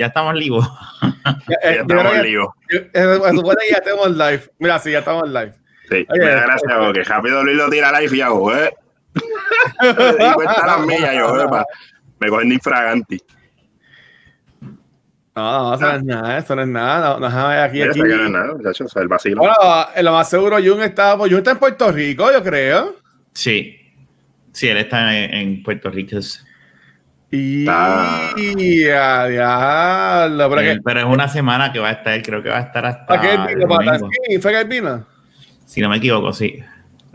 Ya estamos libos. ya estamos. Supone que ya estamos live. Mira, sí, ya estamos live. Sí, Oye, gracias, este, porque rápido Luis lo tira live y hago, ¿eh? y cuenta las yo, ¿eh? me cogen de infraganti. No, no, eso no es nada, eso no es nada. No, no, aquí, aquí. No es nada, muchachos, el vacilo. Bueno, lo más seguro, Jun está, Jun está en Puerto Rico, yo creo. Sí. Sí, él está en, Puerto Rico. Y ya, ya, pero, pero, es una semana que va a estar, creo que va a estar hasta. ¿A qué vino? ¿Fue? Si no me equivoco, sí.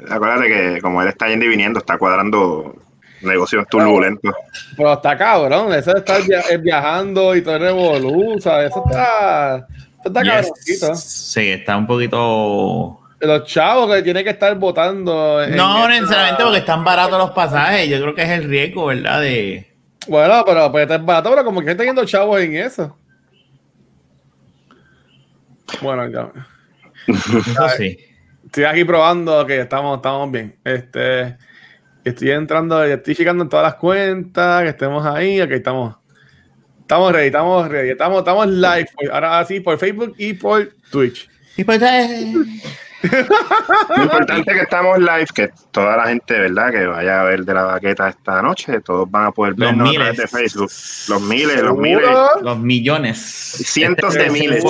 Acuérdate que como él está yendo y viniendo, está cuadrando negocios turbulentos. Pero está cabrón, eso de estar viajando y todo el revolú, ¿sabes? Eso está, eso está cabroncito. Sí, está un poquito los chavos que tienen que estar votando. No, necesariamente porque están baratos los pasajes. Yo creo que es el riesgo, ¿verdad? De... Bueno, pero pues está barato, pero como que está yendo chavos en eso. Bueno, ya. sí. Estoy aquí probando que estamos, estamos bien. Este, estoy entrando, estoy checando en todas las cuentas, que estemos ahí, aquí estamos. Estamos ready, estamos ready, estamos, estamos live. Ahora sí, por Facebook y por Twitch. Y eh, lo importante es que estamos live, que toda la gente, ¿verdad? Que vaya a ver de la baqueta esta noche, todos van a poder vernos a través de Facebook. Los miles, los miles. Los millones. Cientos de miles.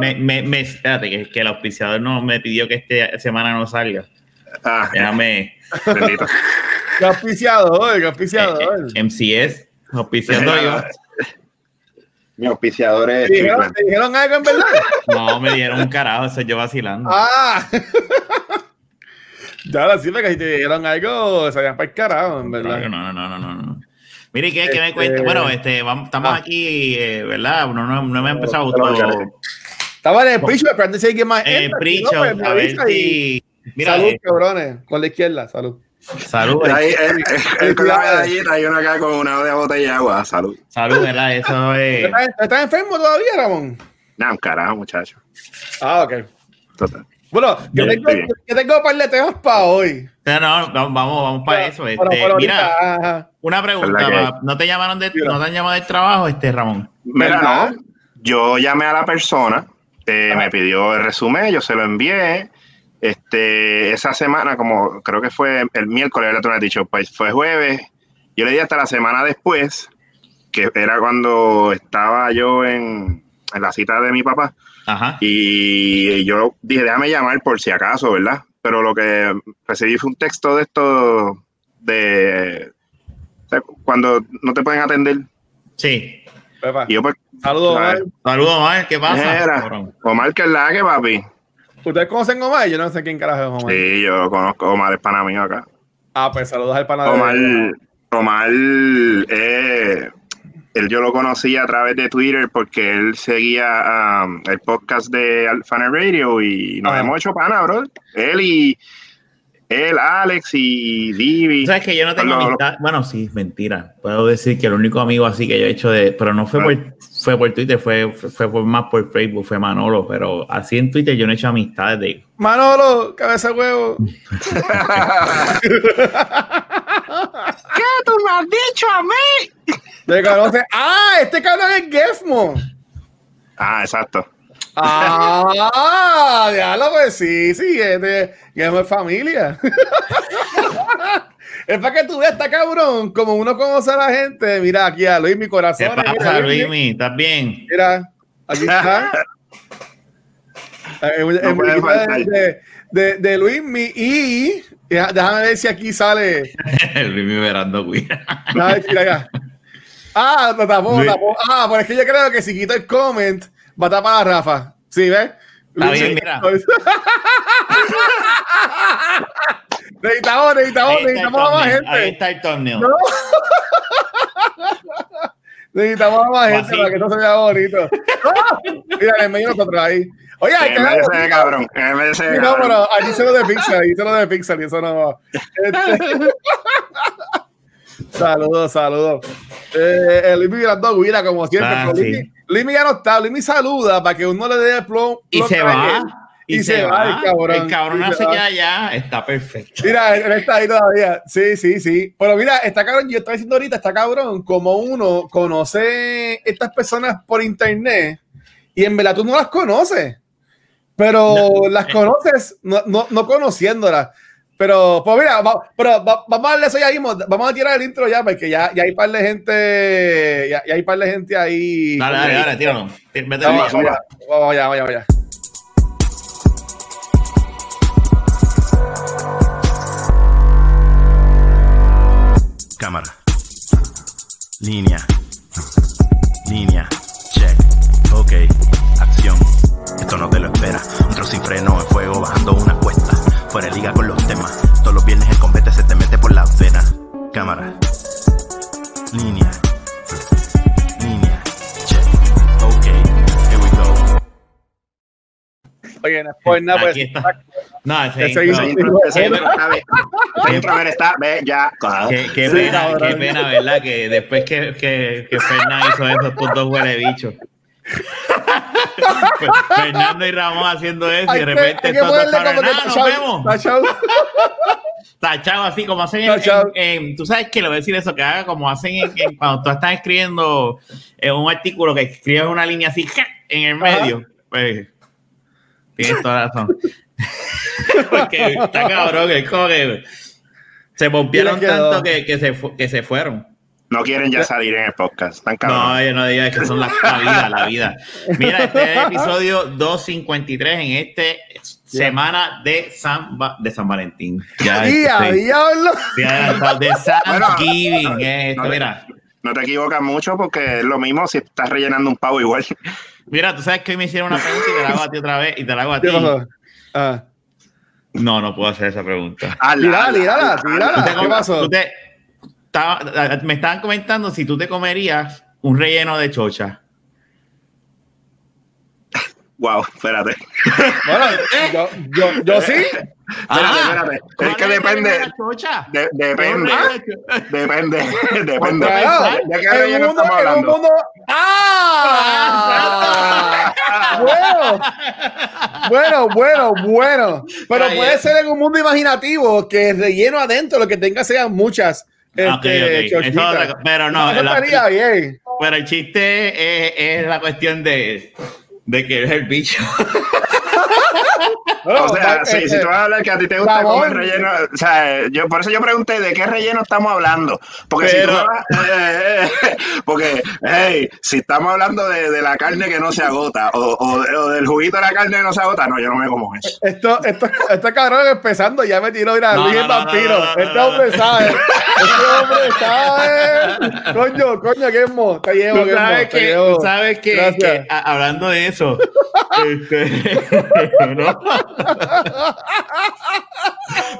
Me, me, me, espérate, que, que, el auspiciador no me pidió que esta semana no salga. Ah, Déjame. Bendito. ¿Qué auspiciador? ¿Qué auspiciador? Eh, eh, MCS, auspiciando yo. Mi auspiciador es. ¿Te dijeron, algo en verdad? No, me dieron un carajo, eso yo vacilando. Ah. ya la cifra que si te dijeron algo, se habían para el carajo, en verdad. No, no, no, no, no. Mire, ¿qué, ¿qué me este, cuenta? Bueno, este, vamos, estamos ah. aquí, eh, ¿verdad? No, no, no me ha empezado a gustar. Estaba en el pricho, esperando si alguien más. En el pricho, pues, a ver si. Mira, salud, eh. cabrones, con la izquierda, salud. Salud. Ahí, el, con la medallita y uno acá con una botella de agua. Salud. Salud, ¿verdad? Eso es. ¿Estás enfermo todavía, Ramón? No, un carajo, muchacho. Ah, ok. Total. Bueno, yo, tengo, yo tengo un par de temas para hoy. No, no, vamos, vamos para eso. Este, mira, una pregunta. ¿No te llamaron de, no te han llamado del trabajo, este Ramón? Mira, no. Yo llamé a la persona, eh, me pidió el resumen, yo se lo envié este, esa semana, como creo que fue el miércoles, tú me has dicho, pues fue jueves. Yo le di hasta la semana después, que era cuando estaba yo en, la cita de mi papá. Y yo dije, déjame llamar por si acaso, ¿verdad? Pero lo que recibí fue un texto de esto de cuando no te pueden atender. Sí. Pues, Saludos, Omar. Saludos, Omar. ¿Qué pasa? Omar, que es la que, papi. ¿Ustedes conocen a Omar? Yo no sé quién carajo es Omar. Sí, yo conozco. Omar es pana mío acá. Ah, pues saludos al pana Omar, Omar, eh, él yo lo conocí a través de Twitter porque él seguía um, el podcast de Alfana Radio y nos hemos hecho pana, bro. Él y él, Alex y Divi. ¿Sabes que yo no tengo amistad? Bueno, sí, mentira. Puedo decir que el único amigo así que yo he hecho de. Pero no fue, ah. por, fue por Twitter, fue, fue, más por Facebook, fue Manolo. Pero así en Twitter yo no he hecho amistades de. Manolo, cabeza huevo. ¿Qué tú me has dicho a mí? ¡Ah! Este cabrón es Gefmo. Ah, exacto. Ah, ya lo pues sí, sí, es de es familia. es para que tú veas, está cabrón, como uno conoce a la gente. Mira aquí a Luis, mi corazón. ¿Qué pasa, Luis? ¿Estás bien? Mira, aquí está. de, de, de Luis mi y déjame ver si aquí sale. Luis mi verando. Ah, no tapó, tapó. Ah, pues es que yo creo que si quito el comment va a tapar a Rafa. ¿Sí, ves? Está bien, mira. necesitamos, necesitamos, necesitamos a más gente. Ahí está el torneo. Necesitamos a más gente para que esto se vea bonito. Mira, en medio nosotros ahí. Oye, hay que MDC, cabrón. MDC, no, pero allí se lo de Pixar, allí se lo de Pixar y eso no va. Este... saludos, saludos. Eh, el Luis mirando como siempre. Ah, Limi ya no está. Limi saluda para que uno le dé el plomo. Y se va. y, se, va, el cabrón. El cabrón no se queda allá, está perfecto. Mira, él está ahí todavía. Sí, sí, sí. Pero mira, está cabrón, yo estaba diciendo ahorita, está cabrón, como uno conoce estas personas por internet y en verdad tú no las conoces, pero las conoces no, no, no conociéndolas. Pero, pues mira, pero vamos a darle eso ya mismo. Vamos a tirar el intro ya, porque ya, ya hay par de gente. Ya, ya hay par de gente ahí. Dale, dale, dale, tíralo. Vamos, vamos, vamos, allá, vamos allá. Cámara. Línea. Línea. Check. Ok. Acción. Esto no te lo espera. Un trozo sin freno en fuego bajando una cuesta. Fuera de liga con los temas. Todos los viernes el combate se te mete por la vena. Cámara. Línea. Línea. Check. Ok. Here we go. Oye, no es nada, pues. No, ese, ese, ese, ese intro, está, ve, ya. Qué, qué pena, qué pena, ¿verdad? Que después que, que, que Fernández hizo esos puntos huele bicho. Fernando y Ramón haciendo eso y de repente hay que, todos están no, nos vemos. Tachado. Tachado así como hacen en, en, en, tú sabes que le voy a decir eso que haga como hacen en, cuando tú estás escribiendo en un artículo que escribes una línea así en el medio pues tienes toda la razón. Porque está cabrón es como que se bombearon tanto que, que, se, que se fueron no quieren ya salir en el podcast. Están no, yo no digas que son la, la, vida, la vida. Mira, este es el episodio 253 en este semana de San, de San Valentín. Ya, este, diablo! De Thanksgiving. Bueno, esto, no, mira. no te equivocas mucho porque es lo mismo si estás rellenando un pavo igual. Mira, tú sabes que hoy me hicieron una pregunta y te la hago a ti otra vez y te la hago a ti. Ah. No, no puedo hacer esa pregunta. Tírala, tírala, tírala. ¿Qué pasó? Estaba, me estaban comentando si tú te comerías un relleno de chocha. Wow, espérate. Bueno, yo, yo, yo sí. Espérate, espérate. Es que depende. De, depende. Depende. Depende. ¿De qué relleno estamos hablando? Mundo... ¡Ah! bueno, bueno, bueno. Pero puede ser en un mundo imaginativo que el relleno adentro lo que tenga sean muchas este, okay, okay. Otra, pero no, no la, bien. pero el chiste es, es la cuestión de, de que es el bicho. o sea, sí, si tú vas a hablar que a ti te gusta comer relleno, o sea, yo, por eso yo pregunté de qué relleno estamos hablando. Porque Pero, si tú vas, eh, eh, porque, hey, si estamos hablando de, de, la carne que no se agota o, o, o, del juguito de la carne que no se agota, no, yo no me como eso. Esto, esto, este cabrón empezando ya me tiró, mira, no, Luis no, el vampiro. No, este hombre sabe. Este hombre sabe. Coño, coño, qué mo. Te llevo, ¿Tú sabes que, llevo. Tú sabes que, que a, hablando de eso, este, ¿no?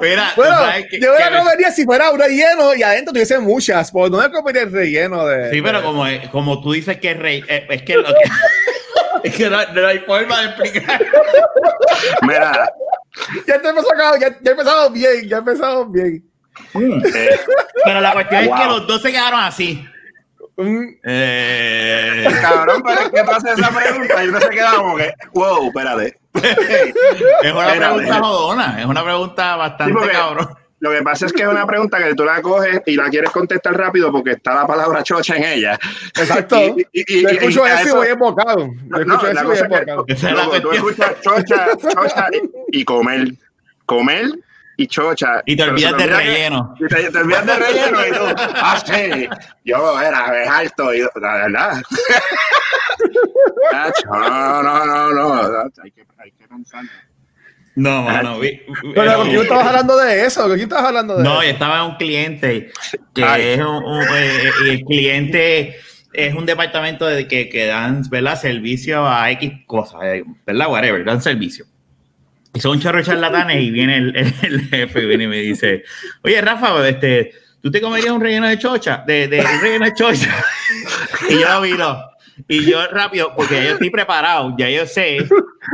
Mira, bueno, que, yo me comería si fuera un relleno y adentro tuviese muchas, pues no me comería el relleno de. Sí, pero de... como, como tú dices que es rey, eh, es que, lo que es que no, no, hay forma de explicar. Mira, ya te empezó ya, ya empezamos bien, ya empezamos bien. Mm. Eh, pero la cuestión wow. es que los dos se quedaron así. Mm. Eh... Cabrón, pero que pasa esa pregunta y uno se queda como que, wow, espérate. es una pregunta jodona, es una pregunta bastante sí, cabrón. Lo que pasa es que es una pregunta que tú la coges y la quieres contestar rápido porque está la palabra chocha en ella. Exacto. Y, y, y, escucho eso y voy embocado. No, escucho eso y voy embocado. Tú escuchas chocha, chocha y comer. Comer y chocha. Y te olvidas de relleno. Y te, te, olvidas de relleno y tú, ah, sí, yo era, es alto, y, la verdad. no, no, no, no, hay que, hay que pensar. No, mano. Pero ¿con quién estabas hablando de eso? ¿Con quién estabas hablando de no, eso? yo estaba en un cliente que Ay. es un, un eh, el cliente es un departamento de que, que dan ¿verdad? servicio a X cosas, ¿verdad? Whatever, dan servicio. Y son de charlatanes y viene el, el, el, jefe viene y me dice, oye, Rafa, este, ¿tú te comerías un relleno de chocha? De, de un relleno de chocha. y yo vino. Y yo rápido, porque yo estoy preparado, ya yo sé,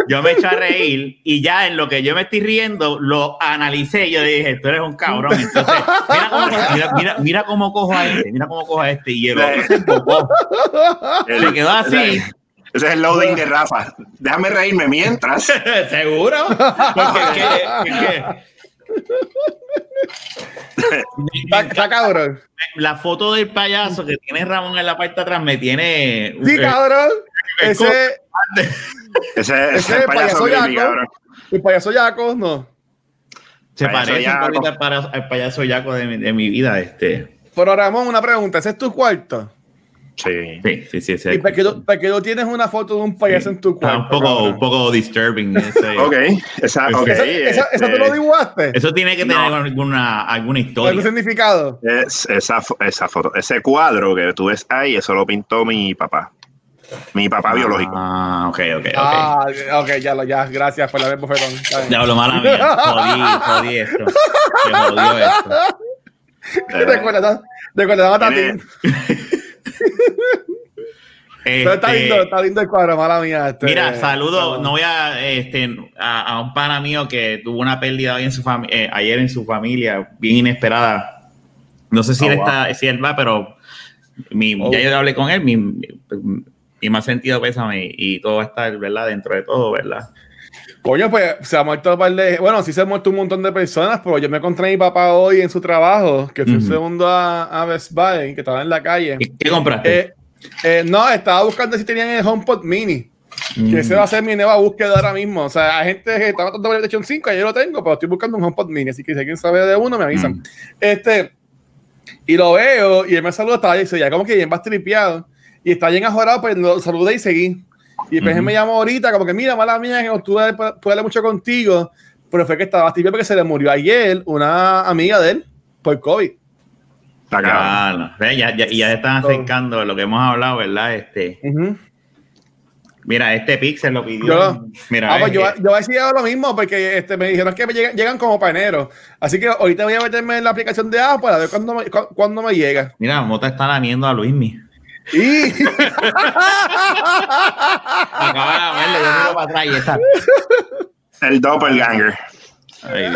yo me echo a reír y ya en lo que yo me estoy riendo, lo analicé y yo dije, tú eres un cabrón. Entonces, mira cómo, mira, mira, mira cómo cojo a este, mira cómo cojo a este. Y el otro se. Se quedó así. Ese es el loading de Rafa. Déjame reírme mientras. ¿Seguro? Porque, ¿qué, qué, Está, cabrón. La foto del payaso que tiene Ramón en la parte de atrás me tiene. Sí, cabrón. Ese, ese, es el payaso, payaso cabrón. El payaso Yaco, no. Se payaso parece Yaco. un poquito al, payaso Yaco de, de mi vida. Este. Pero Ramón, una pregunta. ¿Ese es tu cuarto? Sí. Sí, sí, sí. ¿Y para qué, tú, tienes una foto de un payaso en tu cuarto? un poco, un poco disturbing. Ese, ok, esa, okay. ¿Esa, esa, tú lo este, dibujaste? Eso tiene que tener alguna, alguna historia. ¿Algún significado? Es, esa, esa foto, ese cuadro que tú ves ahí, eso lo pintó mi papá. Mi papá biológico. Ah, ok, ok, ok. Ah, ok, ya, lo, ya, gracias por la vez, bofetón. Ya lo mala mía. Jodí, jodí esto. Que jodió esto. Eh, recuerda, recuerda, a ti. Este, está, lindo, está lindo el cuadro, mala mía. Este, mira, saludo, no voy a, este, a, un pana mío que tuvo una pérdida hoy en su eh, ayer en su familia, bien inesperada. No sé si, oh, él está, si él va, pero mi, ya oh. yo hablé con él, mi, mi más sentido pésame y todo va a estar, ¿verdad? Dentro de todo, ¿verdad? Coño, pues se ha muerto un par de. Bueno, sí se ha muerto un montón de personas, pero yo me encontré a mi papá hoy en su trabajo, que fue un segundo a, a, Best Buy, que estaba en la calle. ¿Qué compraste? Eh, eh, no, estaba buscando si tenían el HomePod Mini. Que ese va a ser mi nueva búsqueda ahora mismo. O sea, hay gente que está tratando de PlayStation 5, yo lo tengo, pero estoy buscando un HomePod Mini. Así que si alguien sabe de uno, me avisan. Este, y lo veo, y él me saluda, estaba y dice, ya como que bien va tripeado. Y está bien ajorado, pues lo saludé y seguí. Y después me llamó ahorita, como que mira, mala mía, que no tuve hablar mucho contigo, pero fue que estaba tibio porque se le murió ayer una amiga de él por COVID. Claro, ya, ya, ya están acercando lo que hemos hablado, ¿verdad? Este. Mira, este Pixel lo pidió. Yo, mira, ah, pues yo, yo, voy a decir lo mismo porque este, me dijeron que me llegan, llegan como paneros. Así que ahorita voy a meterme en la aplicación de Apple a ver cuándo me, cuándo me llega. Mira, Mota está lamiendo a Luismi. Y... Acaba de verle, yo miro para atrás y está. El doppelganger. Ay,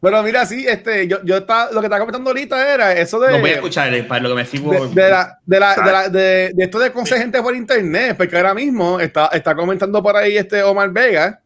Pero mira, sí, este, yo, yo estaba, lo que estaba comentando ahorita era eso de. No voy a escuchar para lo que me sigo. De, de, la, de, la, de, la, de, de, esto de conseguir gente por internet, porque ahora mismo está, está comentando por ahí este Omar Vega.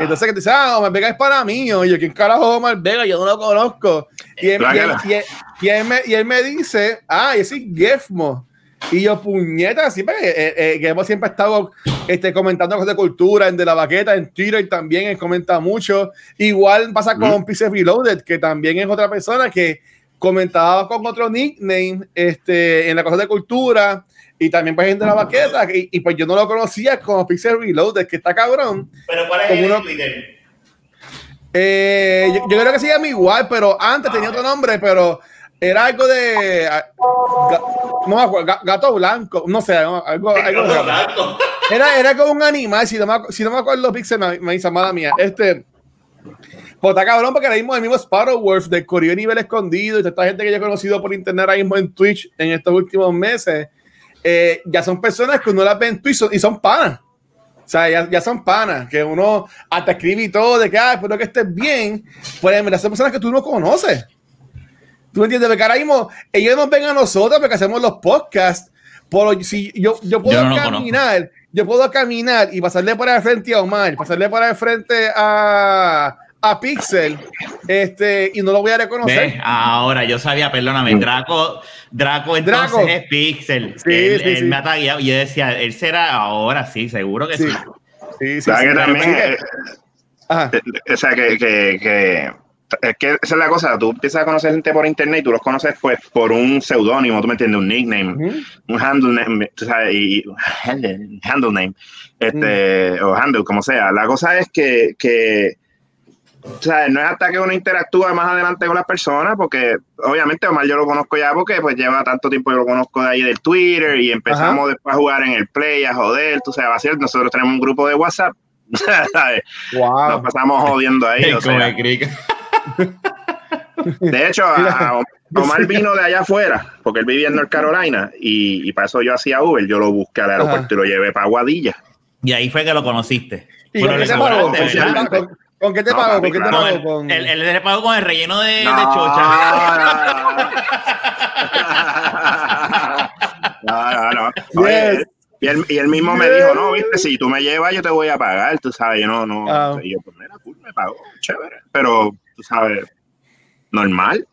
Entonces que te dice, ah, Omar Vega es para mí. Yo, ¿quién carajo es Omar Vega? Yo no lo conozco. Y él, y él, y él, y él me, y él me dice, ah, ese es Gefmo. Y yo, puñeta, siempre, eh, eh, que hemos siempre estado este, comentando cosas de cultura en De La Baqueta, en Twitter también él comenta mucho. Igual pasa con mm. Pieces Reloaded, que también es otra persona que comentaba con otro nickname este, en la cosa de cultura y también pues en De La Baqueta. Y, pues yo no lo conocía como Pixel Reloaded, que está cabrón. Pero ¿cuál es el Twitter? Eh, yo, yo, creo que se llama igual, pero antes tenía otro nombre, pero era algo de. Ah, no me acuerdo, gato blanco, no sé, algo. algo blanco. Era, era como un animal, si no me, si no me acuerdo, Pixel me, me dice, mala mía. Este. Pues está cabrón, porque ahora mismo el mismo Sparrowwolf de Corrió Nivel Escondido y toda esta gente que yo he conocido por internet ahora mismo en Twitch en estos últimos meses, eh, ya son personas que uno las ve en Twitch y son panas. O sea, ya, ya, son panas, que uno hasta escribe y todo, de que, ah, espero que estés bien. Pues en son personas que tú no conoces. ¿Tú me entiendes? Porque ahora mismo ellos nos ven a nosotros porque hacemos los podcasts. Por, si yo, yo puedo caminar, yo puedo caminar y pasarle por el frente a Omar, pasarle por el frente a, a Pixel, este, y no lo voy a reconocer. Ahora yo sabía, perdóname, Draco, Draco entonces Draco. es Pixel. Sí, él, sí, él sí. me ha tagueado y yo decía, él será ahora, sí, seguro que sí. Sí, sí, sí. Que también, eh, o sea, que, que, que es que esa es la cosa, tú empiezas a conocer gente por internet y tú los conoces pues por un seudónimo, tú me entiendes, un nickname, un handle name, tú sabes, y, handle name, este, o handle, como sea. La cosa es que, que o sea, no es hasta que uno interactúa más adelante con las personas, porque obviamente Omar yo lo conozco ya porque pues lleva tanto tiempo yo lo conozco de ahí del Twitter y empezamos después a jugar en el Play, a joder, tú sabes, a nosotros tenemos un grupo de WhatsApp, Wow. Nos pasamos jodiendo ahí. o sea, de hecho, a, Omar vino de allá afuera, porque él vivía en North Carolina, y, y para eso yo hacía Uber, yo lo busqué al aeropuerto y lo llevé para Guadilla. Y ahí fue que lo conociste. ¿Y con, qué te pagó? ¿Con, qué te pagó? ¿Con qué te? Con... El, el, le pagó con el relleno de, no, de chocha. No, no, no. Oye, Y él, y él mismo me dijo, no, viste, si tú me llevas, yo te voy a pagar, tú sabes, yo no, no. Ah. Y yo, pues mira, me pagó, chévere. Pero, tú sabes, normal.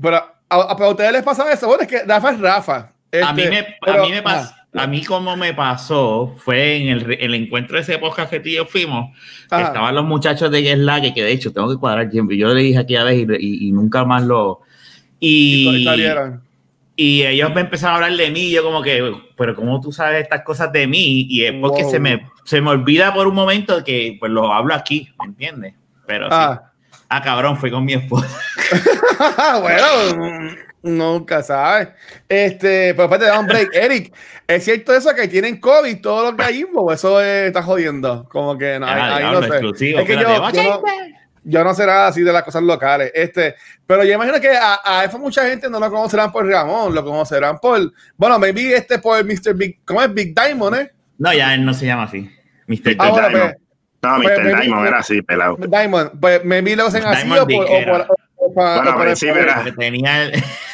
Pero a, ustedes les pasa eso. Bueno, es que Rafa es Rafa. a mí me, a mí me pasa. A mí como me pasó fue en el, el encuentro de ese podcast que tú y yo fuimos, estaban los muchachos de Get que, que de hecho tengo que cuadrar tiempo, yo le dije aquella vez y, y, nunca más lo... Y, y ellos me empezaron a hablar de mí, y yo como que, pero ¿cómo tú sabes estas cosas de mí? Y es porque se, me, se me olvida por un momento que pues lo hablo aquí, ¿me entiendes? Pero ah. sí. Ah, cabrón, fue con mi esposa. bueno, nunca sabes. Este, pero aparte de un break, Eric, ¿es cierto eso que tienen COVID todos los gallimbos? Eso está jodiendo. Como que no, ah, ahí, no sé. Es que yo, yo, no, sé nada así de las cosas locales. Este, pero yo imagino que a, a eso mucha gente no lo conocerán por Ramón, lo conocerán por, bueno, maybe este por Mr. Big, ¿cómo es? Big Diamond, ¿eh? No, ya él no se llama así. Mr. Ah, Diamond. Pues, no, Mr. Pues, Diamond era así, pelado. Diamond, pues maybe lo hacen así o por, o por, bueno, pero sí, era. Tenía el...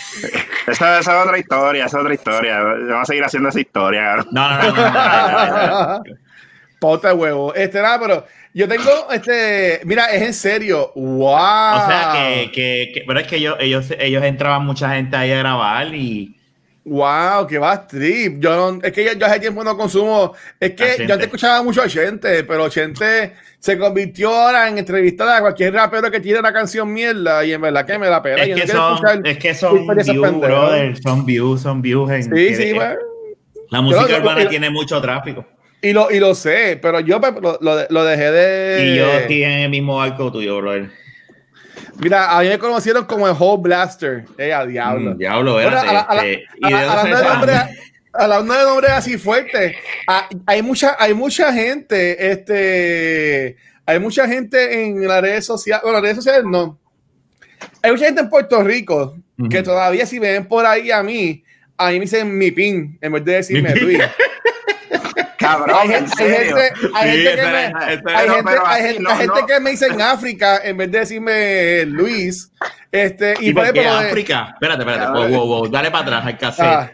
esa, esa, es otra historia, esa es otra historia. Vamos a seguir haciendo esa historia. No, no, no. no, huevo. Este, nada, pero yo tengo, este, mira, es en serio. ¡Wow! O sea, que, que, que pero es que ellos, ellos, ellos entraban mucha gente ahí a grabar y. Wow, qué va trip. Yo no, es que yo, yo, hace tiempo no consumo. Es que yo te escuchaba mucho a gente, pero gente se convirtió ahora en entrevistar a cualquier rapero que tiene una canción mierda y en verdad que me la pena. Es, que son, es que son views, brother, son views, son views. En sí, sí, bueno. La música urbana tiene mucho tráfico. Y lo, y lo sé, pero yo pues, lo, lo, dejé de. Y yo estoy en el mismo arco tuyo, brother. Mira, a mí me conocieron como el Whole Blaster. Eh, a diablo. Mm, diablo, este, a, la, de nombre así fuerte. Ah, hay mucha, hay mucha gente, este, hay mucha gente en las redes sociales, bueno, las redes sociales no. Hay mucha gente en Puerto Rico que todavía si ven por ahí a mí, a mí me dicen mi pin en vez de decirme Luis. Cabrón, hay, gente, hay gente, que me, hay gente, que me dice en África en vez de decirme Luis. Este, y, por qué África? Espérate, espérate. Wow, wow, wow. Dale para atrás, hay que hacer. Ah.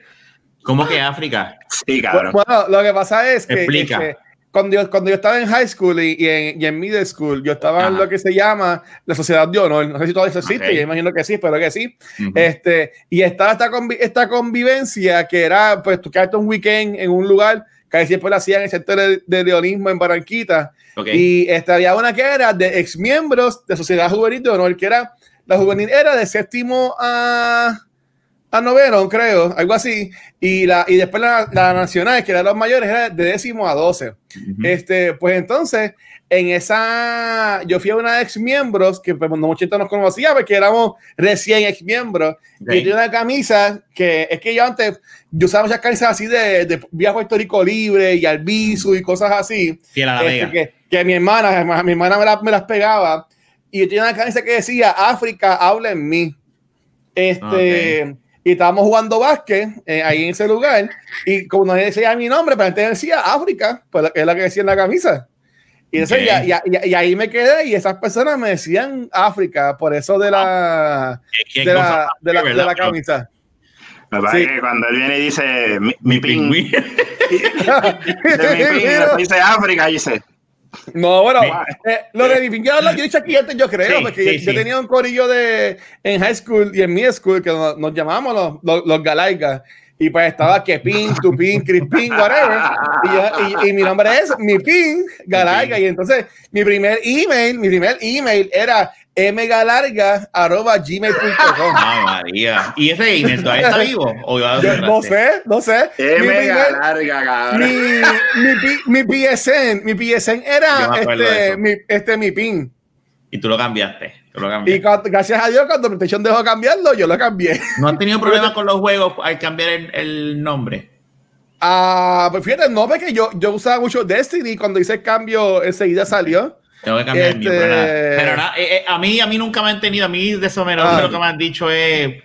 ¿Cómo que África? Sí, cabrón. Bueno, lo que pasa es que, este, cuando, yo, cuando yo estaba en high school y, y, en, y en, middle school, yo estaba en lo que se llama la sociedad de honor. No sé si todavía eso existe, yo imagino que sí, pero que sí. este, y estaba esta, esta convivencia que era, pues, tú quedaste un weekend en un lugar casi siempre lo hacían en el sector de, leonismo en Barranquita. Y este, había una que era de ex miembros de Sociedad Juvenil de Honor, que era la juvenil era de séptimo a, a noveno, creo, algo así. Y, la, y después la, la nacional, que era los mayores, era de décimo a doce. este, pues entonces, en esa, yo fui a una ex miembros que pues, mucha gente nos conocía porque éramos recién ex miembros. Y tenía una camisa que es que yo antes, yo usaba muchas camisas así de, de viaje histórico libre y albizu y cosas así. Este, que, que, mi hermana, mi hermana me, me, las pegaba. Y yo tenía una camisa que decía África, habla en mí. Este. Y estábamos jugando básquet eh, ahí en ese lugar. Y como no decía mi nombre, pero antes decía África, pues es la que decía en la camisa. Y, y, ahí me quedé y esas personas me decían África, por eso de la, de, la, de, la, de la camisa. Me parece que cuando él viene y dice mi, mi ping, de mi ping, dice África, dice. No, bueno, eh, lo de mi yo lo he dicho aquí antes, yo creo, porque yo, tenía un corillo de en high school y en mi school que nos, nos llamamos los, los, los Galaicas y pues estaba que pin, tu pin, Crispin, whatever. Y, y, mi nombre es mi pin, Galarga. Y entonces mi primer email, mi primer email era mgalarga.gmail.com. Ah, María. ¿Y ese email todavía está vivo? ¿O no sé, no sé. Mgalarga, mi, mi, mi, PSN, mi PSN era este mi, este mi pin. Y tú lo cambiaste. Y gracias a Dios, cuando PlayStation dejó cambiarlo, yo lo cambié. ¿No han tenido problemas con los juegos al cambiar el, nombre? Ah, pues fíjate, no, porque yo, yo usaba mucho Destiny cuando hice el cambio, enseguida salió. Tengo que cambiar este... pero, nada, eh, eh, a mí, a mí nunca me han tenido, a mí de eso menos ah. lo que me han dicho es,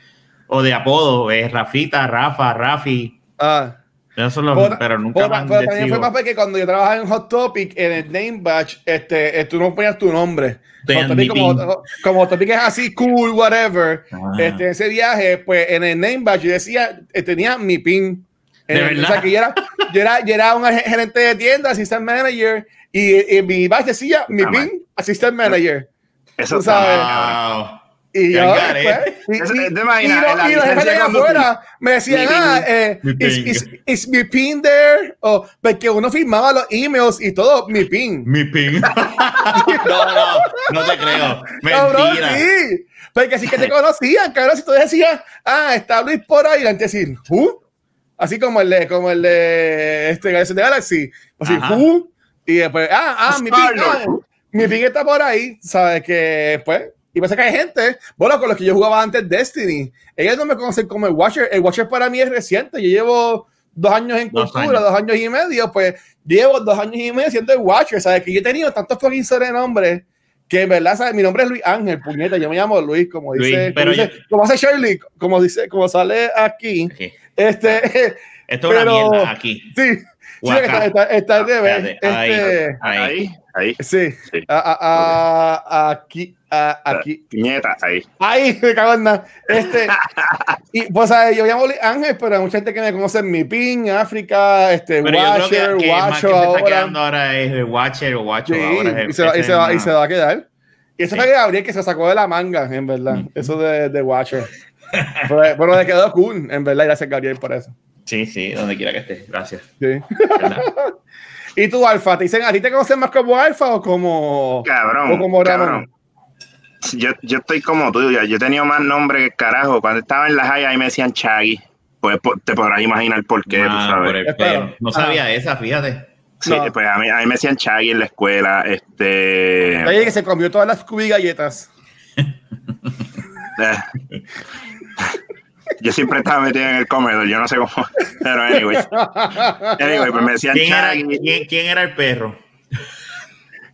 o de apodo, es Rafita, Rafa, Rafi. Ah. Eso lo, pero nunca han pero también fue más porque cuando yo trabajaba en Hot Topic, en el name batch, este, eh, tú no ponías tu nombre. como, como Topic es así, cool, whatever. Ah. Este, ese viaje, pues en el name badge yo decía, tenía mi pin. ¿De verdad? que yo era, yo, era, yo era un gerente de tienda, assistant manager, y, y mi base decía mi ah, PIN, assistant manager. Eso sabes. Wow. Y yo, después, y, y, y, y los jefes de afuera me decían, ah, eh, is, is, mi pin there? O, porque uno firmaba los emails y todo, mi pin. Mi pin. no, no, no te creo. Mentira. No, sí. Porque así que te conocían, cabrón. Si tú decías, ah, está Luis por ahí, antes decir, ¿who? Así como el de, como el de este de Galaxy. Así, ¿who? Y después, ah, ah, mi pin, ah, mi pin está por ahí. ¿Sabes? Que, pues, y pasa que hay gente, bueno, con los que yo jugaba antes Destiny, ellos no me conocen como el Watcher. El Watcher para mí es reciente. Yo llevo dos años en cultura, dos años, y medio, pues llevo dos años y medio siendo el Watcher. ¿Sabes? Que yo he tenido tantos fucking sobrenombres que en verdad, ¿sabes? Mi nombre es Luis Ángel, puñeta. Yo me llamo Luis, como dice, como, dice como, hace Shirley, como dice, como sale aquí. Este, Esto es una mierda aquí. Sí. Sí, está. Este, ahí, ahí, ahí. Sí. sí. A, a, a, aquí, aquí. Nieta, ahí. Ahí, me cago en nada. Este, y pues yo llamo Ángel, pero hay mucha gente que me conoce en mi pin, África, este, pero Watcher, que, que Watcher. ahora. está quedando ahora es el Watcher o Watcher. Sí, ahora y, se va, y, se va, y se va a quedar. Y eso sí. fue Gabriel que se sacó de la manga, en verdad. Mm. Eso de, de Watcher. pero, pero le quedó cool, en verdad. Gracias, Gabriel, por eso. Sí, sí, donde quiera que esté. Gracias. Sí. ¿Y tú, Alfa? ¿Te dicen a ti te conocen más como Alfa o como. Cabrón. O como Ramón? Yo, yo estoy como tú, yo, he tenido más nombre que carajo. Cuando estaba en la high ahí me decían Chaggy. Pues te podrás imaginar por qué, ah, tú sabes. Por no sabía ah. esa, fíjate. Sí, no. pues a mí, a mí, me decían Chaggy en la escuela. Este. Oye, que se comió todas las cubi galletas. Yo siempre estaba metido en el comedor, yo no sé cómo. Pero, anyway. anyway pues me decían ¿Quién era, ¿quién, ¿quién era el perro?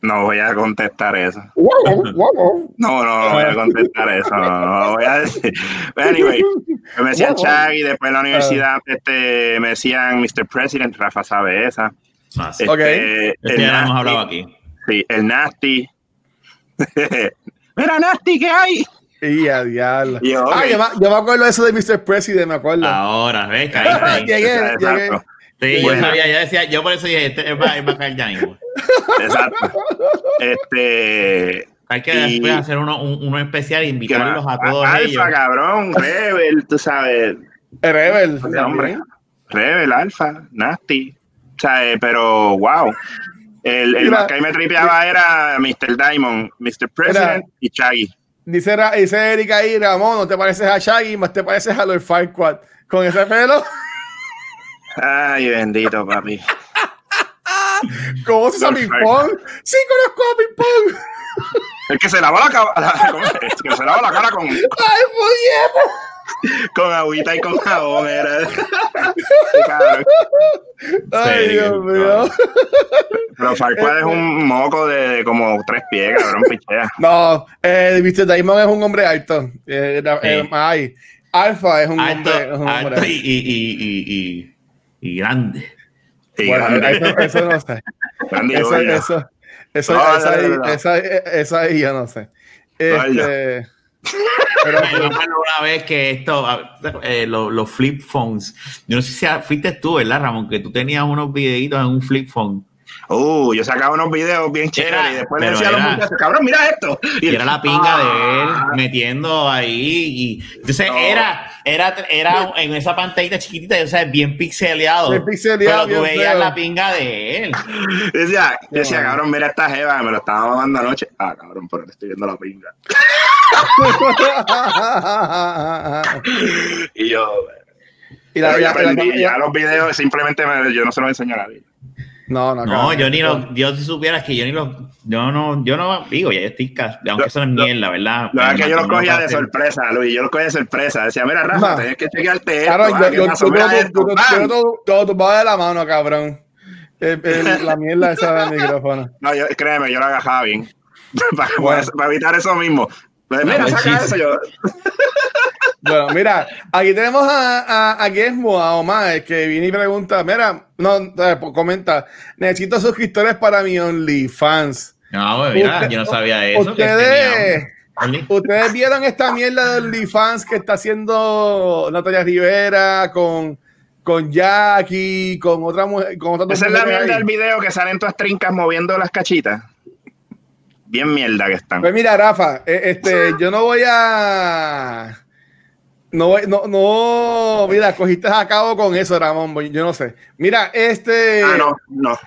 No voy a contestar eso. No, no, no voy a contestar eso. No, no voy a decir. But anyway, me decían Chaggy, después en la universidad este, me decían Mr. President, Rafa sabe esa. Ah, sí. Este, este ya hemos hablado aquí. Sí, el Nasty. Mira, Nasty, ¿qué hay? Y a diablo. Yo, ah, yo, yo, me acuerdo de eso de Mr. President, me acuerdo. Ahora, ves, caíste llegué, llegué. Sí, yo sabía, yo decía, yo por eso dije, este va, va a caer ya mismo. Exacto. Este. Hay que y, después hacer uno, un, uno especial e invitarlos a todos Alfa, ellos. cabrón, Rebel, tú sabes. Rebel. Hombre. Rebel, Alfa, Nasty. O sea, pero wow. El, el más que ahí me tripeaba era Mr. Diamond, Mr. President era, y Chaggy. Dice, dice Erika ahí, Ramón, no te pareces a Shaggy, más te pareces a Lord Farquaad. Con ese pelo. Ay, bendito, papi. ¿Cómo se llama ping-pong? Sí, conozco a ping-pong. El que se lava la cara, que se lava la cara con. ¡Ay, puñeta! Con agüita y con jabón, era. Ay, Dios mío. Pero Farquaad es un moco de como tres pies, cabrón, pichea. No, eh, Mr. Diamond es un hombre alto. Eh, eh, ay, Alfa es un alto, hombre, es un alto hombre y, y, y, y, y grande. Y bueno, grande. Eso, eso, no sé. Grande Eso, eso, eso, No, esa, no, no, no. esa, esa ahí yo no sé. Este, pero, Me acuerdo una vez que esto, eh, los, los flip phones, yo no sé si fuiste tú, ¿verdad, Ramón? Que tú tenías unos videitos en un flip phone. Uh, yo sacaba unos videos bien chéveres y después le decía a los muchachos, cabrón, mira esto. Y era la pinga Ah. de él metiendo ahí. Y, entonces No. era, era, era en esa pantallita chiquitita, o sea, bien pixeleado. Bien pixeleado, pero tú bien veías feo. la pinga de él. Decía, decía, bueno. cabrón, mira esta jeva, me lo estaba mamando anoche. Ah, cabrón, pero le estoy viendo la pinga. Y yo, y la, ya- ya aprendí, la- ya los videos simplemente me- yo no se los enseño a nadie. No, no, No, yo ni lo, yo si supieras que yo ni lo, yo no, yo no digo, ya estoy casi, aunque eso no es mierda, ¿verdad? La verdad es que yo los No cogía de sorpresa, Luis. Yo los cogía de sorpresa. Decía, mira, Rafa, tienes que chequearte esto. Claro, ah, yo, ¿qué yo, yo, yo, yo, yo, yo tumbado de la mano, cabrón. La mierda esa del micrófono. No, yo, créeme, yo lo agajaba bien. para, Bueno. para evitar eso mismo. Pues, mira, saca eso. Yo, Bueno, mira, aquí tenemos a, a, a Guesmo, a Omar, que viene y pregunta, mira, no, eh, pues, comenta, necesito suscriptores para mi OnlyFans. No, pues, mira, Usted- yo no sabía eso. que Ustedes, tenía- ustedes vieron esta mierda de OnlyFans que está haciendo Natalia Rivera con con Jackie, con otra mujer. Con otra Esa es la mierda del video que salen todas trincas moviendo las cachitas. Bien mierda que están. Pues mira, Rafa, eh, este, yo no voy a. No, no, no, mira, cogiste a cabo con eso, Ramón, yo no sé. Mira, este. Ah, no, no.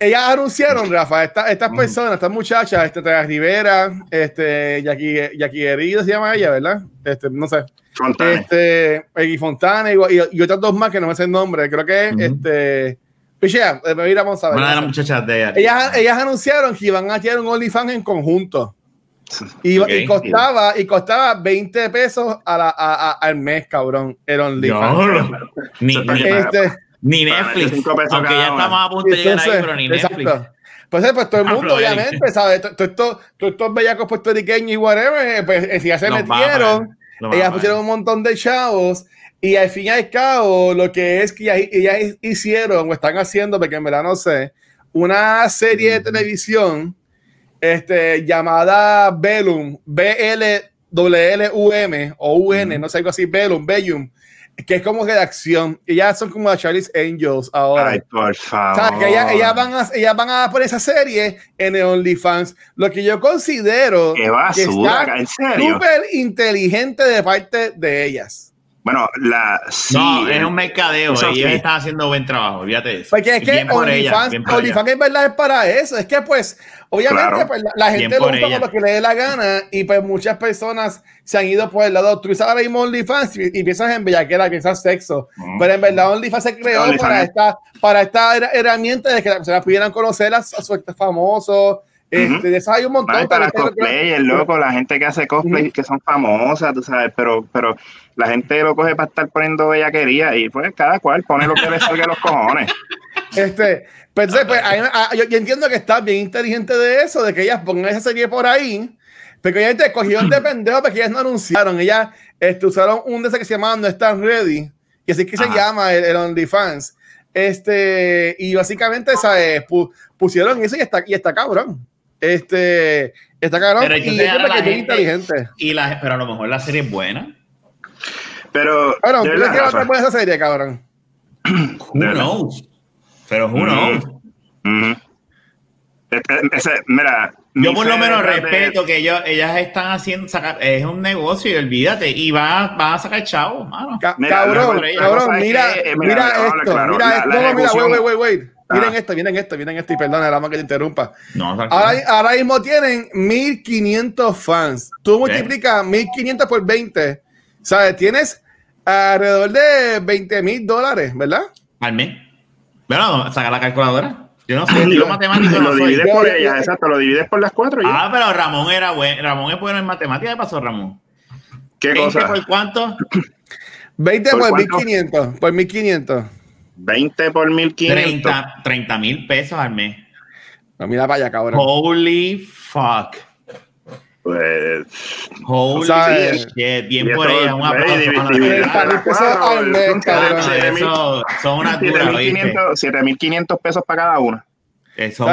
Ellas anunciaron, Rafa, estas personas, estas muchachas, este, Rivera, este, Jackie, Jackie Herido se llama ella, ¿verdad? Este, no sé. Fontana. Este, Peggy Fontana y, y, otras dos más que no me sé el nombre. Creo que, este, Pichea, mira, vamos a ver. Una de las muchachas de ellas, ellas anunciaron que iban a hacer un OnlyFans en conjunto. Y, y, costaba, y costaba 20 pesos a la, a, al mes, cabrón. El OnlyFans. No, ni, este, ni Netflix. Aunque ya estamos a punto de llegar ahí, pero ni Netflix. Pues, pues todo el mundo, obviamente, ¿sabes? Todos estos bellacos puertorriqueños y whatever, pues eh, ya se metieron. ellas pusieron un montón de chavos. Y al fin y al cabo, lo que es que ellas, hicieron o están haciendo, porque en verdad no sé, una serie de televisión este, llamada Bellum, B-L-W-L-U-M o U-N, no sé, algo así, Bellum, Bellum, que es como que de acción. Ellas son como Charlie's Angels ahora. Ay, por favor. O sea, que ellas, van a, ellas van a poner esa serie en el OnlyFans. Lo que yo considero que basura, ¿en serio? súper inteligente de parte de ellas. Bueno, la. Sí, no, es un mercadeo. Ellos están haciendo buen trabajo, fíjate eso. Porque es que OnlyFans, en verdad es para eso. Es que, pues, obviamente, pues, la, gente lo usa lo que le dé la gana y, pues, muchas personas se han ido por el lado. Tú sabes ahora mismo OnlyFans y, piensas en bellaquera, piensas sexo. Pero en verdad, OnlyFans se creó para esta, para esta herramienta de que las personas pudieran conocer a, su famoso este, de eso hay un montón. para cosplay, el loco, la gente que hace cosplay que son famosas, tú sabes, pero, pero la gente lo coge para estar poniendo bellaquería y pues cada cual pone lo que le salga a los cojones. Este, pues, pues yo, entiendo que está bien inteligente de eso, de que ellas pongan esa serie por ahí, pero obviamente cogieron de pendejo porque ellas no anunciaron, ellas este, usaron un de esos que se llamaba No Están Ready, y así que se llama el, el OnlyFans. Este, y básicamente, ¿sabes? pusieron eso y está, y está cabrón. Este, está cabrón pero y que es inteligente. Y la, pero a lo mejor la serie es buena. Pero. Bueno, ¿tú crees que va a ser buena esa serie, cabrón? Who knows? Pero who knows? ese, mira, yo por lo menos respeto que ellos, ellas están haciendo, sacar, es un negocio y olvídate, y van a sacar chavos, mano. cabrón, cabrón, mira, mira, esto, mira esto, mira, wait, wait, wait, Miren ah. esto, miren esto, miren esto, y perdona, la más que te interrumpa. ahora, ahora, mismo tienen 1500 fans. Tú multiplicas 1500 por 20, ¿sabes? Tienes alrededor de 20 mil dólares, ¿verdad? Al mes. Bueno, saca la calculadora. Yo no sé, yo matemático lo divides por ellas, exacto, lo divides por las cuatro. Ah, pero Ramón era bueno, Ramón es bueno en matemáticas, ¿qué pasó, Ramón? ¿Qué cosa? por cuánto? 20 por, 1500, por 1500. 20 por 1500. 30 mil pesos al mes. No, mira para allá, cabrón. Holy fuck. Pues. Holy shit. Bien por ella. Un aplauso. 7.500 pesos para cada una. Eso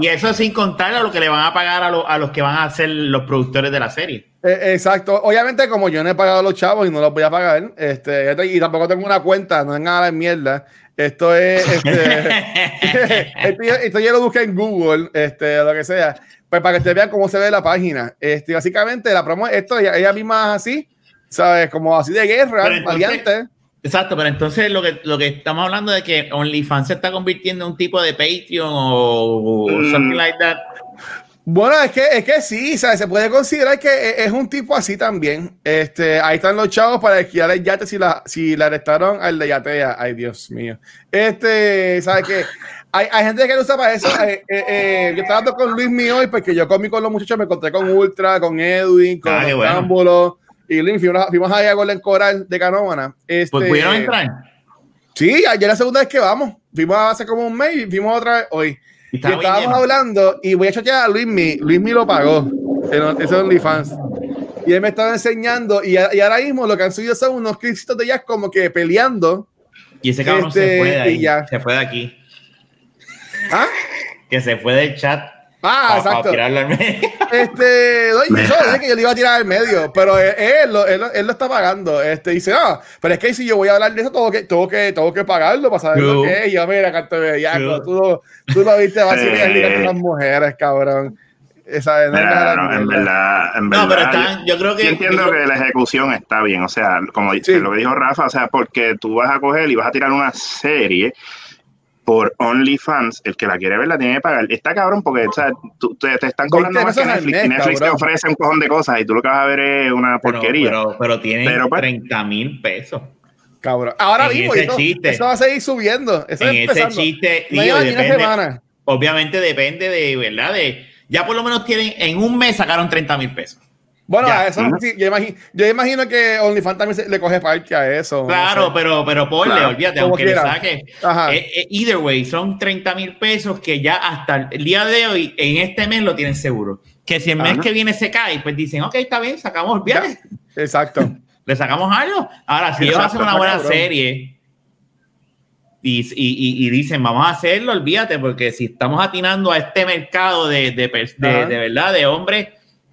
y eso sin contar a lo que le van a pagar a, a, los que van a ser los productores de la serie. Eh, exacto. Obviamente, como yo no he pagado a los chavos y no los voy a pagar, este, y tampoco tengo una cuenta, no es nada de mierda. Esto es, este, esto, yo lo busqué en Google, este, lo que sea, pues para que ustedes vean cómo se ve la página. Este, básicamente, la promo, esto, ella, misma es así, ¿sabes? Como así de guerra, valiente. Exacto, pero entonces lo que, lo que estamos hablando de que OnlyFans se está convirtiendo en un tipo de Patreon o, mm. something like that. Bueno, es que, es que sí, ¿sabes? se puede considerar que e, es un tipo así también. Este, ahí están los chavos para esquiar el yate si la, si la arrestaron al de yatea. Ay, Dios mío. Este, ¿sabes qué? Hay, hay gente que lo usa para eso. Eh, eh, eh, yo estaba hablando con Luis mío hoy porque yo comí con los muchachos, me encontré con Ultra, con Edwin, con ah, y Luis, fuimos, fuimos ahí a Golden Coral de Canóvana. Este, pues pudieron entrar. Sí, ayer la segunda vez que vamos. Fuimos hace como un mes y fuimos otra vez hoy. Y, estábamos hablando y voy a chequear a Luismi. Luismi lo pagó. Ese es OnlyFans. Y él me estaba enseñando. Y, y, ahora mismo lo que han subido son unos clips de ellas como que peleando. Y ese cabrón se este, fue de ahí. Se fue de aquí. ¿Ah? que se fue del chat. Ah, exacto. Este, doy, yo dije que yo le iba a tirar al medio, pero él, él, él, lo está pagando. Este dice, ah, pero es que si yo voy a hablar de eso, tengo que, tengo que, tengo que pagarlo para saber lo que es. Y yo, mira, canto de tú, tú lo viste, vas a las mujeres, cabrón. Esa es no, en verdad, en verdad, no, pero están, yo, creo que. Yo entiendo que la ejecución está bien, o sea, como lo que dijo Rafa, o sea, porque tú vas a coger y vas a tirar una serie por OnlyFans, el que la quiere ver la tiene que pagar. Está cabrón porque o sea, te, están cobrando más que Netflix. Netflix te ofrece un cojón de cosas y tú lo que vas a ver es una porquería. Pero, pero, tiene 30 pues, mil pesos. Cabrón. Ahora mismo, eso va a seguir subiendo. Eso en ese chiste, digo, depende, obviamente depende de, ¿verdad? De, ya por lo menos tienen, en un mes sacaron 30 mil pesos. Bueno, eso sí, yo, imagino, yo imagino que OnlyFans también le coge parte a eso. Claro, pero, pero ponle, olvídate, aunque le saque. Eh, eh, either way, son 30 mil pesos que ya hasta el día de hoy, en este mes lo tienen seguro. Que si el mes que viene se cae, pues dicen, ok, está bien, sacamos, olvídate. Exacto. le sacamos algo. Ahora, si ellos hacen una buena serie y, y, y, dicen, vamos a hacerlo, olvídate, porque si estamos atinando a este mercado de, de, de, de verdad, de hombres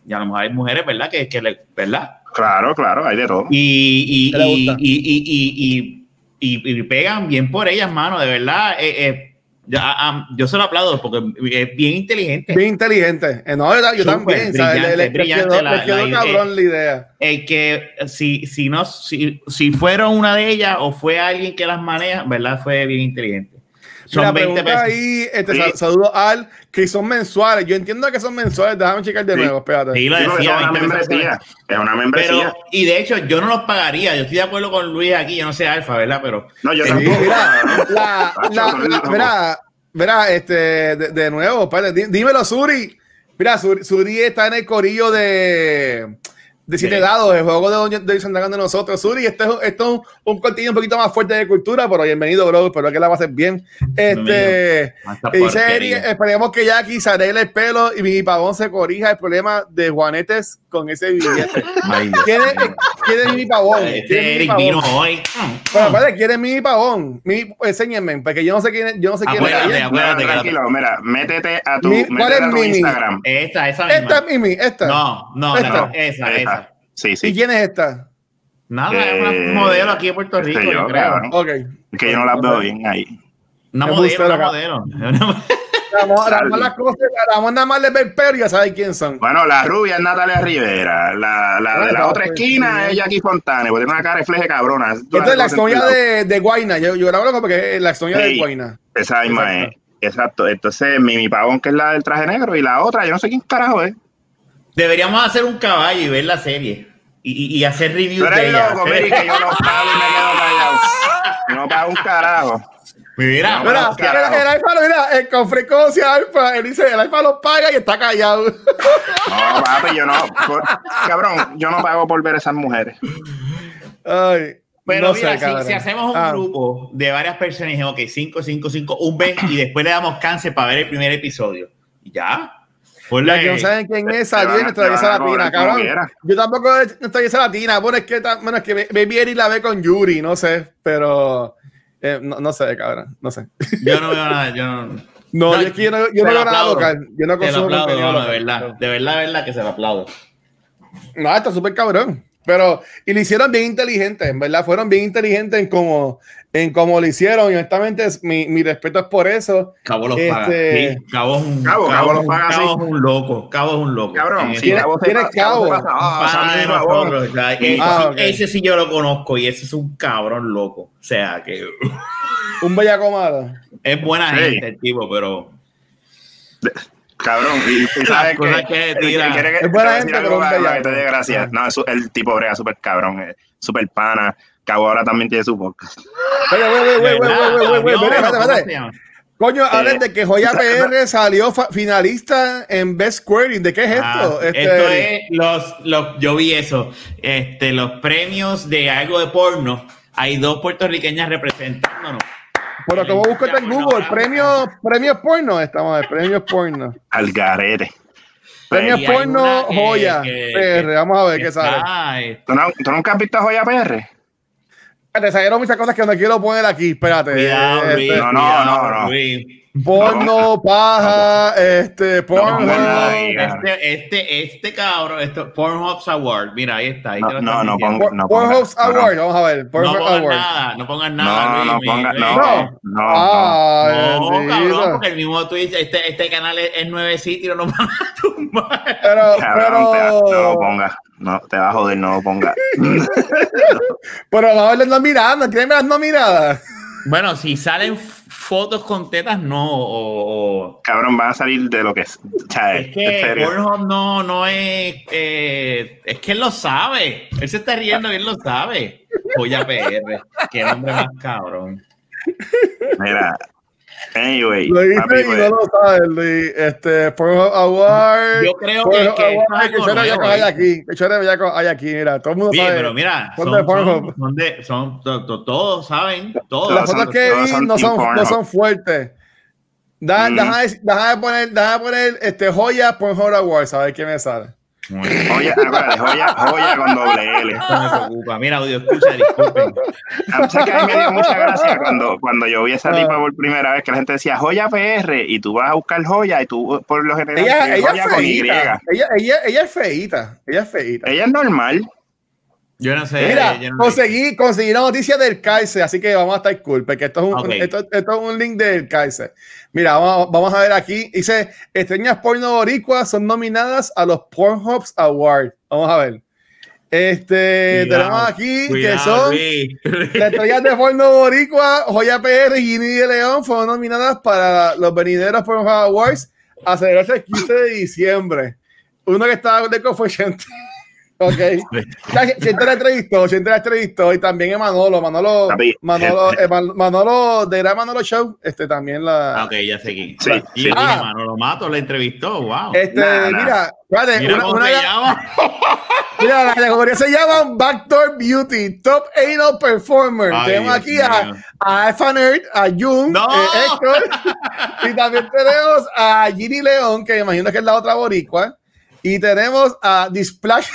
y a lo mejor hay mujeres, ¿verdad? Que, que le, ¿verdad? Claro, claro, hay de todo. Y, y, y, y, pegan bien por ellas, mano, de verdad. Eh, eh yo se lo aplaudo porque es bien inteligente. Bien inteligente. Eh, no, yo también. Brillante, le, brillante le quedó, cabrón la idea. El que si, si no, si, si fueron una de ellas o fue alguien que las maneja, ¿verdad? Fue bien inteligente. Son 20 pesos. ahí, este, saludo al que son mensuales. Yo entiendo que son mensuales. Déjame checar de nuevo, espérate. Sí, lo decía, es una membresía. Es una membresía. Pero, y de hecho, yo no los pagaría. Yo estoy de acuerdo con Luis aquí. Yo no sé Alfa, ¿verdad? Pero. No, yo tampoco. Mira, la, la, mira, este, de, nuevo, espérate, dímelo, Suri. Mira, Suri está en el corillo de de siete dados, el juego de Don Jason de nosotros. Suri, esto es, esto es un, un un poquito más fuerte de cultura, pero bienvenido, bro. Espero que la hacer bien. Este, dice esperemos que Jackie se arregle el pelo y mi pavón se corrija el problema de Juanetes con ese billete. ¿Quién es, ¿quién es mi pavón? Este Eric vino hoy. Bueno, padre, ¿quién es mi pavón? Mi, enséñenme, porque yo no sé quién es. Yo no sé quién acuérdate, es. Acuérdate, tranquilo, mira, métete a tu, mi, ¿cuál es a tu Mimi? Instagram. Esta, esa misma. Esta es Mimi, esta. No, no, esta. no esa, esa. Sí, sí. ¿Y quién es esta? Nada, es una eh, modelo aquí de Puerto Rico, yo, yo creo. Okay. Es que yo no la veo bien ahí. Una modelo, una modelo. Vamos, vamos, las cosas, vamos nada más de ver pero ya sabes quién son. Bueno, la rubia es Natalia Rivera. La, la de la otra esquina es Jackie Fontana, porque tiene una cara de fleje cabrona. Esta es la historia de, de Guayna. Yo, yo la hablo porque es la historia de Guayna. Esa misma es. Exacto. Entonces, mi, mi pavón, que es la del traje negro, y la otra, yo no sé quién carajo es. Deberíamos hacer un caballo y ver la serie. Y, y hacer reviews de ella. Loco, que yo no pago y me quedo callado. Yo no pago un carajo. Mira, no, mira, mira, el alfa, mira, el con frecuencia alfa, él dice, el alfa lo paga y está callado. No, papi, yo no, cabrón, yo no pago por ver esas mujeres. Ay. Pero mira, si, si, hacemos un ah. grupo de varias personas y dijimos, ok, 5, 5, 5, un mes y después le damos cáncer para ver el primer episodio. Y ya, pues la que no saben quién es, salió nuestra belleza latina, cabrón. Yo tampoco nuestra belleza latina. Bueno, es que, bueno, es que Baby Eri la ve con Yuri, no sé, pero eh, no, no, sé, cabrón, no sé. Yo no veo nada, yo no. No, no yo, yo, no, yo no veo nada local. Yo no consumo aplaudo, no, de verdad, de verdad, de verdad que se lo aplaudo. No, está súper cabrón. Pero, y lo hicieron bien inteligente, en verdad, fueron bien inteligentes en cómo, en cómo lo hicieron. Y honestamente, mi, mi respeto es por eso. Cabo los paga. Este, Cabo es un, Cabo, Cabo, Cabo, paga, Cabo es un loco. Cabo es un loco. Cabrón, sí, Cabo ¿Tienes Cabo? ese, sí yo lo conozco y ese es un cabrón loco. O sea que. un bellaco malo. Es buena gente el tipo, pero. Cabrón, y, y sabes que, que, tira. que, que, es buena gente, pero que te dé gracias. No, es, el tipo brega súper cabrón, eh, súper pana. Cabo ahora también tiene su podcast. Oye, oye, oye, oye, oye, Coño, hablen de que Joya PR salió finalista en Best Squaring. ¿De qué es esto? Este... Esto es los, los, yo vi eso. Este, los premios de algo de porno. Hay dos puertorriqueñas representándonos. Pero como busco en Google, premio, premios porno, estamos de premios porno. Algarete. Premios porno, joya, PR. Vamos a ver qué sale. ¿Tú, ¿Tú, nunca has visto joya PR? Te salieron muchas cosas que no quiero poner aquí. Espérate. Cuidado, este, no, no, no, no. Porno, paja, este, porno. este, este, este cabrón, esto, Pornhub's Award, mira, ahí está. Ahí no, no, no, ponga, no Pornhub's Award, vamos a ver. Pornhub no pongan nada, no pongan nada. No, no ponga, no, no, no. Ah, no, cabrón, porque el mismo Twitch, este, este canal es, es nueve sitios, no lo van a tumbar. Pero, cabrón, pero... no lo pongas. No, te va a joder, no lo pongas. pero vamos a ver las nominadas, ¿quieren ver las nominadas? Bueno, si salen fotos con tetas, no. O, Cabrón, van a salir de lo que es. es que Pornhub no, no es. Eh, es que él lo sabe. Él se está riendo y él lo sabe. Joya PR. Qué nombre más cabrón. Mira, Anyway, lo dice y no lo sabe, este, Pornhub Award. Yo creo que, que, Award, que hay aquí, que Bellaco hay aquí, mira, todo el mundo Bien, sabe. pero mira, son, son, son, son de, son todos saben, todos. Las fotos que vi no son, no son fuertes. Deja, mm. deja, deja, de poner, deja de poner este, joya Pornhub Award, a ver qué me sale. Joya, joya, joya con doble L. Esto me preocupa. Mira, audio, escucha, disculpen. A que a mí me dio mucha gracia cuando, cuando yo vi esa tipa por primera vez que la gente decía joya PR y tú vas a buscar joya y tú por lo general ella, ella joya con Y. Ella, ella, ella es feíta. Ella es feíta. Ella es normal. Yo no sé. Mira, conseguí, conseguí la noticia del Kaiser, así que vamos a estar cool, porque esto es un, okay. esto, esto, es un link del Kaiser. Mira, vamos, vamos, a ver aquí. Dice, estrellas porno boricuas son nominadas a los Pornhubs Awards. Vamos a ver. Este, cuidado, tenemos aquí cuidado, que son las estrellas de porno boricua, Joya PR y Ginny de León fueron nominadas para los venideros Pornhub Awards a celebrarse el 15 de diciembre. Uno que estaba de fue gente. Ok. Chente la entrevistó, Chente la entrevistó y también es Manolo, Manolo, Manolo, eh, Manolo de la Manolo Show, este también la. Ah, ok, ya seguí. Sí, y sí. Ah, Manolo Mato la entrevistó, wow. Este, nah, nah. mira, espérate, mira una, cómo una, se llama. mira, la categoría se llama Backdoor Beauty, Top Anal Performer. Ay, tenemos aquí Dios a, mío. a Alpha Nerd, a Jung, No. eh, Héctor, y también tenemos a Ginny León, que me imagino que es la otra boricua, y tenemos a Displash.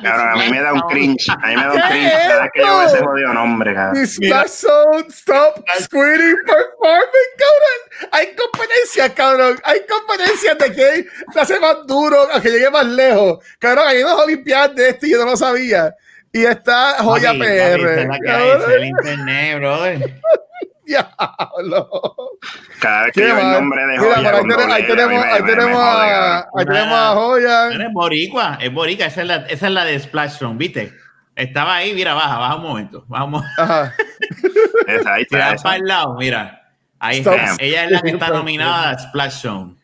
Cabrón, a mí me da un cringe. A mí me da un cringe cada vez que yo veo ese jodido nombre, cabrón. Splash Zone, Stop Squirting Performing, cabrón. Hay competencias, cabrón. Hay competencias de que se hace más duro, a que llegue más lejos. Cabrón, hay unas olimpiadas de esto y yo no lo sabía. Y está Joya PR. papi, esa es la que hay, ese es el internet, brother. Diablo. Cada vez que veo el nombre de Mira, Joya. pero ahí tenemos, ahí tenemos, a ahí tenemos a, cabrón. ahí tenemos a Joya. Eres boricua, es boricua, esa es la, esa es la de Splash Zone, ¿viste? Estaba ahí, mira, baja, baja un momento. Vamos. Esa, ahí está, mira esa. para el lado, mira. Ahí Stop. está. Ella es la que está nominada a Splash Zone.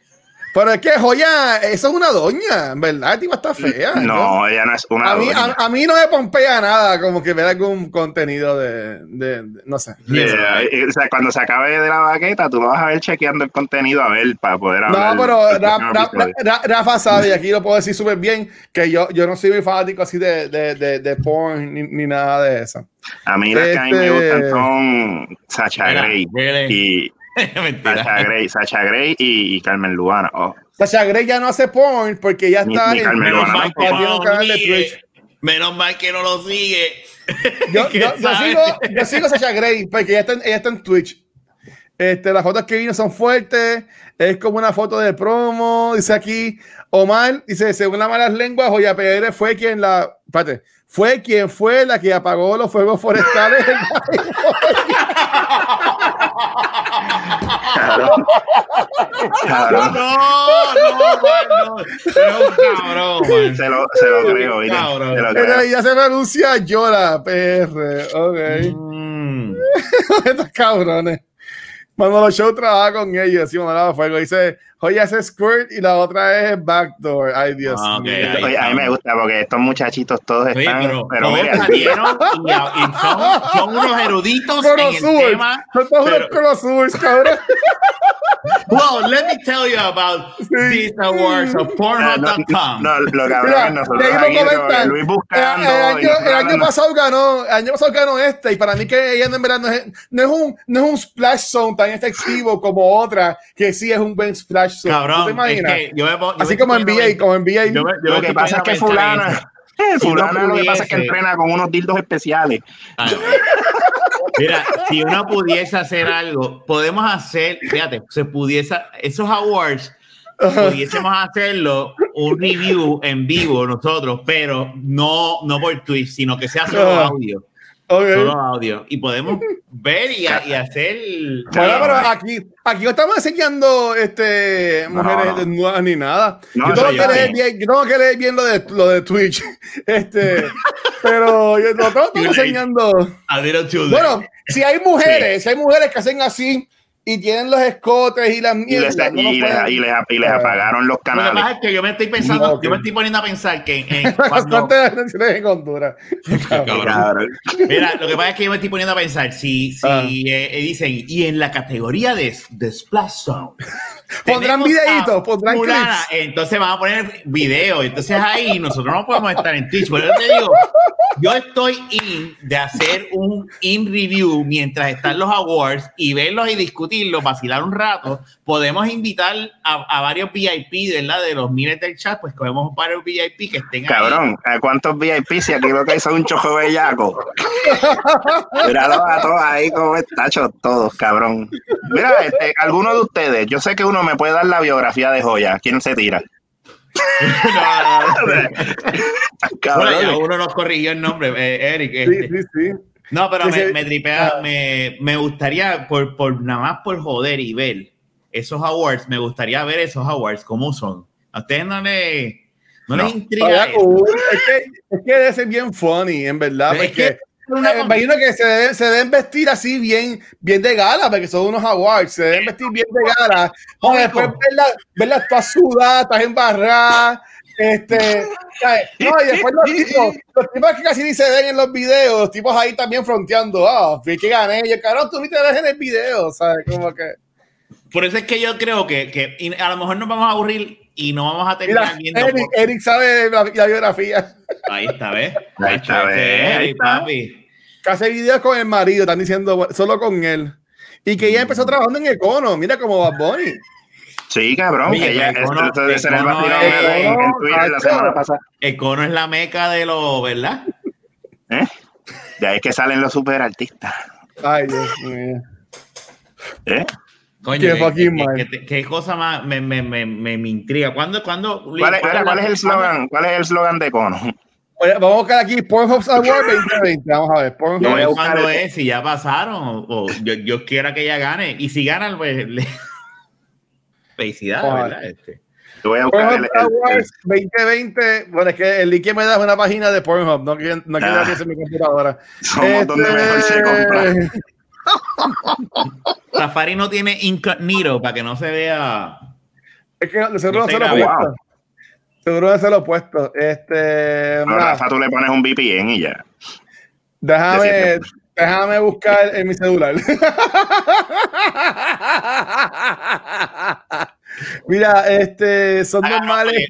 Pero es que Joya, eso es una doña, en verdad, tipo está fea. No, ella no es una. A mí, doña. a, a mí no me pompea nada, como que ver algún contenido de, de- de- no sé. Eh, o sea, cuando se acabe de la baqueta, tú vas a ver chequeando el contenido a ver para poder hablar. No, pero del Ra- Ra-. Ra- Rafa sabe, y aquí lo puedo decir súper bien, que yo, yo no soy muy fanático así de, de, de, de porn ni, ni nada de eso. A mí las que a mí me Este- gustan son Sacha Grey really. y Sacha Grey, Sacha Grey y, y Carmen Lubana. Oh, Sasha Grey ya no hace porn porque ya Ni- está ni en, Menos mal no canal de. Twitch. Menos mal que no lo sigue. Yo, sigo, yo sigo Sasha Grey porque ella está, en, ella está en Twitch. Este, las fotos que vino son fuertes. Es como una foto de promo. Dice aquí Omar, dice, según las malas lenguas, Joya PR fue quien la. Espérate, fue quien fue la que apagó los fuegos forestales. cabrón. Cabrón. No, no, no. Un cabrón. Se lo, se lo creo. Se lo Pero creo. ya se me anuncia llora, PR. Ok. Mm. Estos cabrones. Manolo Show trabaja con ellos. Sí, Manolo Fuego dice, oye, hace squirt y la otra es backdoor. Ay, Dios Ah, mío. ahí. Oye, a mí me gusta porque estos muchachitos todos Oye, están. pero, pero todos mira, salieron y, y son, son unos eruditos en el tema. Son todos pero- unos cabrón. Well, let me tell you about these awards of no, Pornhub.com. no, lo cabrón es nosotros aquí. Luis El, buscando. el año, nosotros el año pasado ganó, el año pasado ganó este, y para mí que ella en verdad no es, no es un, no es un splash zone tan efectivo como otra, que sí es un buen splash zone. ¿Tú te Cabrón, es imaginas? que yo me, yo Así me como estoy NBA, como NBA. yo me- yo Lo que pasa es que fulana, en fulana lo que pasa es que entrena con unos dildos especiales. Mira, si uno pudiese hacer algo, podemos hacer, fíjate, se pudiese, esos awards, pudiésemos hacerlo un review en vivo nosotros, pero no, no por Twitch, sino que sea solo audio. Solo audio. Y podemos ver y, hacer. Bueno, pero aquí, aquí no estamos enseñando este, mujeres desnudas ni nada. yo, tengo que leer bien, yo tengo que leer bien lo de, lo de Twitch. Este, pero yo no estamos enseñando. Bueno, si hay mujeres, si hay mujeres que hacen así, y tienen los escotes y las mierdas. Y, les, y, les, y les, apagaron los canales. Lo que pasa es que yo me estoy pensando, yo me estoy poniendo a pensar que en, cuando... en Honduras. Mira, lo que pasa es que yo me estoy poniendo a pensar si, si ah. eh, eh, dicen, y en la categoría de, de Splash Zone, pondrán videitos, pondrán clips. Entonces van a poner video. Entonces ahí nosotros no podemos estar en Twitch. Pero yo te digo, yo estoy in de hacer un in review mientras están los awards y verlos y discutirlos, vacilar un rato. Podemos invitar a, varios VIP, ¿verdad? De los miles del chat, pues cogemos varios VIP que estén Cabrón, ahí. ¿cuántos VIP? Si aquí lo que hay son un chojo bellaco. Míralo a todos ahí como estachos todos, cabrón. Mira, este, alguno de ustedes, yo sé que uno me puede dar la biografía de Joya. ¿Quién se tira? bueno, uno nos corrigió el nombre, eh, Eric. Este. Sí, sí, sí. No, pero me, me, tripea, ah. me, me, gustaría, por, por, nada más por joder y ver esos awards, me gustaría ver esos awards, cómo son. A ustedes no les, no, les intriga. Es que, es que debe ser bien funny, en verdad. Es que me imagino que se deben, se deben, vestir así bien, bien de gala, porque son unos awards, se deben vestir bien de gala. Después verlas verla todas sudadas, todas embarradas. Este, no, y después los tipos, los tipos que casi ni se ven en los videos, los tipos ahí también fronteando, ah, vi que gané, y yo, cabrón, tú ni te ves en el video, ¿sabes? Como que. Por eso es que yo creo que, que a lo mejor nos vamos a aburrir y no vamos a terminar viendo. Eric, Eric sabe la, biografía. Ahí está, ¿ves? Ahí está, ¿ves? Ahí papi. Que hace videos con el marido, están diciendo solo con él. Y que ella empezó trabajando en Econo, mira como Bad Bunny. Sí, cabrón. Oye, ella, Econo, esto de ser el en, en Twitter la semana pasada. Econo es la meca de lo, ¿verdad? ¿Eh? De ahí es que salen los super artistas. Ay, Dios mío. ¿Eh? Coño, ¿Qué, qué, cosa más me, me, me, me intriga? ¿Cuándo, cuándo, ¿Cuál, es, ¿cuál es el slogan? ¿Cuál es el slogan de Cono? Vamos a buscar aquí Pornhub Award 2020. Vamos a ver. Pornhub. Cuándo es, si ya pasaron. O, yo, yo quiera que ella gane. Y si ganan, pues. Le... Felicidades, ¿verdad? Este. voy a buscar el, Awards 2020. Bueno, es que el link me da una página de Pornhub. No, quiero, no quiero ah. que mi computadora. Somos este... donde mejor se compra. Safari no tiene incognito para que no se vea. Es que seguro no se lo puesto. Seguro no se lo puesto. Este. No, Rafa, tú le pones un VPN y ya. Déjame, déjame buscar en mi celular. Mira, este, son normales.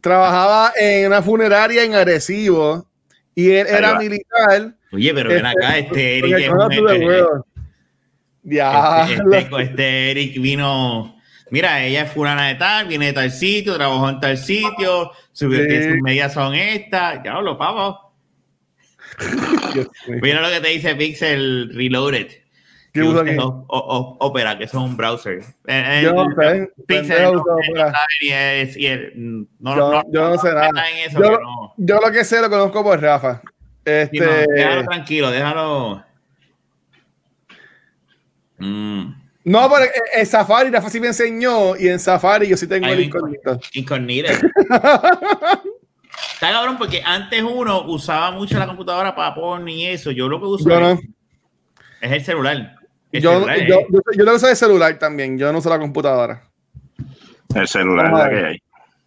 Trabajaba en una funeraria en Arecibo y él era militar Oye, pero ven acá, este, este Eric es un, ya. Este, este, este, Eric vino. Mira, ella es fulana de tal, viene de tal sitio, trabajó en tal sitio, sus, medidas son estas. Ya lo pavos. Mira lo que te dice Pixel Reloaded. ¿Qué usa aquí? Opera, que es un browser. yo no sé. Pixel no, yo, yo no sé nada. yo, yo, lo que sé lo conozco por Rafa. Este... déjalo tranquilo, déjalo. Mm. No, pero en Safari Rafa sí me enseñó y en Safari yo sí tengo el incógnito. Incógnito. Está cabrón porque antes uno usaba mucho la computadora para poner y eso. Yo lo que uso es, el celular. yo, yo, yo, lo uso de celular también. Yo no uso la computadora. El celular es la que hay.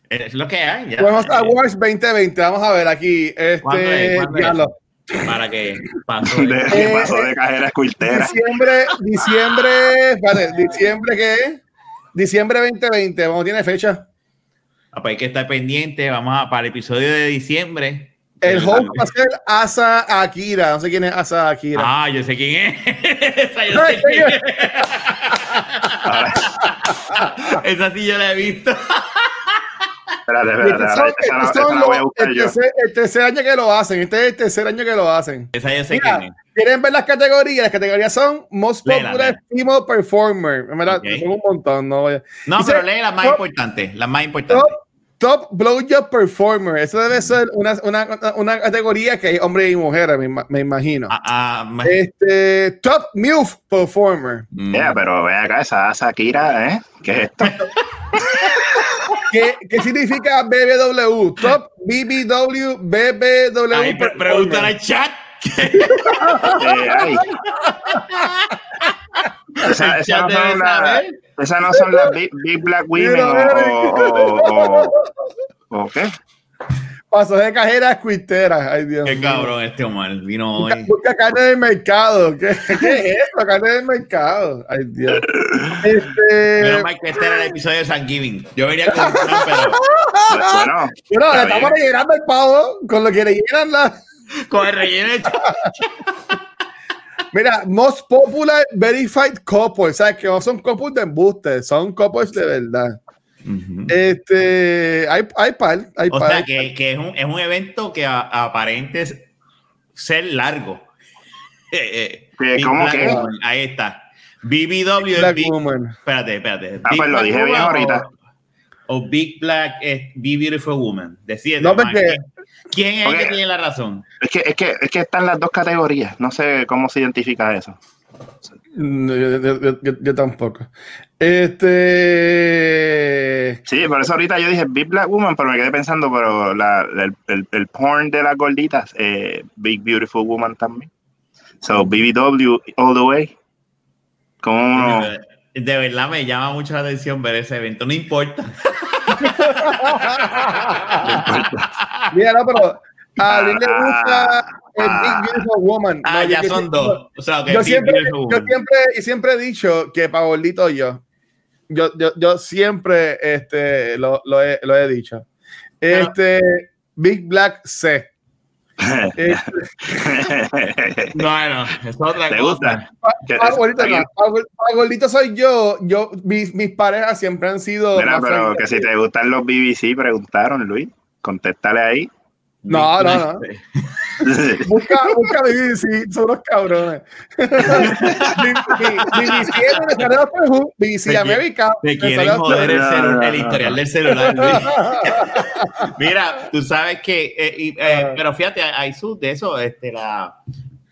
Es lo que hay. Ya. Bueno, Wars 2020, vamos a ver aquí. Este, es? Para que pasó de, eh, pasó de cajera escuiltera. Diciembre, diciembre, vale, diciembre qué Diciembre 2020, vamos, tiene fecha. Hay que estar pendiente, vamos a, para el episodio de diciembre. El host va a ser Asa Akira. No sé quién es Asa Akira. Ah, yo sé quién es. Esa, yo sé quién es. Esa sí yo la he visto. Espérate, el, tercer, año que lo hacen. Este es el tercer año que lo hacen. Esa yo sé quién es. Quieren ver las categorías, las categorías son Most Popular Female Performer. Son un montón. No, no pero lee las más importantes. Las más importantes. Top, Blowjob Performer. Eso debe ser una, una, una, categoría que hay hombres y mujeres, me, me imagino. Ah, ah, este, top MILF Performer. Mm. Ya, pero ve acá esa Shakira, ¿eh? ¿Qué es esto? ¿Qué, ¿Qué, significa BBW? Top BBW, BBW. Ay, pregúntale al chat. esa, esa, no son la, esa, no son las big, big, Black Women o, o, o, o, qué. Paso de cajera a Ay, Dios Qué cabrón este Omar. Vino hoy. Busca, carne del mercado. ¿Qué, ¿Qué, es eso? Carne del mercado. Ay, Dios. Este... Menos mal que este era el episodio de San Giving. Yo venía con un pero. Bueno, bueno le estamos rellenando el pavo con lo que le llenan la. Con el relleno Mira, most popular verified couples, ¿sabes? Que no son couples de embuste, son couples de verdad. Este, hay, hay par, hay o sea, que, que, es, un, es un evento que aparente ser largo. Eh, eh, ¿Cómo que? Ahí está. BBW. Espérate, espérate. Ah, pues lo dije bien ahorita. O, Big Black es Be Beautiful Woman. Decide. No, porque, ¿Quién es el que tiene la razón? Es que, es, que, es que están las dos categorías. No sé cómo se identifica eso. yo, tampoco. Este. Sí, por eso ahorita yo dije Big Black Woman, pero me quedé pensando, pero la, el, el, porn de las gorditas, eh, Big Beautiful Woman también. So, BBW all the way. ¿Cómo De verdad me llama mucho la atención ver ese evento. No importa. Mira, no, pero a mí le gusta el Big Beautiful Woman. Ah, ya son dos. O sea, yo, siempre, yo siempre, y siempre he dicho que para gordito yo, yo, yo, yo siempre este, lo, lo, he, lo he dicho. Este, Big Black C. Este, bueno, es otra ¿Te cosa. Para gordito soy yo. yo mis, mis parejas siempre han sido. Mira, pero que si te gustan los BBC, preguntaron, Luis. Contéstale ahí. No, no, no. busca, busca BBC, son los cabrones. BBC BBC América. Te quieren joder el, el, historial del celular. Mira, tú sabes que, eh, eh, ah. pero fíjate, hay su de eso, este, la,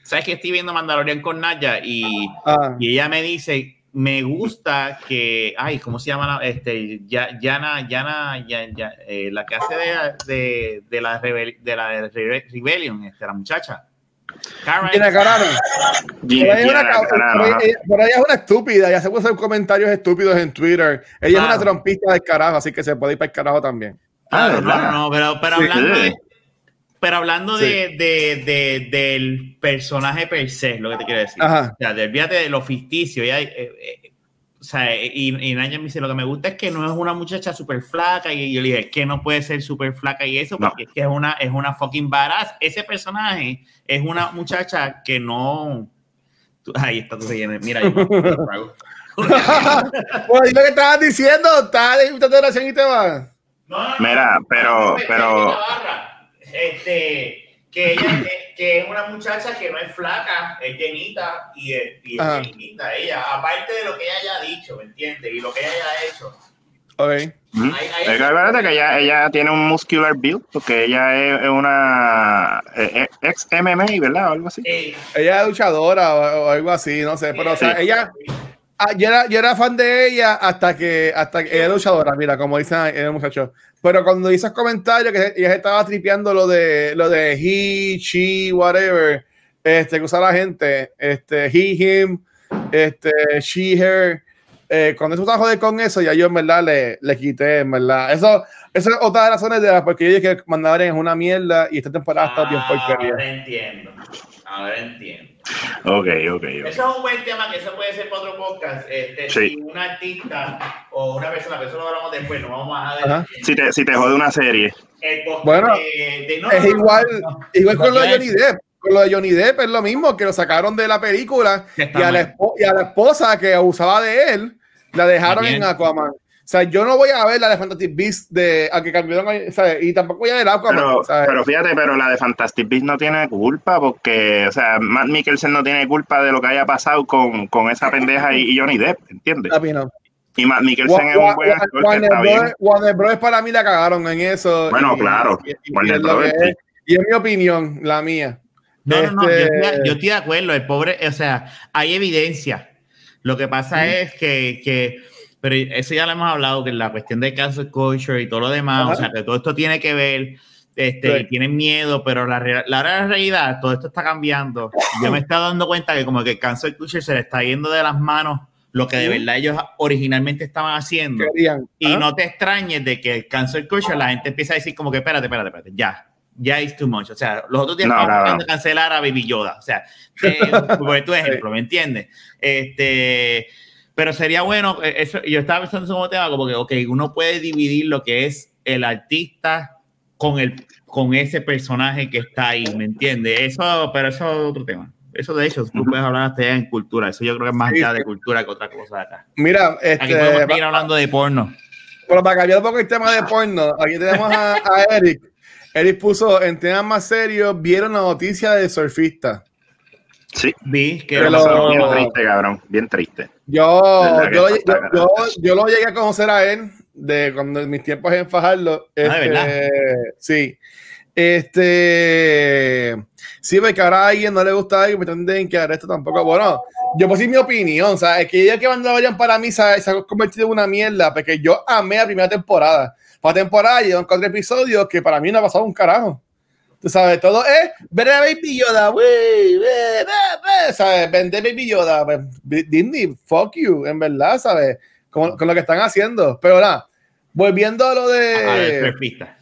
sabes que estoy viendo Mandalorian con Naya y, ah. y ella me dice me gusta que, ay, ¿cómo se llama? Este, Yana, Yana, ya, eh, la que hace de, de, de la, rebel, de la Rebellion, este, la muchacha. Gina Carano. Por ahí es una estúpida, ya se puede hacer comentarios estúpidos en Twitter. Ella es una trompista del carajo, así que se puede ir para el carajo también. Ah, no, no, pero, pero hablando de, pero hablando de, de, de, del personaje per se, lo que te quiero decir. O sea, olvídate de lo ficticio. Ya, eh, eh, o sea, y, y Naya me dice, lo que me gusta es que no es una muchacha súper flaca. Y yo le dije, es que no puede ser súper flaca y eso, porque es que es una, es una fucking badass. Ese personaje es una muchacha que no... Ahí está, tú Mira, yo pues lo que estabas diciendo, estás de oración y te vas. No, Mira, pero, pero este, que ella que, es una muchacha que no es flaca, es llenita y es, y llenita ella, aparte de lo que ella haya dicho, ¿me entiendes? Y lo que ella haya hecho. Ok. es verdad que ella, ella tiene un muscular build, porque ella es, una eh, eh, ex MMA, ¿verdad? O algo así. Ella es luchadora o, algo así, no sé, pero o sea, ella... Ah, yo, era, yo era fan de ella hasta que, hasta que ella es luchadora, mira, como dice el muchacho. Pero cuando hizo comentarios que ella estaba tripeando lo de lo de he, she, whatever, este, que usa la gente, este, he, him, este, she, her. Eh, cuando eso estaba joder con eso, ya yo en verdad le, le quité, en verdad. Eso, eso es otra de las razones de las porque yo dije que Mandalorian es una mierda y esta temporada está bien porquería. Ahora entiendo. Ahora entiendo. Ok, ok. Eso es un buen tema que eso puede ser para otro podcast. Este, Si un artista o una persona, pero eso lo hablamos después, no vamos a ver. Si te, si te jode una serie. bueno, es igual, igual con lo de Johnny Depp. Con lo de Johnny Depp es lo mismo, que lo sacaron de la película y a, la y a, la esposa que abusaba de él la dejaron en Aquaman. O sea, yo no voy a ver la de Fantastic Beasts de a que cambiaron, Y tampoco voy a ver Aquaman. Pero, pero fíjate, pero la de Fantastic Beasts no tiene culpa porque, o sea, Matt Mikkelsen no tiene culpa de lo que haya pasado con, con esa pendeja y, Johnny Depp, ¿entiendes? Y Matt Mikkelsen es un buen actor Warner, Bros, Warner Bros. para mí la cagaron en eso. Bueno, claro. Y, Warner Bros. y es mi opinión, la mía. No, no, no, yo estoy, yo estoy, de acuerdo. El pobre, o sea, hay evidencia. Lo que pasa es que, que pero eso ya lo hemos hablado, que la cuestión de cancel culture y todo lo demás, o sea, que todo esto tiene que ver, este, tienen miedo, pero la, la, realidad, todo esto está cambiando. Yo me estoy dando cuenta que como que el cancel culture se le está yendo de las manos lo que de verdad ellos originalmente estaban haciendo. Y no te extrañes de que el cancel culture la gente empieza a decir como que espérate, espérate, espérate, ya, ya es too much. O sea, los otros días no, estaban cancelar a Baby Yoda. O sea, eh, por tu ejemplo, ¿me entiendes? Este pero sería bueno, eh, eso, yo estaba pensando en ese tema como que, ok, uno puede dividir lo que es el artista con, el, con ese personaje que está ahí, ¿me entiendes? Eso, pero eso es otro tema. Eso de hecho, tú puedes hablar hasta en cultura. Eso yo creo que es más allá de cultura que otra cosa acá. Mira, este, aquí podemos seguir hablando de porno. Pero para cambiar un poco el tema de porno, aquí tenemos a, a Eric. Eric puso en temas más serios, vieron la noticia de surfista. Sí, vi que era bien triste, cabrón, bien triste. Yo, yo, yo, yo, lo llegué a conocer a él de cuando en mis tiempos en Fajardo. Ah, este, sí. Este. Sí, porque ahora a alguien no le gusta y pretenden que esto tampoco. Bueno, yo pues sí mi opinión. O sea, es que ya que vayan para mí se ha convertido en una mierda, porque yo amé la primera temporada. Para temporada llevan cuatro episodios que para mí no ha pasado un carajo. Tú sabes, todo es ver a Baby Yoda, güey, ¿sabes? Vender Baby Yoda. Pues, Disney, fuck you, en verdad, ¿sabes? Con, con lo que están haciendo. Pero nada, volviendo a lo de. A ver, surfista.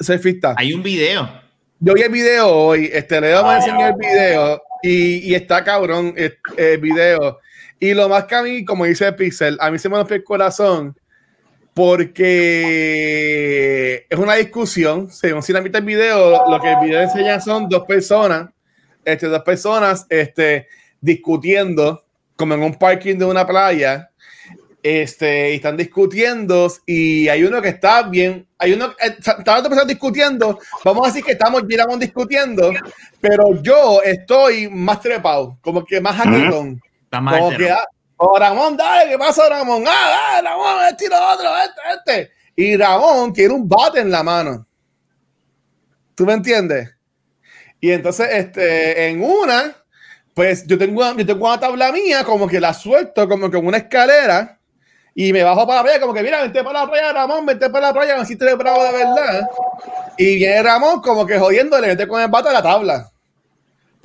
Surfista. Hay un video. Yo vi el video hoy, este, le vamos a enseñar el video y, y está cabrón el, el, video. Y lo más que a mí, como dice Pixel, a mí se me rompió el corazón porque es una discusión, según si la mitad del video, lo que el video enseña son dos personas, este, dos personas este, discutiendo, como en un parking de una playa, este, y están discutiendo, y hay uno que está bien, hay uno, eh, personas discutiendo, vamos a decir que estamos, estamos discutiendo, pero yo estoy más trepado, como que más hacketón. Como que, Oh, Ramón, dale, ¿qué pasa, Ramón? Ah, dale, Ramón, este otro, este, este. Y Ramón tiene un bate en la mano. ¿Tú me entiendes? Y entonces, este, en una, pues yo tengo, yo tengo una tabla mía, como que la suelto, como que en una escalera, y me bajo para la playa, como que mira, vente para la playa, Ramón, vente para la playa, así te bravo de verdad. Y viene Ramón, como que jodiendo, le mete con el bate a la tabla.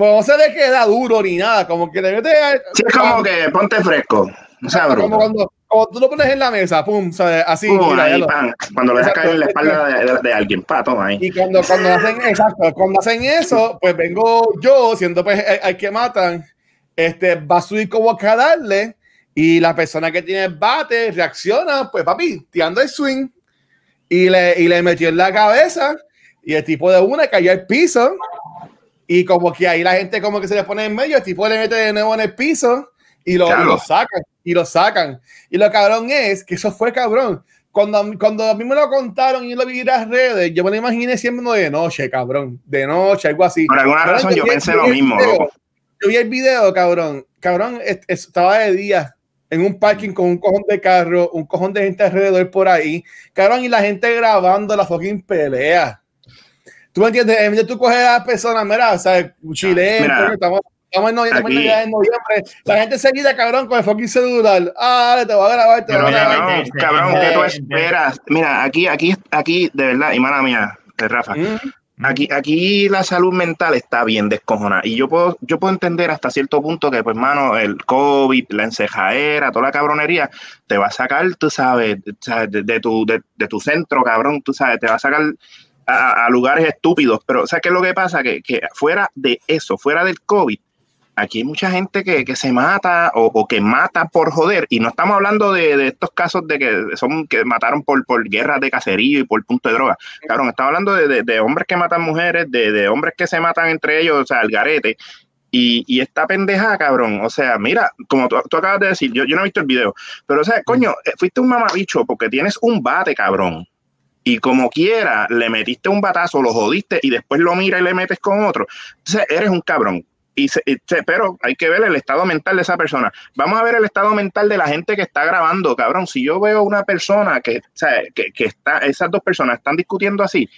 Pues no se le queda duro ni nada, como que le mete. Sí, es como que ponte fresco. No sea, como cuando, tú lo pones en la mesa, pum, ¿sabes? así. Cuando le dejas caer en la espalda de, de, alguien, pa, toma ahí. Y cuando, cuando hacen, exacto, cuando hacen eso, pues vengo yo, siendo pues el, que matan, este, va a subir como a darle, y la persona que tiene el bate reacciona, pues papi, tirando el swing, y le, y le metió en la cabeza, y el tipo de una cayó al piso, y como que ahí la gente como que se le pone en medio, el tipo le mete de nuevo en el piso y lo, y lo sacan, y lo sacan. Y lo cabrón es que eso fue cabrón. Cuando, cuando a mí me lo contaron y lo vi en las redes, yo me lo imaginé siempre de noche, cabrón. De noche, algo así. Por alguna razón yo, pensé lo mismo. yo vi el video, cabrón. Cabrón, estaba de día en un parking con un cojón de carro, un cojón de gente alrededor por ahí. Cabrón, y la gente grabando la fucking pelea. ¿Tú me entiendes? En vez de tú coges a las personas, mira, o sea, chileno, estamos, estamos, en noviembre, en noviembre, la gente seguida, cabrón, con el fucking celular. Ah, te voy a grabar, te voy a grabar. No, cabrón, ¿qué tú esperas? Mira, aquí, aquí, aquí, de verdad, y mala mía, de Rafa. Aquí, aquí la salud mental está bien descojonada. Y yo puedo, yo puedo entender hasta cierto punto que, pues, mano, el COVID, la encejadera, toda la cabronería, te va a sacar, tú sabes, de, de tu, de, de, tu centro, cabrón, tú sabes, te va a sacar a, lugares estúpidos. Pero, ¿sabes qué es lo que pasa? Que, que, fuera de eso, fuera del COVID, aquí hay mucha gente que, que se mata o, que mata por joder. Y no estamos hablando de, de, estos casos de que son que mataron por, por guerras de cacerío y por punto de droga. Cabrón, estamos hablando de, de hombres que matan mujeres, de, hombres que se matan entre ellos, o sea, el garete. Y, esta pendeja, cabrón, o sea, mira, como tú, acabas de decir, yo, yo, no he visto el video, pero o sea, coño, eh, fuiste un mamabicho porque tienes un bate, cabrón. Y como quiera, le metiste un batazo, lo jodiste y después lo mira y le metes con otro. Entonces, eres un cabrón. Y pero hay que ver el estado mental de esa persona. Vamos a ver el estado mental de la gente que está grabando, cabrón. Si yo veo una persona que, o sea, que, que está, esas dos personas están discutiendo así,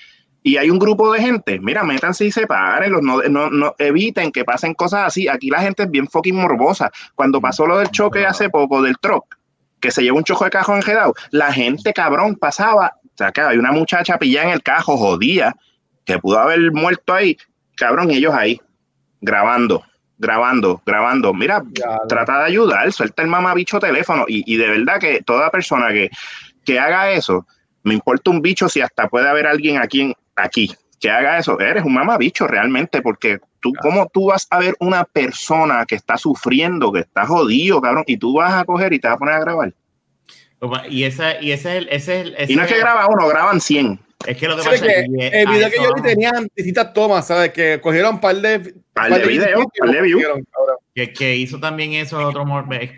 y hay un grupo de gente, mira, métanse y separen, no, no, no, eviten que pasen cosas así. Aquí la gente es bien fucking morbosa. Cuando pasó lo del choque hace poco del truck, que se llevó un choque de cajo enjedado, la gente, cabrón, pasaba, o sea, que hay una muchacha pillada en el cajo, jodía, que pudo haber muerto ahí, cabrón, y ellos ahí, grabando, grabando, grabando. Mira, trata de ayudar, suelta el mamabicho teléfono. Y, y de verdad que toda persona que, que haga eso, me importa un bicho si hasta puede haber alguien aquí aquí que haga eso, eres un mamabicho realmente, porque tú, ¿cómo tú vas a ver una persona que está sufriendo, que está jodido, cabrón, y tú vas a coger y te vas a poner a grabar? Y, ese, y ese es el... y no es que graba uno, graban 100. Es que lo que pasa es que el video que yo vi tenía distintas tomas, ¿sabes? Que cogieron un par de, par de, videos, par de views. Que, que, hizo también eso otro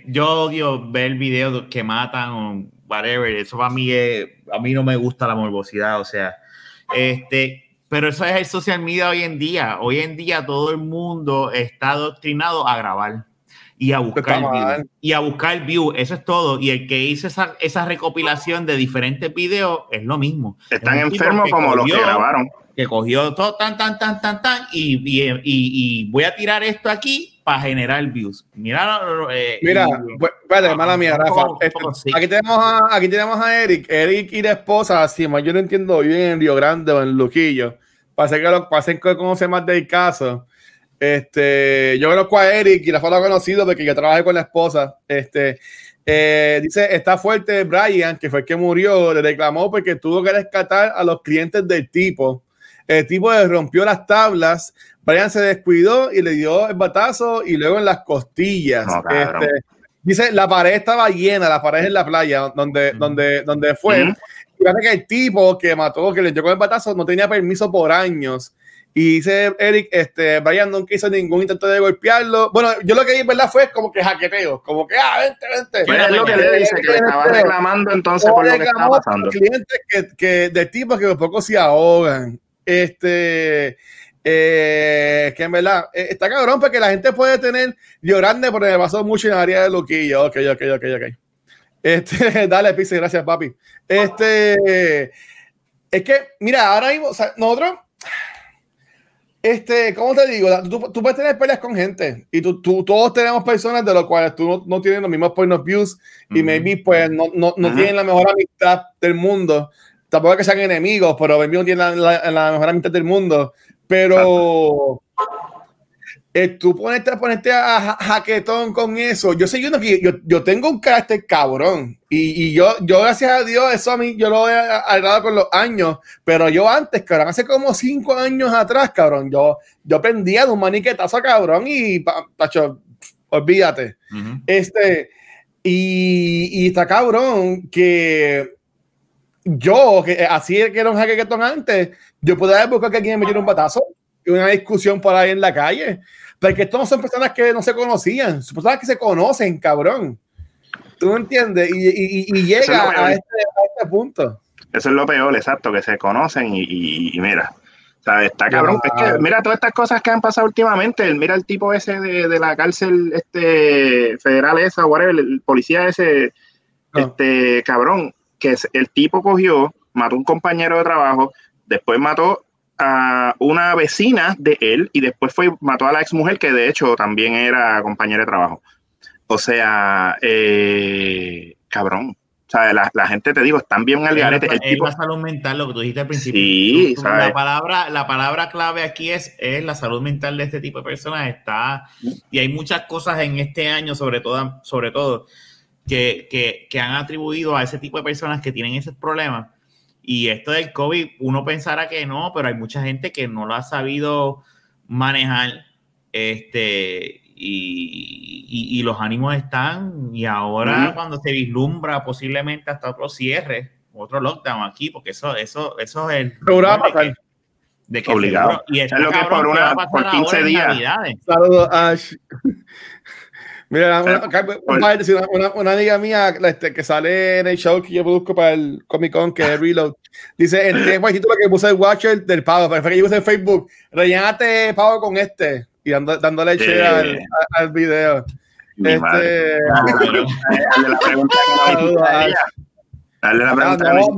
Yo odio ver videos que matan o whatever. Eso para mí es, a mí no me gusta la morbosidad, o sea, este, pero eso es el social media hoy en día. Hoy en día todo el mundo está adoctrinado a grabar y a buscar view, y a buscar view, eso es todo. Y el que hizo esa, esa recopilación de diferentes videos es lo mismo. Están enfermos como los que grabaron. Que cogió todo tan, tan, tan, tan, tan, y, y, y, voy a tirar esto aquí para generar views. Mira, eh, Mira, pues, espérate, mala mía, Rafa. Este, aquí, tenemos a, aquí tenemos a Eric. Eric y la esposa, así, yo no entiendo, viven en Río Grande o en Luquillo. Parece que lo parece que conoce más del caso. Este, yo conozco a Eric y la foto conocido porque yo trabajé con la esposa. Este, eh, dice, está fuerte Brian, que fue el que murió, le reclamó porque tuvo que rescatar a los clientes del tipo. El tipo le rompió las tablas, Brian se descuidó y le dio el batazo y luego en las costillas. este, dice, la pared estaba llena, la pared en la playa donde, donde, donde fue. Y parece que el tipo que mató, que le dio con el batazo, no tenía permiso por años. Y dice Eric, este, Brian nunca hizo ningún intento de golpearlo. Bueno, yo lo que vi, ¿verdad? Fue como que jaqueteo, como que, ah, vente, vente. Pues es lo que le dice, que le estaba reclamando entonces por lo que estaba pasando. Clientes que, que, de tipos que poco se ahogan. Este, eh, que en verdad eh, está cabrón porque la gente puede tener llorando porque me pasó mucho en el área de Loquillo. Ok, ok, ok, ok. Este, dale, Pise, gracias, papi. Este, es que, mira, ahora mismo, o sea, nosotros este, ¿cómo te digo? Tú, tú, puedes tener peleas con gente y tú, tú, todos tenemos personas de los cuales tú no, no tienes los mismos point of views y maybe pues no, no, no tienen la mejor amistad del mundo. Tampoco es que sean enemigos, pero maybe no tienen la, la, mejor amistad del mundo. Pero eh, tú ponerte, ponerte a jaquetón con eso. Yo sé uno que yo, yo, tengo un carácter cabrón. Y, y, yo, yo, gracias a Dios, eso a mí yo lo he arreglado con los años. Pero yo antes, cabrón, hace como cinco años atrás, cabrón, yo, yo pendía de un maniquetazo, cabrón, y pacho, olvídate. Este, y, y está cabrón que yo, que así que era un jaquetón antes, yo podía buscar que alguien me diera un batazo y una discusión por ahí en la calle. Porque estos no son personas que no se conocían, son personas que se conocen, cabrón. ¿Tú entiendes? Y, y, llega este, a, este, punto. Eso es lo peor, exacto, que se conocen y, mira. O sea, está cabrón. es que, mira todas estas cosas que han pasado últimamente. Mira el tipo ese de, la cárcel este federal esa, whatever, el policía ese, este cabrón, que el tipo cogió, mató a un compañero de trabajo, después mató a una vecina de él y después fue mató a la ex mujer que de hecho también era compañera de trabajo. O sea, eh, cabrón. O sea, la, gente, te digo, están bien al garete. El tipo... la salud mental, lo que tú dijiste al principio. Sí, la, palabra, la palabra clave aquí es, es la salud mental de este tipo de personas. Está, y hay muchas cosas en este año, sobre todo, sobre todo que, que, que han atribuido a ese tipo de personas que tienen esos problemas y esto del COVID, uno pensará que no, pero hay mucha gente que no lo ha sabido manejar. Este, y, los ánimos están, y ahora cuando se vislumbra posiblemente hasta otro cierre, otro lockdown aquí, porque eso, eso, eso es el. De que Obligado. Y es lo que por, una, por 15 días. Saludos, Ash. Mira, una, una, amiga mía este, que sale en el show que yo busco para el Comic Con, que es Reload, dice: En el título que puse el Watcher del pavo, pero fue que yo puse en Facebook, rellenate pavo con este, y dando, dándole sí. al, al, video. este. Hazle la pregunta que Dale la pregunta no, no,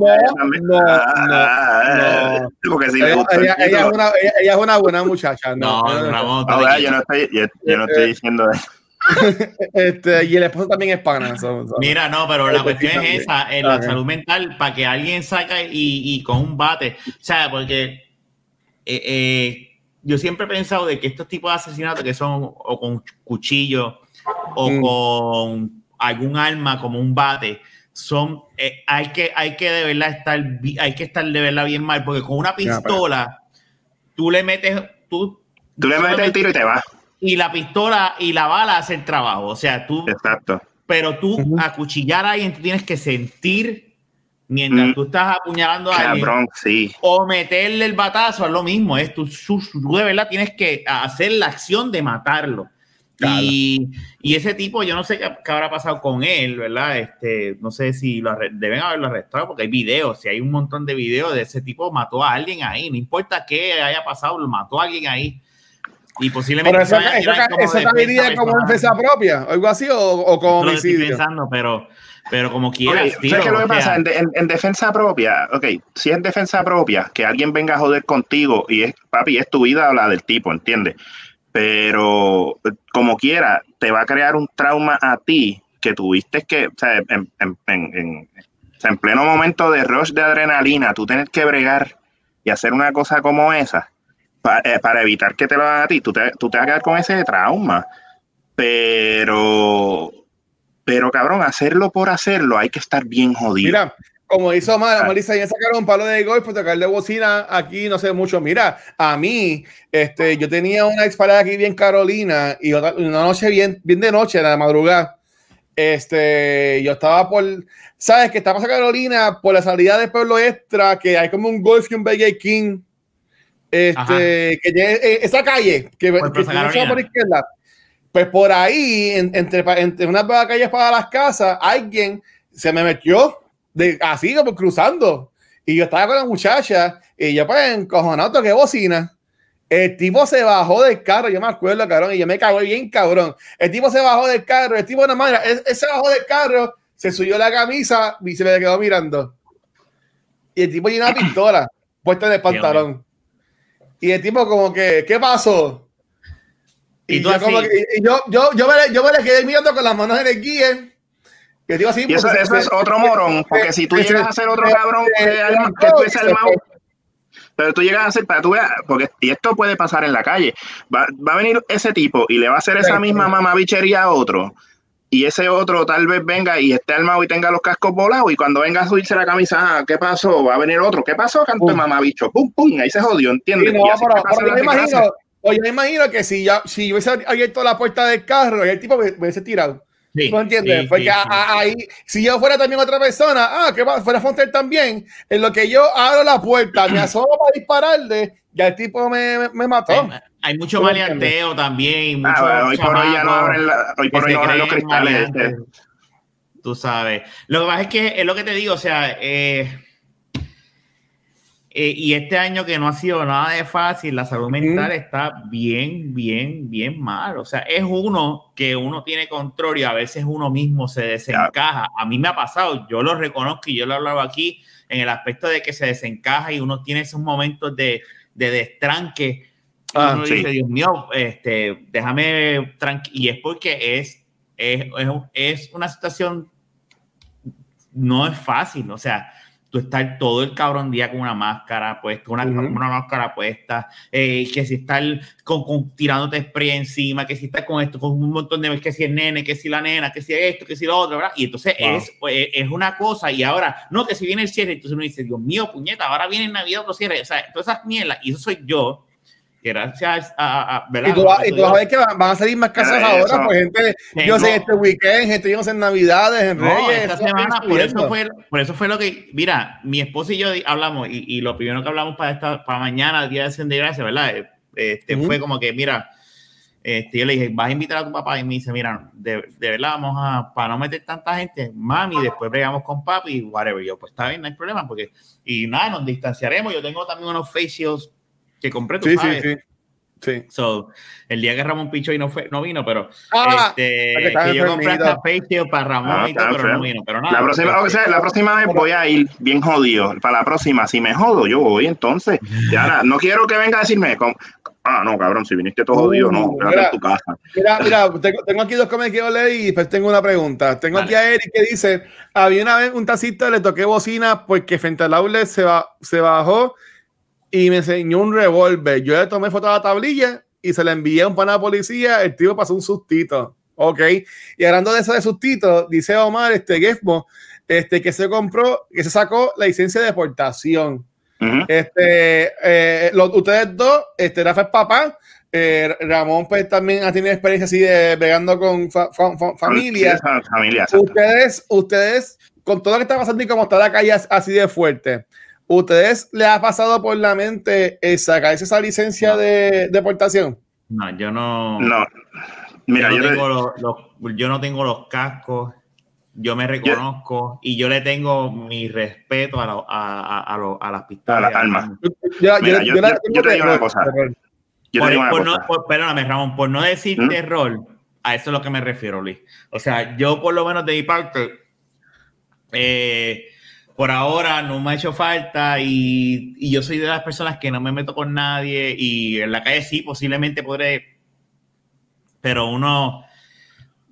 no, Porque si ella, ella, ella, es una, ella, ella, es una buena muchacha. No, no, no, no, yo no estoy, yo, yo no estoy diciendo eso. este, y el esposo también es pana. Mira, no, pero la cuestión es esa, en la salud mental, para que alguien saque y, y, con un bate, o sea, porque eh, eh, yo siempre he pensado de que estos tipos de asesinatos que son o con cuchillo o mm. con algún arma como un bate, son, eh, hay, que, hay que de verdad estar, hay que estar de verdad bien mal, porque con una pistola, tú le metes, tú, tú le metes el tiro y te vas y la pistola y la bala hace el trabajo. O sea, tú. Exacto. Pero tú acuchillar a alguien, tú tienes que sentir mientras mm. tú estás apuñalando a alguien. sí. O meterle el batazo, es lo mismo. Es de verdad tienes que hacer la acción de matarlo. Y, y, ese tipo, yo no sé qué, habrá pasado con él, ¿verdad? Este, no sé si lo deben haberlo arrestado porque hay videos, si hay un montón de videos de ese tipo mató a alguien ahí, no importa qué haya pasado, lo mató a alguien ahí. Y posiblemente. eso, eso, como defensa propia, algo así, o, o como homicidio. pensando, pero, pero como quieras. Okay, ¿Sabes qué lo que pasa? En, en, en, defensa propia, ok, si es defensa propia, que alguien venga a joder contigo y es, papi, es tu vida o la del tipo, ¿entiendes? Pero como quiera, te va a crear un trauma a ti que tuviste que, o sea, en, en, en, en pleno momento de rush de adrenalina, tú tienes que bregar y hacer una cosa como esa eh, para, evitar que te lo hagan a ti, tú te, tú te vas a quedar con ese trauma. Pero, pero cabrón, hacerlo por hacerlo, hay que estar bien jodido. Mira, como hizo Mara. Marisa, ya sacaron un palo de golf por tocarle bocina aquí, no sé mucho. Mira, a mí, este, yo tenía una expareja aquí bien Carolina y una noche bien, bien de noche, en la madrugada. Este, yo estaba por, sabes que estamos a Carolina por la salida del pueblo extra, que hay como un golf y un Burger King este, que eh, esa calle que, que por izquierda, pues por ahí, entre, entre unas calles para las casas, alguien se me metió de, así como cruzando. Y yo estaba con la muchacha y yo pues encojonado que bocina. El tipo se bajó del carro, yo me acuerdo, cabrón, y yo me cago bien, cabrón. El tipo se bajó del carro, el tipo de una manera, él, se bajó del carro, se subió la camisa y se me quedó mirando. Y el tipo llena una pistola puesta en el pantalón. Y el tipo como que, ¿qué pasó? Y, yo, como que, y yo, yo, yo, me, yo me le quedé mirando con las manos en el guía. Que digo así, y eso, eso es otro morón, porque si tú llegas a ser otro cabrón que, tú eres pero tú llegas a ser, para tú veas, porque y esto puede pasar en la calle, va, va, a venir ese tipo y le va a hacer esa misma mamabichería a otro, y ese otro tal vez venga y esté armado y tenga los cascos volados y cuando venga a subirse la camisa, ah, ¿qué pasó? Va a venir otro, ¿qué pasó? Canto de mamá bicho, pum, pum, ahí se jodió, ¿entiendes? no, yo, me imagino, oye, me imagino que si ya si hubiese abierto la puerta del carro, el tipo me hubiese tirado. Sí, ¿No entiendes? Porque ahí, si yo fuera también otra persona, ah, que fuera Fonter también, en lo que yo abro la puerta, me asomo para dispararle, ya el tipo me, me mató. Hay mucho maleanteo también. Ah, hoy por hoy ya no abren, hoy por hoy no abren los cristales. Este. Tú sabes. Lo que pasa es que es lo que te digo, o sea, eh, eh, y este año que no ha sido nada de fácil, la salud mental está bien, bien, bien mal. O sea, es uno que uno tiene control y a veces uno mismo se desencaja. A mí me ha pasado, yo lo reconozco y yo lo he hablado aquí en el aspecto de que se desencaja y uno tiene esos momentos de, de destranque. Ah, uno dice, Dios mío, este, déjame tranquilo. Y es porque es, es, es una situación, no es fácil. O sea, tú estar todo el cabrón día con una máscara puesta, una, una máscara puesta, eh, que si estar con, tirándote spray encima, que si estás con esto, con un montón de que si el nene, que si la nena, que si esto, que si lo otro, ¿verdad? Y entonces es, pues, es una cosa, y ahora, no, que si viene el cierre, entonces uno dice, Dios mío, puñeta, ahora viene Navidad, otro cierre, o sea, todas esas mierdas, y eso soy yo, gracias a, ¿verdad? Y tú, vas, a ver que van, a salir más casas ahora, pues gente, yo sé este weekend, gente yo sé en Navidades, en Reyes. Esta semana, por eso, fue, por eso fue lo que, mira, mi esposo y yo hablamos, y, y lo primero que hablamos para esta, para mañana, el día de Acción de Gracias, ¿verdad? Este, Fue como que, mira, este, yo le dije, vas a invitar a tu papá y me dice, mira, de, de, verdad vamos a, para no meter tanta gente, mami, después bregamos con papi, whatever. Yo, pues está bien, no hay problema, porque, y nada, nos distanciaremos. Yo tengo también unos facials que compré, tú sí, sabes. Sí, sí. Sí. So, el día que Ramón Picho y no, fue, no vino, pero ah, este, que, yo compré hasta facial para Ramón ah, y todo, pero no vino. Pero nada, la, próxima, o sea, la próxima vez voy a ir bien jodido. Para la próxima, si me jodo, yo voy entonces. Ya, no quiero que venga a decirme, Ah, no, cabrón, si viniste todo jodido, no, uh, quédate en tu casa. Mira, mira, tengo, aquí dos cosas que quiero leer y después tengo una pregunta. Tengo aquí a Eric que dice: Había una vez un tacito, le toqué bocina porque frente al aula se, se bajó y me enseñó un revólver. Yo le tomé foto a la tablilla y se la envié a un pana de policía. El tío pasó un sustito. Ok. Y hablando de eso de sustito, dice Omar, este Gefmo, este, que se compró, que se sacó la licencia de deportación. Este, eh, ustedes dos, este, Rafa es papá, eh, Ramón pues también ha tenido experiencia así de pegando con familias. ustedes, ustedes, con todo lo que está pasando y como está la calle así de fuerte, ¿ustedes le ha pasado por la mente sacar esa licencia de deportación? No, yo no. No. Mira, yo, tengo yo no tengo los cascos yo me reconozco y yo le tengo mi respeto a, a, a, a las pistolas. A las armas. Yo, te digo una cosa. perdóname, Ramón, por no decir ¿Mm? terror, a eso es lo que me refiero, Luis. O sea, yo por lo menos de mi parte, eh, por ahora no me ha hecho falta y, y, yo soy de las personas que no me meto con nadie y en la calle sí, posiblemente podré, pero uno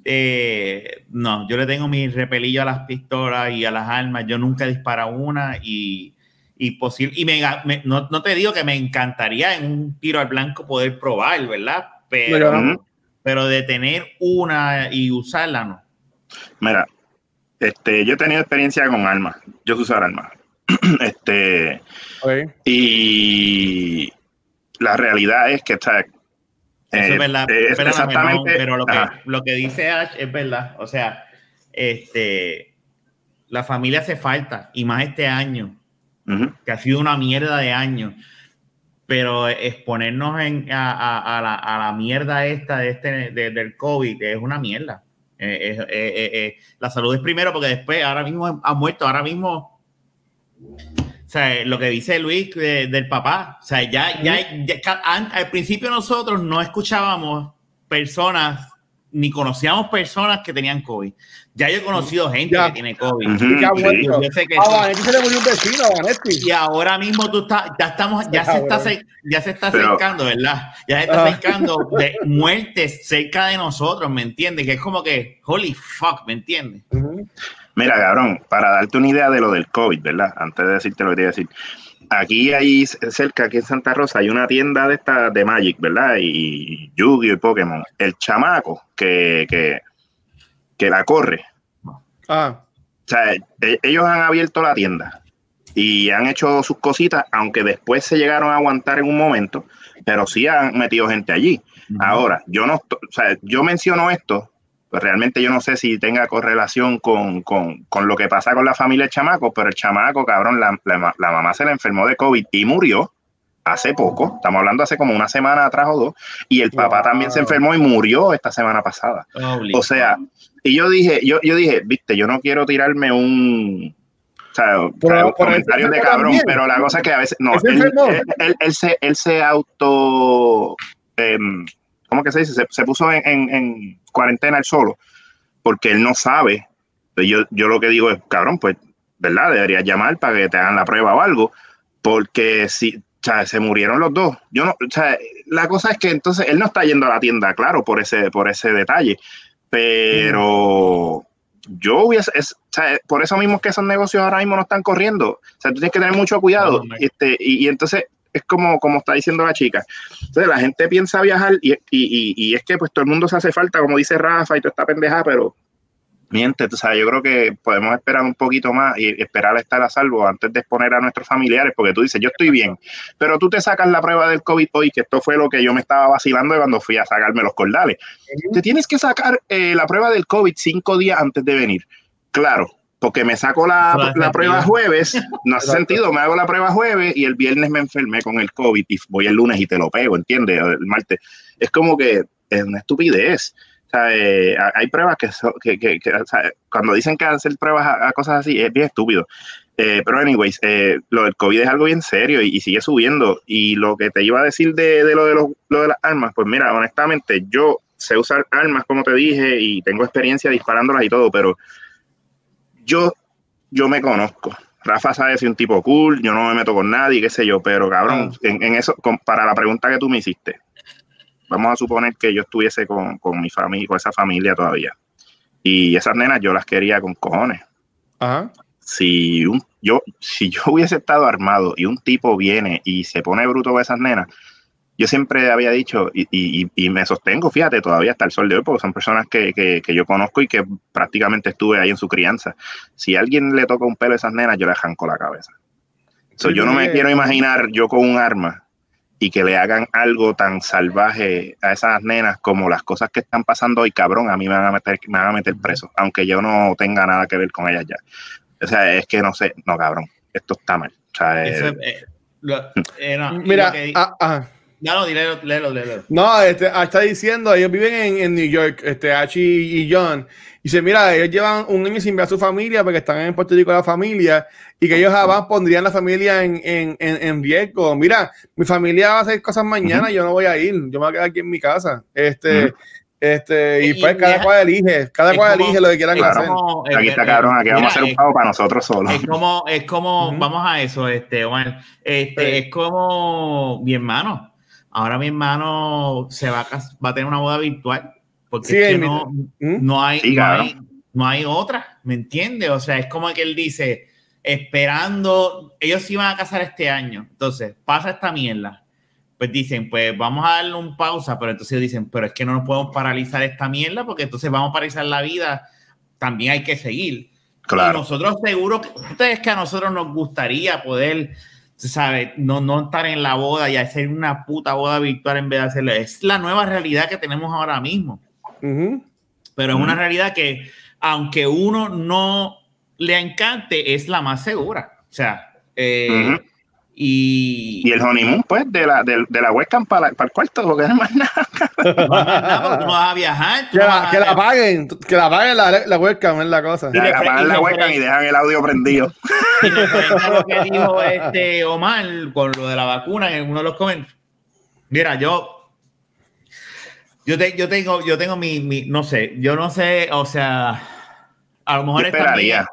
eh, no, yo le tengo mi repelillo a las pistolas y a las armas. Yo nunca he disparado una y, y posible. Y me, no, te digo que me encantaría en un tiro al blanco poder probar, ¿verdad? Pero, pero de tener una y usarla, no. Mira, este, yo he tenido experiencia con armas. Yo sé usar armas. este, y la realidad es que está, eso es verdad. Eh, exactamente. pero lo que, lo que dice Ash es verdad. O sea, este, la familia hace falta, y más este año, que ha sido una mierda de año. Pero exponernos en, a, a, la, a, la, mierda esta de este, del COVID es una mierda. Eh, eh, la salud es primero porque después, ahora mismo ha muerto, ahora mismo sea, lo que dice Luis del papá, o sea, ya, ya, al principio nosotros no escuchábamos personas ni conocíamos personas que tenían COVID. Ya yo he conocido gente que tiene COVID. Y ahora mismo tú estás, ya estamos, ya se está, ya se está acercando, ¿verdad? Ya se está ah. acercando de muertes cerca de nosotros, ¿me entiendes? Que es como que, holy fuck, ¿me entiendes? Mira, cabrón, para darte una idea de lo del COVID, ¿verdad? Antes de decirte lo que quería decir. Aquí hay cerca, aquí en Santa Rosa, hay una tienda de esta de Magic, ¿verdad? Y Yu-Gi-Oh! y Pokémon. El chamaco que, que, que la corre. Ah. O sea, e, ellos han abierto la tienda y han hecho sus cositas, aunque después se llegaron a aguantar en un momento, pero sí han metido gente allí. Ahora, yo no, o sea, yo menciono esto pues realmente yo no sé si tenga correlación con, lo que pasa con la familia del chamaco, pero el chamaco, cabrón, la, mamá se le enfermó de COVID y murió hace poco, estamos hablando hace como una semana atrás o dos, y el papá también se enfermó y murió esta semana pasada. o sea, y yo dije, yo, yo dije, viste, yo no quiero tirarme un, o sea, comentario de cabrón, pero la cosa es que a veces, no, él, se, él se auto, em, ¿cómo que se dice? Se, puso en, cuarentena él solo, porque él no sabe. Yo, yo lo que digo es, cabrón, pues, ¿verdad? Deberías llamar para que te hagan la prueba o algo, porque si, o sea, se murieron los dos. Yo no, o sea, la cosa es que entonces él no está yendo a la tienda, claro, por ese, por ese detalle, pero yo hubiese, o sea, por eso mismo que esos negocios ahora mismo no están corriendo. O sea, tú tienes que tener mucho cuidado. este, y, y, entonces es como, como está diciendo la chica. Entonces la gente piensa viajar y, y, y, es que pues todo el mundo se hace falta, como dice Rafa y toda esta pendejada, pero miente, tú sabes, yo creo que podemos esperar un poquito más y esperar a estar a salvo antes de exponer a nuestros familiares, porque tú dices, yo estoy bien, pero tú te sacas la prueba del COVID hoy, que esto fue lo que yo me estaba vacilando cuando fui a sacarme los cordales. Te tienes que sacar eh, la prueba del COVID cinco días antes de venir. Claro, porque me saco la, la prueba jueves, no hace sentido, me hago la prueba jueves y el viernes me enfermé con el COVID y voy el lunes y te lo pego, ¿entiendes? El martes. Es como que es una estupidez. Eh, hay pruebas que, que, que, cuando dicen que hacer pruebas a, cosas así es bien estúpido. Eh, pero, anyways, eh, lo del COVID es algo bien serio y, sigue subiendo. Y lo que te iba a decir de, de lo, de lo de las armas, pues mira, honestamente, yo sé usar armas, como te dije, y tengo experiencia disparándolas y todo, pero yo, yo me conozco. Rafa sabe si un tipo cool, yo no me meto con nadie, qué sé yo, pero cabrón, ah. en, en, eso, para la pregunta que tú me hiciste, vamos a suponer que yo estuviese con, mi familia, con esa familia todavía. Y esas nenas yo las quería con cojones. Si, un, yo, si yo hubiese estado armado y un tipo viene y se pone bruto con esas nenas, yo siempre había dicho, y, y, me sostengo, fíjate, todavía hasta el sol de hoy, porque son personas que, que, yo conozco y que prácticamente estuve ahí en su crianza. Si a alguien le toca un pelo a esas nenas, yo le arranco la cabeza. yo no me quiero imaginar yo con un arma y que le hagan algo tan salvaje a esas nenas como las cosas que están pasando hoy, cabrón, a mí me van a meter, me van a meter preso, aunque yo no tenga nada que ver con ellas ya. O sea, es que no sé, no, cabrón, esto está mal. O sea, eh, eh, eh, Mira, ah, ah. No, no, léelo, léelo, No, este, ah, está diciendo, ellos viven en, en New York, este, Hachi y John. Y dice, mira, ellos llevan un año sin ver a su familia porque están en Puerto Rico la familia y que ellos jamás pondrían la familia en, en, en, riesgo. Mira, mi familia va a hacer cosas mañana, yo no voy a ir, yo me voy a quedar aquí en mi casa. Este, este, y, pues cada cual elige, cada cual elige lo que quieran hacer. aquí está cabrón, aquí vamos a hacer un pago para nosotros solos. Es como, es como, vamos a eso, este, Omar, este, es como mi hermano Ahora mi hermano se va a, va a tener una boda virtual porque no, no, hay, no, hay, otra, ¿me entiendes? O sea, es como que él dice, esperando, ellos se iban a casar este año, entonces pasa esta mierda. Pues dicen, pues vamos a darle un pausa, pero entonces dicen, pero es que no nos podemos paralizar esta mierda porque entonces vamos a paralizar la vida, también hay que seguir. Claro. Y nosotros seguro, ustedes que a nosotros nos gustaría poder ¿sabes? No, no estar en la boda y hacer una puta boda virtual en vez de hacerlo. Es la nueva realidad que tenemos ahora mismo. Pero es una realidad que, aunque uno no le encante, es la más segura. O sea, eh, y, y, el honeymoon, pues, de la, de, de la webcam para, para el cuarto, porque no más nada. No más tú no vas a viajar. Que, la, que la, paguen, que la paguen la, la webcam, es la cosa. Que la paguen la webcam y dejan el audio prendido. Y lo que dijo este Omar con lo de la vacuna en uno de los comentarios. Mira, yo. Yo, te, yo tengo, yo tengo mi, mi, no sé, yo no sé, o sea, a lo mejor estaría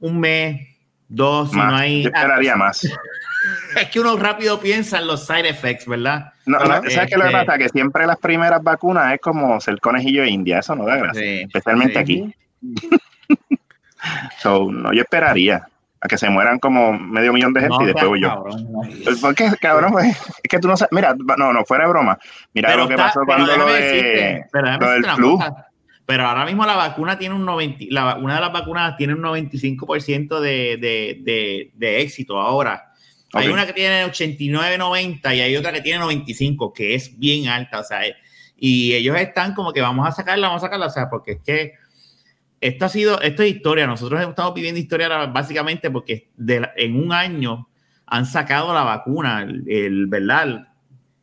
un mes, Dos, no hay. Yo esperaría más. es que uno rápido piensa en los side effects, ¿verdad? No, ¿Sabes qué lo que este pasa? Que siempre las primeras vacunas es como ser conejillo de India, eso no da gracia. especialmente aquí. so, no, yo esperaría a que se mueran como medio millón de gente y después voy yo. Pues, ¿Por qué, cabrón? Pues, es que tú no sabes. Mira, no, no, fuera de broma. Mira lo que pasó cuando lo, de, lo del flu. Pero ahora mismo la vacuna tiene un 90, la, una de las vacunas tiene un 95% de, de, de, éxito ahora. Hay una que tiene 89, 90 y hay otra que tiene 95, que es bien alta, o sea, y ellos están como que vamos a sacarla, vamos a sacarla, o sea, porque es que esto ha sido, esto es historia, nosotros estamos viviendo historia básicamente porque en un año han sacado la vacuna, el, ¿verdad?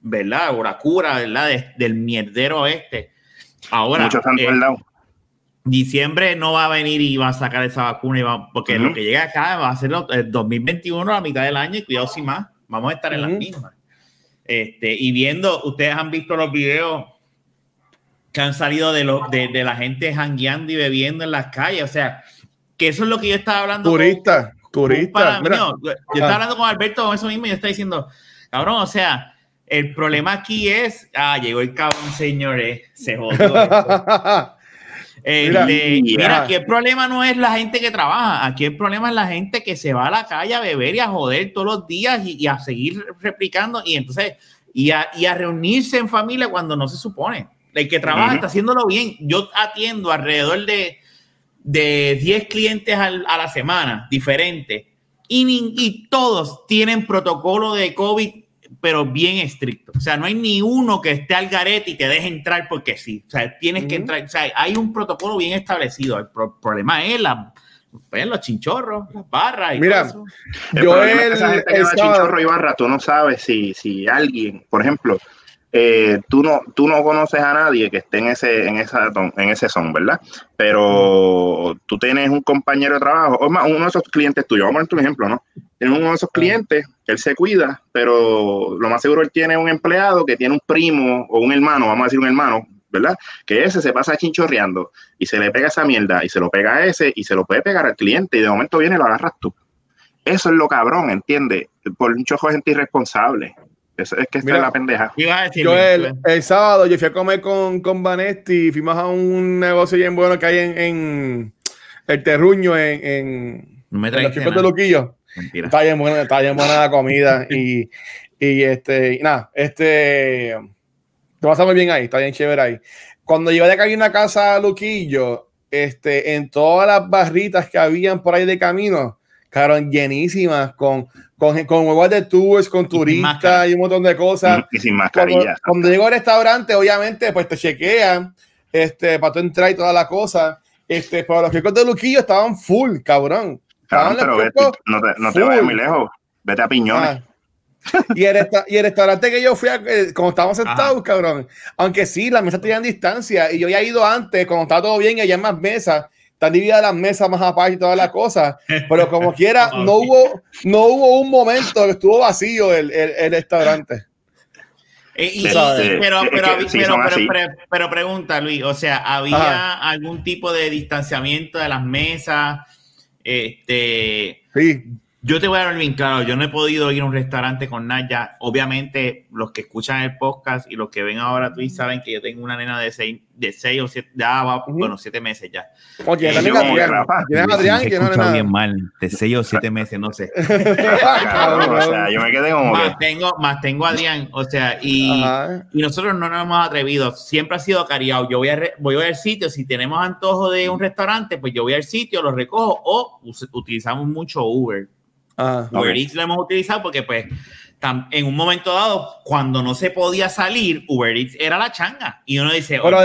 ¿verdad? O la cura, ¿verdad? del mierdero este Ahora, Muchos han eh, diciembre no va a venir y va a sacar esa vacuna, y va, porque lo que llega acá va a ser el 2021 a mitad del año y cuidado sin más, vamos a estar en las mismas. Este, y viendo, ustedes han visto los videos que han salido de, lo, de, de la gente jangueando y bebiendo en las calles, o sea, que eso es lo que yo estaba hablando. Turista, turista. yo estaba hablando con Alberto con eso mismo y yo estaba diciendo, cabrón, o sea, el problema aquí es, ah, llegó el cabrón, señores, se jodió. Este, mira, aquí el problema no es la gente que trabaja, aquí el problema es la gente que se va a la calle a beber y a joder todos los días y, a seguir replicando y entonces y a, y a, reunirse en familia cuando no se supone. El que trabaja está haciéndolo bien. Yo atiendo alrededor de de 10 clientes a la semana diferentes y, y todos tienen protocolo de COVID pero bien estricto. O sea, no hay ni uno que esté al garete y te deje entrar porque sí. O sea, tienes que entrar. O sea, hay un protocolo bien establecido. El problema es la, pues, los chinchorros, las barras y Mira, todo yo el, chinchorro y barra, tú no sabes si, si alguien, por ejemplo, eh, tú, no, tú no conoces a nadie que esté en ese, en esa, en ese son, ¿verdad? Pero tú tienes un compañero de trabajo, o más, uno de esos clientes tuyos, vamos a poner un ejemplo, ¿no? Tienes uno de esos clientes, él se cuida, pero lo más seguro él tiene un empleado que tiene un primo o un hermano, vamos a decir un hermano, ¿verdad? Que ese se pasa chinchorreando y se le pega esa mierda y se lo pega a ese y se lo puede pegar al cliente y de momento viene y lo agarras tú. Eso es lo cabrón, ¿entiendes? Por un chojo de gente irresponsable. Es, es que esta es la pendeja. yo el, sábado yo fui a comer con, con Vanetti y fuimos a un negocio bien bueno que hay en, en el Terruño, en, en, no me los de Luquillo. Está bien buena, está bien buena la comida y, y este, nada, este, te vas a muy bien ahí, está bien chévere ahí. Cuando llegué de acá a una casa a Luquillo, este, en todas las barritas que habían por ahí de camino, quedaron llenísimas con con, con huevos de tours, con turistas y un montón de cosas. Y sin mascarilla. Cuando, llego al restaurante, obviamente, pues te chequean este, para tú entrar y toda la cosa. Este, pero los kioscos de Luquillo estaban full, cabrón. Estaban pero vete, no te, no te vayas muy lejos. Vete a Piñones. Ah. y, el y el restaurante que yo fui, a, eh, como estábamos sentados, cabrón, aunque sí, las mesas tenían distancia y yo había ido antes, cuando estaba todo bien y había más mesas, están divididas las mesas más aparte y todas las cosas, pero como quiera, no hubo, no hubo un momento que estuvo vacío el, el, restaurante. pero, pero, pregunta, Luis, o sea, ¿había algún tipo de distanciamiento de las mesas? Este, sí. Yo te voy a dar bien claro, yo no he podido ir a un restaurante con Naya. Obviamente, los que escuchan el podcast y los que ven ahora tú saben que yo tengo una nena de seis, de seis o siete, ya va, bueno, siete meses ya. Oye, también Adrián, Adrián, que no bien mal, de seis o siete meses, no sé. o sea, yo me quedé como más tengo, más tengo a Adrián, o sea, y, y, nosotros no nos hemos atrevido, siempre ha sido cariado. Yo voy a voy al sitio, si tenemos antojo de un restaurante, pues yo voy al sitio, lo recojo o utilizamos mucho Uber. Ah, Uber Eats lo hemos utilizado porque, pues, en un momento dado, cuando no se podía salir, Uber Eats era la changa. Y uno dice, pero,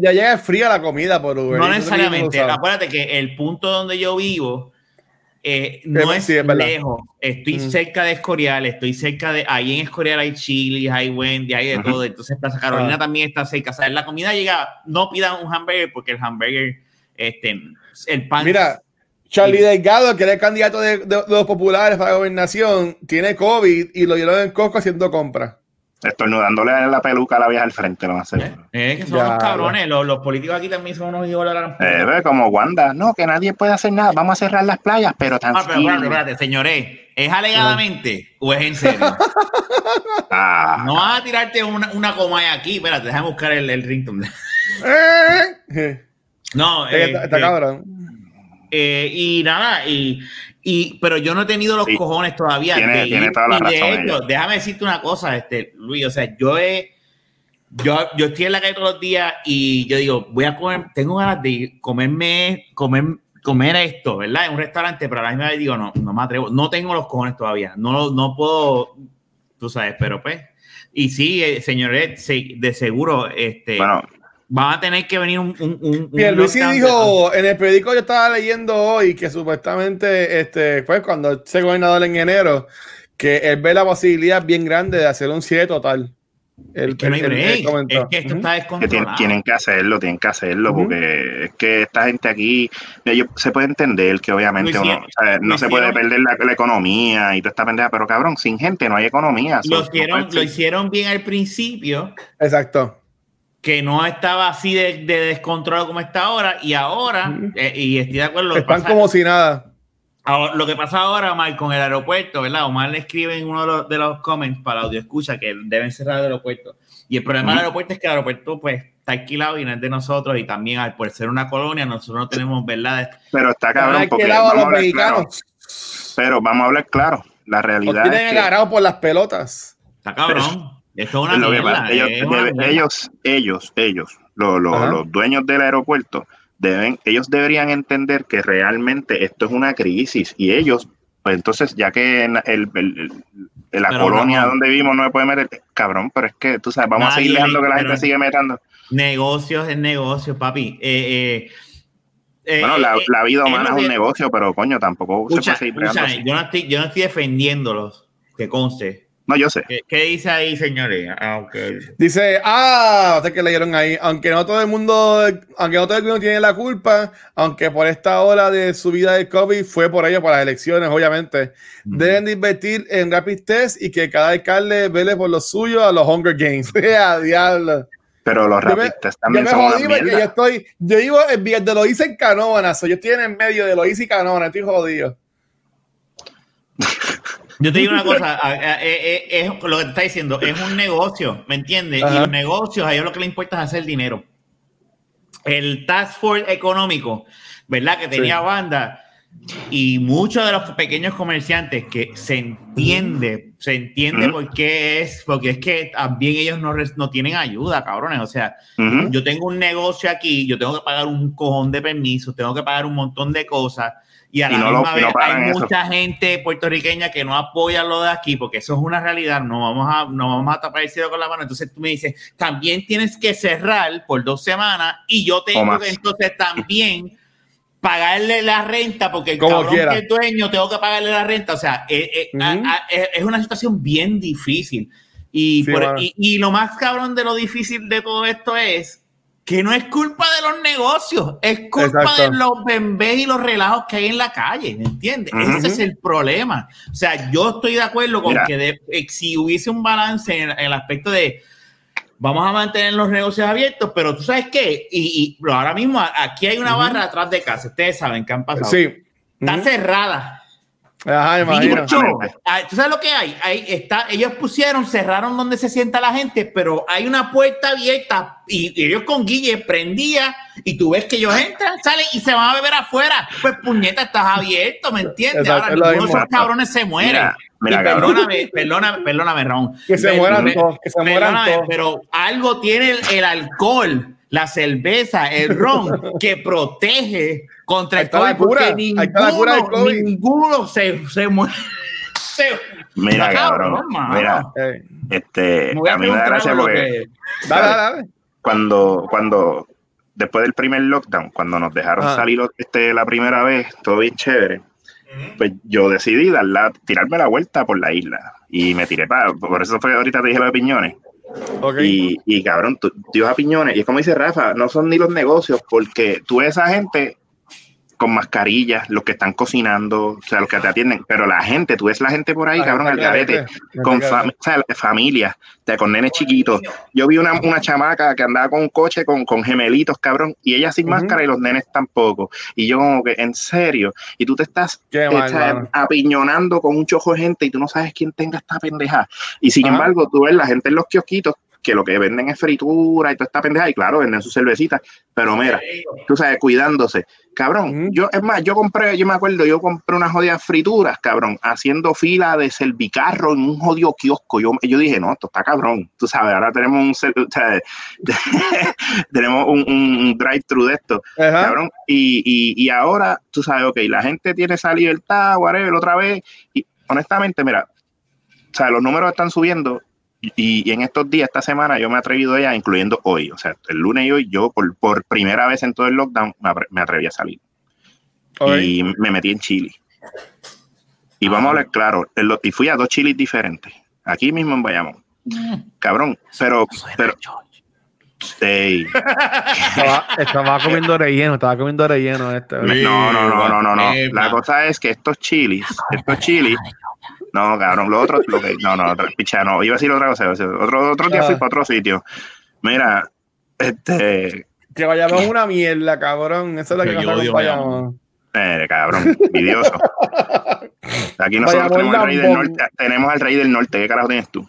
ya llega fría la comida por Uber No necesariamente. Acuérdate que el punto donde yo vivo eh, no es, lejos. Estoy cerca de Escorial, estoy cerca de. Ahí en Escorial hay chili, hay Wendy, hay de todo. Entonces, Plaza Carolina ah. también está cerca. O sea, la comida llega, no pidan un hamburger porque el hamburger, este, el pan. Mira, Charlie Delgado, que era el candidato de, los populares para la gobernación, tiene COVID y lo llevaron en Costco haciendo compras. Estornudándole la peluca a la vieja al frente, lo más seguro. Eh, es que son unos cabrones, los, políticos aquí también son unos hijos de la eh, como Wanda, no, que nadie puede hacer nada, vamos a cerrar las playas, pero tan Ah, pero espérate, espérate, señores, ¿es alegadamente o es en serio? ah. No vas a tirarte una, una coma aquí, espérate, déjame buscar el, el ringtone. Eh. no, está, está cabrón. Eh, y nada, y, y, pero yo no he tenido los cojones todavía. Tiene, de, toda la razón déjame decirte una cosa, este, Luis, o sea, yo he, yo, yo estoy en la calle todos los días y yo digo, voy a comer, tengo ganas de comerme, comer, comer esto, ¿verdad? En un restaurante, pero a la misma vez digo, no, no me atrevo, no tengo los cojones todavía, no, no puedo, tú sabes, pero pues, y sí, eh, señores, de seguro, este, bueno, Va a tener que venir un. un, un dijo en el periódico, yo estaba leyendo hoy que supuestamente, este, pues cuando se gobernador en enero, que él ve la posibilidad bien grande de hacer un cierre total. El, que no hay es que esto está descontrolado. tienen, que hacerlo, tienen que hacerlo, porque es que esta gente aquí, se puede entender que obviamente uno, no se puede perder la, economía y toda esta pendeja, pero cabrón, sin gente no hay economía. Lo, hicieron, lo hicieron bien al principio. Exacto que no estaba así de, de descontrolado como está ahora y ahora, eh, y estoy de acuerdo. Están como si nada. lo que pasa ahora, Omar, con el aeropuerto, ¿verdad? Omar le escribe en uno de los, de los comments para audio escucha que deben cerrar el aeropuerto. Y el problema del aeropuerto es que el aeropuerto, pues, está alquilado y no es de nosotros. Y también, al por ser una colonia, nosotros no tenemos verdades. Pero está cabrón, porque Pero vamos a hablar claro. La realidad. Los tienen es por las pelotas. Está cabrón. Esto es una ellos, ellos, ellos, ellos, los, los, dueños del aeropuerto, deben, ellos deberían entender que realmente esto es una crisis y ellos, pues entonces, ya que en, el, la colonia donde vivimos no me puede meter, cabrón, pero es que tú sabes, vamos a seguir dejando que la gente siga metiendo. Negocios es negocio, papi. Eh, eh, bueno, la, la, vida humana es, un negocio, pero coño, tampoco se puede seguir yo, no estoy, yo no estoy defendiéndolos, que conste no, yo sé. ¿Qué, dice ahí, señores? Ah, dice, ah, ustedes que leyeron ahí, aunque no todo el mundo, aunque no todo el mundo tiene la culpa, aunque por esta hora de subida del COVID fue por ello, por las elecciones, obviamente, deben de invertir en rapid test y que cada alcalde vele por lo suyo a los Hunger Games. ¡Ya, diablo! Pero los rapid test también yo me son jodí porque yo estoy, yo vivo en de lo hice en Canóvana, yo estoy en el medio de lo hice y Canóvana, estoy jodido. Yo te digo una cosa, eh, eh, es, lo que te está diciendo, es un negocio, ¿me entiendes? Y los negocios, a ellos lo que les importa es hacer dinero. El Task Force económico, ¿verdad? Que tenía banda y muchos de los pequeños comerciantes que se entiende, se entiende por qué es, porque es que también ellos no, no tienen ayuda, cabrones. O sea, yo tengo un negocio aquí, yo tengo que pagar un cojón de permisos, tengo que pagar un montón de cosas y a la misma vez hay mucha gente puertorriqueña que no apoya lo de aquí, porque eso es una realidad, no vamos a, no vamos a tapar el cielo con la mano. Entonces tú me dices, también tienes que cerrar por dos semanas y yo tengo que entonces también pagarle la renta, porque el cabrón que es dueño tengo que pagarle la renta. O sea, eh, eh, es una situación bien difícil. Y, y, y lo más cabrón de lo difícil de todo esto es que no es culpa de los negocios, es culpa de los bembés y los relajos que hay en la calle, ¿me entiendes? Ese es el problema. O sea, yo estoy de acuerdo con que eh, si hubiese un balance en, el aspecto de vamos a mantener los negocios abiertos, pero tú sabes qué, y, ahora mismo aquí hay una barra atrás de casa, ustedes saben qué han pasado. Sí. Está cerrada Ajá, imagino. ¿Tú sabes lo que hay? Ahí está, ellos pusieron, cerraron donde se sienta la gente, pero hay una puerta abierta y, ellos con Guille prendía y tú ves que ellos entran, salen y se van a beber afuera. Pues puñeta, estás abierto, ¿me entiendes? Ahora ninguno de esos cabrones se mueren. perdóname, perdóname, perdóname, Raúl. Que se mueran todos, que se mueran todos. Pero algo tiene el alcohol, la cerveza, el ron, que protege contra el COVID, porque ninguno, ninguno se, se muere. mira, cabrón, mira, este, a, mí me da gracia porque dale, dale. cuando, cuando después del primer lockdown, cuando nos dejaron salir este, la primera vez, todo bien chévere, pues yo decidí darla, tirarme la vuelta por la isla y me tiré para, por eso fue ahorita te dije lo de piñones. Y, y, cabrón, tú, tú a piñones, y es como dice Rafa, no son ni los negocios, porque tú esa gente con mascarillas, los que están cocinando, o sea, los que te atienden, pero la gente, tú ves la gente por ahí, cabrón, al garete, con familias, con nenes chiquitos. Yo vi una, una, chamaca que andaba con un coche con, con gemelitos, cabrón, y ella sin máscara y los nenes tampoco. Y yo como que, en serio, y tú te estás apiñonando con un chojo de gente y tú no sabes quién tenga esta pendeja. Y sin embargo, tú ves la gente en los kiosquitos que lo que venden es fritura y toda esta pendeja, y claro, venden sus cervecitas, pero mira, tú sabes, cuidándose. Cabrón, yo, es más, yo compré, yo me acuerdo, yo compré unas jodidas frituras, cabrón, haciendo fila de servicarro en un jodido kiosco. Yo, yo dije, no, esto está cabrón. Tú sabes, ahora tenemos un, tenemos un, drive-thru de esto, cabrón. Y, y, y, ahora, tú sabes, ok, la gente tiene esa libertad, whatever, otra vez. Y honestamente, mira, o sea, los números están subiendo y, en estos días, esta semana, yo me he atrevido ya, incluyendo hoy, o sea, el lunes y hoy, yo por, por primera vez en todo el lockdown me, atreví a salir. Y me metí en Chile. Y vamos a hablar claro, y fui a dos chilis diferentes, aquí mismo en Bayamón. Mm. Cabrón, pero... pero Sí. estaba, comiendo relleno, estaba comiendo relleno. Este. No, no, no, no, no, no. La cosa es que estos chilis, estos chilis no, cabrón, lo otro, lo que, no, no, picha, no, iba a decir otra cosa, otro, otro día fui para otro sitio. Mira, este. Que vayamos una mierda, cabrón. Esa es la que nos vayamos. Eh, cabrón, vidioso. Aquí nosotros tenemos al, rey del norte, tenemos al rey del norte. ¿Qué carajo tienes tú?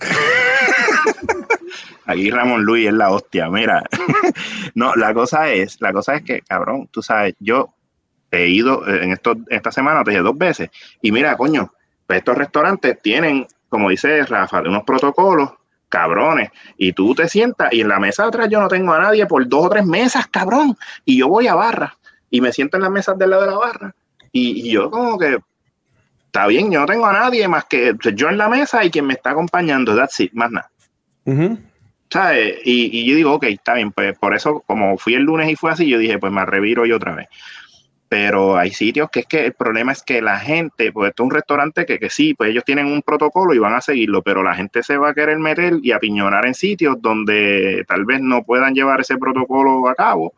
Aquí Ramón Luis es la hostia. Mira, no, la cosa es, la cosa es que, cabrón, tú sabes, yo he ido en esto, esta semana, te dije dos veces, y mira, coño, pues estos restaurantes tienen, como dice Rafa, unos protocolos cabrones. Y tú te sientas y en la mesa de atrás yo no tengo a nadie por dos o tres mesas, cabrón. Y yo voy a barra y me siento en las mesas del lado de la barra. Y, yo como que, está bien, yo no tengo a nadie más que yo en la mesa y quien me está acompañando, that's it, más nada. Y, y, yo digo, ok, está bien, pues por eso, como fui el lunes y fue así, yo dije, pues me reviro yo otra vez pero hay sitios que es que el problema es que la gente, pues esto es un restaurante que, que sí, pues ellos tienen un protocolo y van a seguirlo, pero la gente se va a querer meter y apiñonar en sitios donde tal vez no puedan llevar ese protocolo a cabo.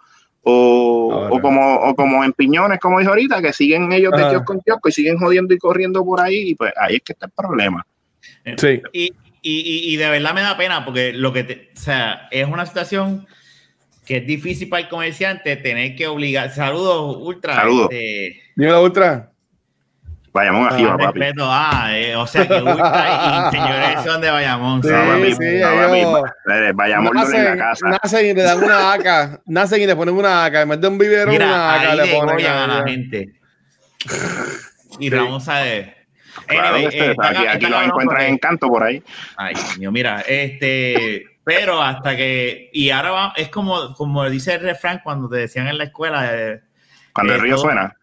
O, o como, o como en piñones, como dijo ahorita, que siguen ellos de kiosco en kiosco y siguen jodiendo y corriendo por ahí, y pues ahí es que está el problema. Sí. Y, y, y de verdad me da pena porque lo que, te, o sea, es una situación que es difícil para el comerciante tener que obligar. Saludos, Ultra. Saludos. Este... Ultra. Bayamón arriba, ah, papi. Respeto, ah, eh, o sea que Ultra y señores son de Bayamón. Sí, sí, sí ellos... Bayamón nacen, en la casa. Nacen y le dan una AK. nacen y le ponen una AK. En vez de un vivero, Mira, una AK le ponen a, la gente. Y vamos a ver. Anyway, este, eh, aquí, aquí los encuentran en canto por ahí. Ay, mío, mira, este. Pero hasta que, y ahora va, es como, como dice el refrán cuando te decían en la escuela. Eh, cuando el río suena.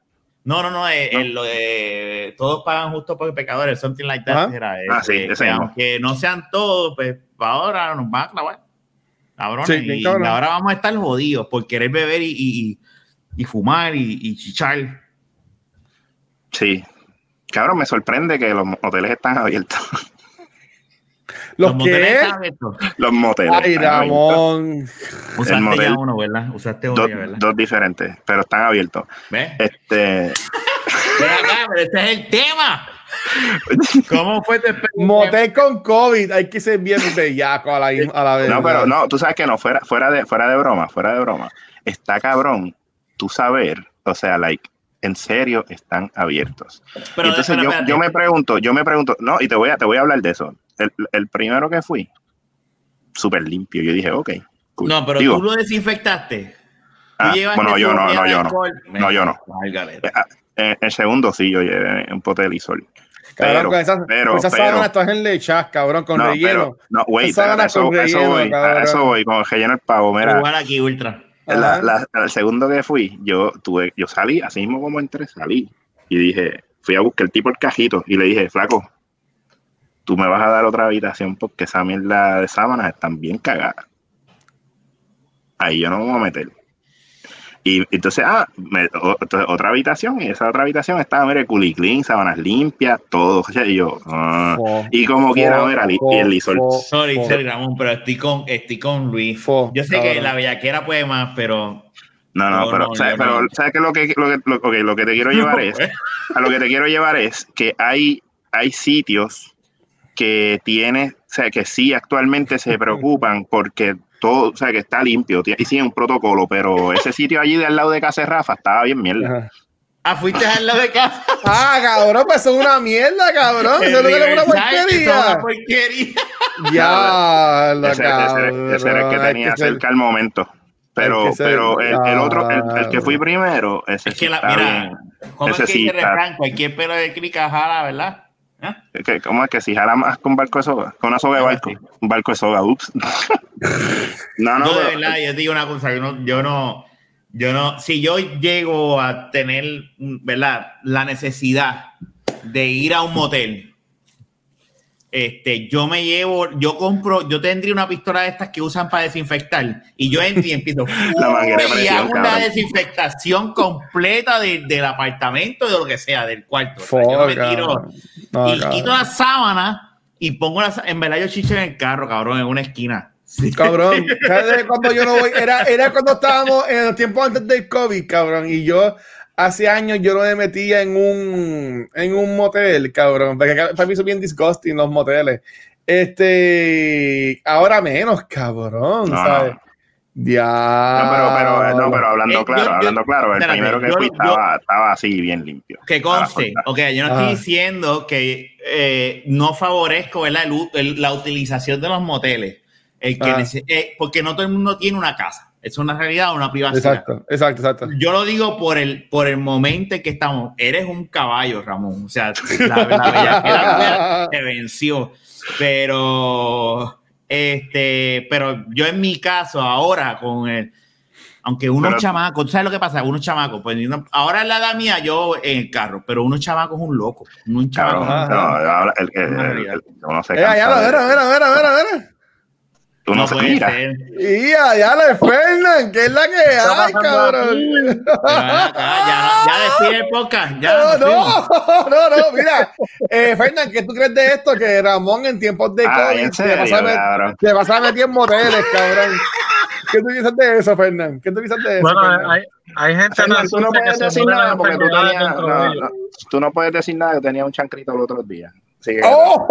No, no, no, eh, lo de todos pagan justo por pecadores, something like that. Era, ah, sí, ese aunque no sean todos, pues ahora nos van a clavar. Cabrones, y ahora vamos a estar jodidos por querer beber y, y, y fumar y, y, chichar. Sí. Cabrón, me sorprende que los hoteles están abiertos. ¿Los, moteles Los moteles. Ay, Ramón. Usaste ya uno, ¿verdad? Usaste uno, dos, ¿verdad? Dos diferentes, pero están abiertos. ¿Ves? Este. acá, pero este es el tema. ¿Cómo fue este Motel con COVID, hay que ser bien bellaco a la, a la vez. No, pero no, tú sabes que no, fuera, fuera, de, fuera de broma, fuera de broma. Está cabrón tú saber, o sea, like, en serio están abiertos. Pero, entonces yo, yo, me pregunto, yo me pregunto, no, y te voy a, te voy a hablar de eso el, primero que fui, súper limpio. Yo dije, ok. No, pero tú lo desinfectaste. Ah, bueno, yo no, no, yo no. No, yo no. el segundo sí, yo llevé un pote de lisol. Cabrón, con esas, pero, con esas sábanas estás en lechas, cabrón, con relleno. no, wait, eso, eso, voy, eso voy, con el relleno el pavo, mira. Igual aquí, ultra. La, la, el segundo que fui, yo tuve, yo salí, así mismo como entré, salí. Y dije, fui a buscar el tipo el cajito y le dije, flaco, tú me vas a dar otra habitación porque esa mierda de sábanas están bien cagadas. Ahí yo no me voy a meter. Y entonces, ah, otra habitación, y esa otra habitación estaba, mire, clean, sábanas limpias, todo. Y yo, ah, y como quiera, mira, y el lisol. Sorry, Ramón, pero estoy con, estoy con Luis. Yo sé que la bellaquera puede más, pero. No, no, pero, pero ¿sabes qué? Lo que, lo, que, lo, que te quiero llevar es, a lo que te quiero llevar es que hay, hay sitios que tiene, o sea, que sí actualmente se preocupan porque todo, o sea, que está limpio, y sí un protocolo, pero ese sitio allí de al lado de casa Rafa estaba bien mierda. Ah, fuiste al lado de casa. Ah, cabrón, pues es una mierda, cabrón. Eso es una porquería. porquería. Ya, lo ese, ese, ese, era el que tenía cerca el momento. Pero, pero el, otro, el, que fui primero, ese es que la, mira, ¿cómo es que sí cualquier pelo de crica jala, ¿verdad? ¿Eh? ¿Cómo es que si jala más con barco de soga? Con una soga de barco. Un barco de soga, ups. no, no. Yo de verdad, yo digo una cosa, yo no, yo no, yo no, si yo llego a tener, ¿verdad? La necesidad de ir a un motel este, yo me llevo, yo compro, yo tendría una pistola de estas que usan para desinfectar y yo entro y empiezo y hago una desinfectación completa del apartamento, de lo que sea, del cuarto. yo me tiro y quito la sábana y pongo la, en verdad yo chicho en el carro, cabrón, en una esquina. Cabrón, ¿sabes cuando yo no voy? Era, era cuando estábamos en los tiempos antes del COVID, cabrón, y yo hace años yo no me metía en un, en un motel, cabrón, porque para mí son bien disgusting los moteles. Este, ahora menos, cabrón, ¿sabes? Ya. No, pero, pero, no, pero hablando eh, claro, hablando claro, el primero que fui estaba, estaba, así bien limpio. Que conste, ok, yo no estoy diciendo que eh, no favorezco la, la utilización de los moteles, el que eh, porque no todo el mundo tiene una casa es una realidad, una privacidad. Exacto, exacto, exacto. Yo lo digo por el, por el momento en que estamos. Eres un caballo, Ramón. O sea, la, la te venció. Pero Este, pero yo en mi caso, ahora con el, aunque unos chamacos, ¿sabes lo que pasa? Unos chamacos, pues ahora en la edad mía yo en el carro, pero unos chamacos es un loco. Un chamaco. no, el, el, no sé. Ya, ya, a ver, a ver, Tú no, no se mira. Y allá le Fernan, que es la que hay, cabrón. Ya, ya despide podcast. Ya no, no, no, no, mira. Eh, Fernan, ¿qué tú crees de esto? Que Ramón en tiempos de COVID te vas a meter en moteles, cabrón. ¿Qué tú dices de eso, Fernán? ¿Qué tú dices de eso? Bueno, hay, hay, gente Fernán, tú no puedes decir nada porque tú tenías. No, no, tú no puedes decir nada, yo tenía un chancrito el otro ¡Oh!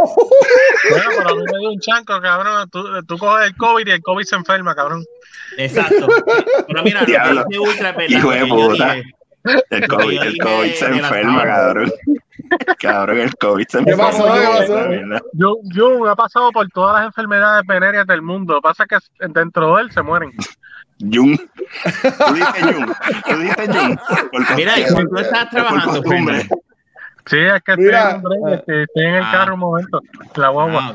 Bueno, pero a mí me dio un chanco, cabrón. Tú, tú, coges el COVID y el COVID se enferma, cabrón. Exacto. Pero mira, ultra Hijo de puta. El COVID, el COVID se enferma, cabrón. Cabrón, el COVID se enferma. ¿Qué pasó? ¿Qué pasó? Yo, yo ha pasado por todas las enfermedades venéreas del mundo. Lo que pasa es que dentro de él se mueren. Jung. Tú dices Jung. Tú dices Jung. Mira, y tú estás trabajando, Sí, es que Mira, estoy, en, el ah. carro un momento, la guagua. Ah,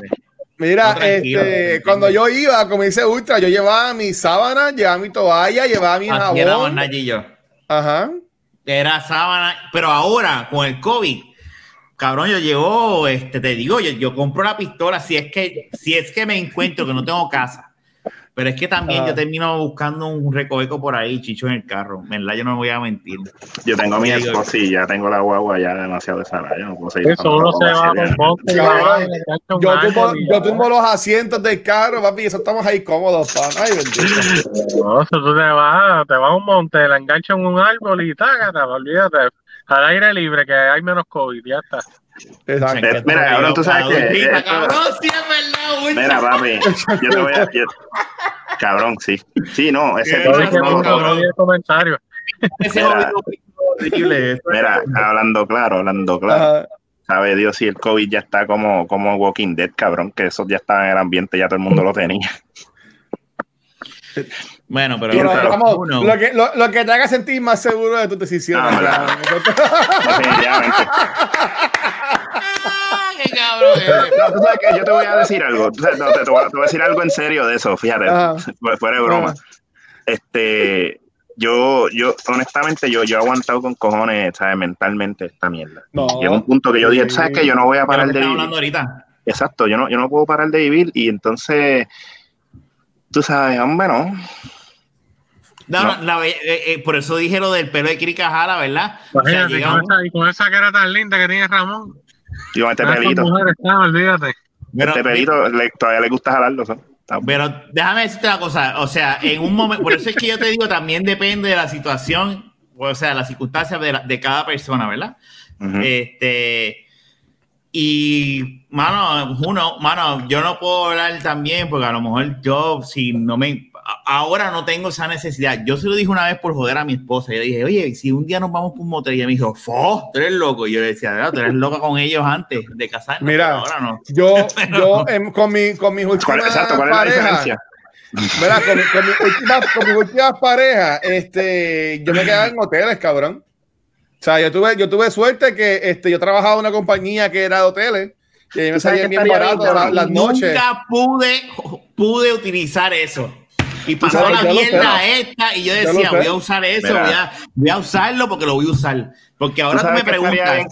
Mira, este, cuando yo iba, como dice Ultra, yo llevaba mi sábana, llevaba mi toalla, llevaba mi jabón. yo. Ajá. Era sábana, pero ahora con el COVID, cabrón, yo llevo, este, te digo, yo, yo compro la pistola si es que, si es que me encuentro que no tengo casa pero es que también yo termino buscando un recoveco por ahí, chicho en el carro. Verdad, yo no me voy a mentir. Yo tengo mi esposilla, tengo la guagua ya demasiado desarada. Yo no puedo seguir. Eso uno se va con Yo tumbo, yo tumbo los asientos del carro, papi, eso estamos ahí cómodos, pan. Ay, bendito. No, eso tú te vas, te vas a un monte, la enganchas en un árbol y tágata, olvídate. Al aire libre, que hay menos COVID, ya está. Exacto. Mira, cabrón, tú sabes que. Mira, papi, yo te voy a. cabrón, sí. Sí, no, ese comentario. Mira, hablando claro, hablando claro. Sabe Dios si el COVID ya está como, como Walking Dead, cabrón, que eso ya está en el ambiente, ya todo el mundo lo tenía. Bueno, pero, lo, que, lo, lo, que te haga sentir más seguro de tu decisión. Ah, ¡Qué cabrón! No, tú sabes que yo te voy a decir algo. te, voy a, decir algo en serio de eso, fíjate, fuera de broma. Este, yo, yo, honestamente, yo, yo he aguantado con cojones, ¿sabes? Mentalmente esta mierda. Y es un punto que yo dije, ¿sabes qué? Yo no voy a parar de vivir. Ahorita. Exacto, yo no, yo no puedo parar de vivir y entonces, tú sabes, hombre, no no, eh, eh, por eso dije lo del pelo de Kirikajara, ¿verdad? o sea, con esa, y con esa cara tan linda que tiene Ramón. Y con este pelito. olvídate. este pelito le, todavía le gusta jalarlo, ¿sabes? Pero déjame decirte una cosa, o sea, en un momento, por eso es que yo te digo, también depende de la situación, o sea, las circunstancias de, de cada persona, ¿verdad? Este, y, mano, uno, mano, yo no puedo hablar también, porque a lo mejor yo, si no me, ahora no tengo esa necesidad. Yo se lo dije una vez por joder a mi esposa. Yo dije, oye, si un día nos vamos por un motel, y ella me dijo, ¡Fo! Tú eres loco. Y yo le decía, tú eres loca con ellos antes de casarnos. Mira, ahora no. yo, yo con, mi, con mis últimas Exacto, ¿cuál parejas, es Mira, con, con, mi últimas, con mis últimas parejas, este, yo me quedaba en hoteles, cabrón. O sea, yo tuve, yo tuve suerte que este, yo trabajaba en una compañía que era de hoteles y ahí me salía bien barato las, las noches. Nunca pude, pude utilizar eso. Y pasó la mierda esta y yo decía, voy a usar eso, voy a, voy a, usarlo porque lo voy a usar. Porque ahora tú, me preguntas,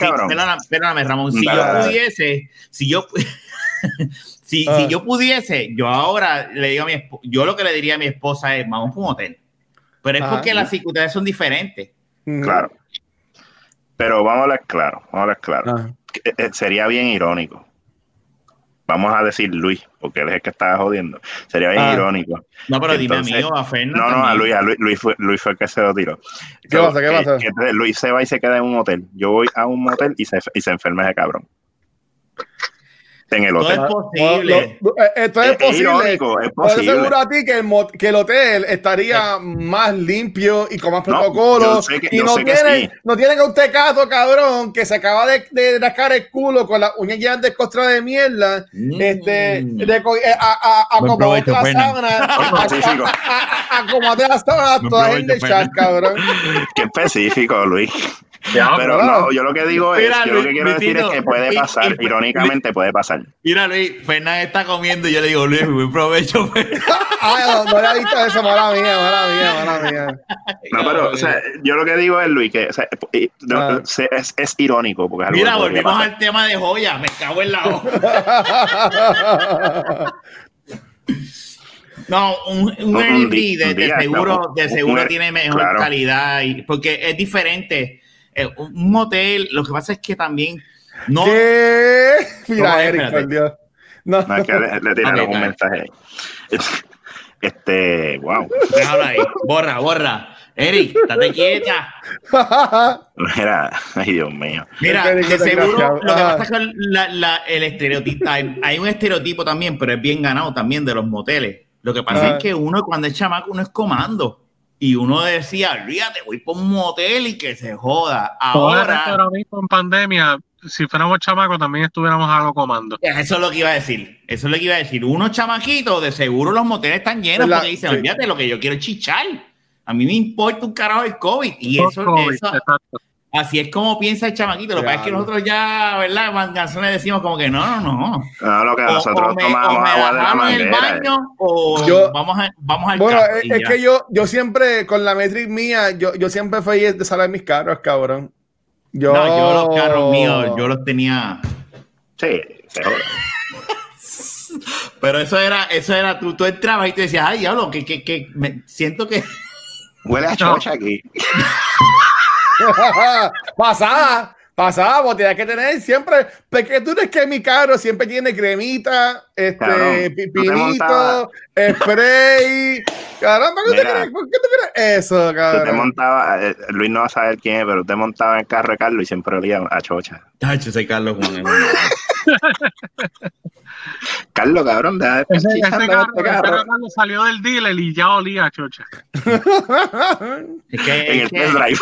espérame, Ramón, si yo pudiese, si yo, si, ah. si, yo pudiese, yo ahora le digo a mi esposa, yo lo que le diría a mi esposa es, vamos a un hotel. Pero es porque las circunstancias son diferentes. Claro. Pero vamos a hablar claro, vamos a hablar claro. Eh, sería bien irónico vamos a decir Luis, porque él es el que estaba jodiendo. Sería bien ah. irónico. No, pero dime a mí o a Fernando. No, no, a Luis, a Luis, fue, Luis fue el que se lo tiró. ¿Qué pasa? ¿Qué pasa? Luis se va y se queda en un hotel. Yo voy a un motel y se, y se enferma ese cabrón en el hotel. es posible. Eh, esto es, posible. Irónico, es posible. aseguro a ti que el, que el hotel estaría más limpio y con más protocolos. y no, tiene, no tiene que usted caso, cabrón, que se acaba de, de rascar el culo con las uñas ya de costra de mierda. Mm. Este, de, a, a, a, como otra sábana. A como otra sábana, toda gente chat, cabrón. Qué específico, Luis. Pero no, yo lo que digo es, yo lo que quiero decir es que puede pasar, irónicamente puede pasar. Mira, Luis, Fernández está comiendo y yo le digo, Luis, buen provecho. Ay, no, no le visto eso, mala mía, mala mía, mala mía. No, pero, o sea, yo lo que digo es, Luis, que o sea, ah. es, es, irónico. Porque Mira, volvemos al tema de joya, me cago en la hoja. No, un, un, Airbnb de, seguro, de seguro tiene mejor calidad, y, porque es diferente. Eh, un motel, lo que pasa es que también no. ¿Qué? Mira, Eric, por Dios. No, no es que le, le tiraron un mensaje ahí. Este, wow. Déjalo ahí, borra, borra. Eric, estate quieta. Mira, ay Dios mío. Mira, de seguro, lo que pasa es que la, la, el estereotipo, hay un estereotipo también, pero es bien ganado también de los moteles lo que pasa es que uno cuando es chamaco, uno es comando. Y uno decía, olvídate, voy por un motel y que se joda. Ahora, ahora mismo en pandemia, si fuéramos chamacos, también estuviéramos algo comando. Eso es lo que iba a decir. Eso es lo que iba a decir. Unos chamaquitos, de seguro los moteles están llenos porque dicen, olvídate, lo que yo quiero es chichar. A mí me importa un carajo el COVID. Y eso, eso, Así es como piensa el chamaquito. Lo que pasa es que nosotros ya, ¿verdad? En canciones decimos como que no, no, no. No, lo que nosotros tomamos agua de la manguera. el baño o vamos, a, vamos al Bueno, es, que yo, yo siempre, con la metric mía, yo, yo siempre fui de salir mis carros, cabrón. Yo... No, yo los carros míos, yo los tenía... Sí, Pero eso era, eso era, tú, tú entrabas y te decías, ay, diablo, que, que, que me siento que... Huele a chocha aquí. pasada, pasada, vos tienes que tener siempre, porque tú eres que mi carro siempre tiene cremita, este, pipinito, spray. Caramba, ¿por qué tú quieres eso, cabrón? te montaba, eh, Luis no va a saber quién es, pero te montaba en el carro de Carlos y siempre olía a chocha. Tacho, ese Carlos Juan. Carlos, cabrón, deja de ese, ese carro, este carro. salió del dealer y ya olía a chocha. es que, en el test drive.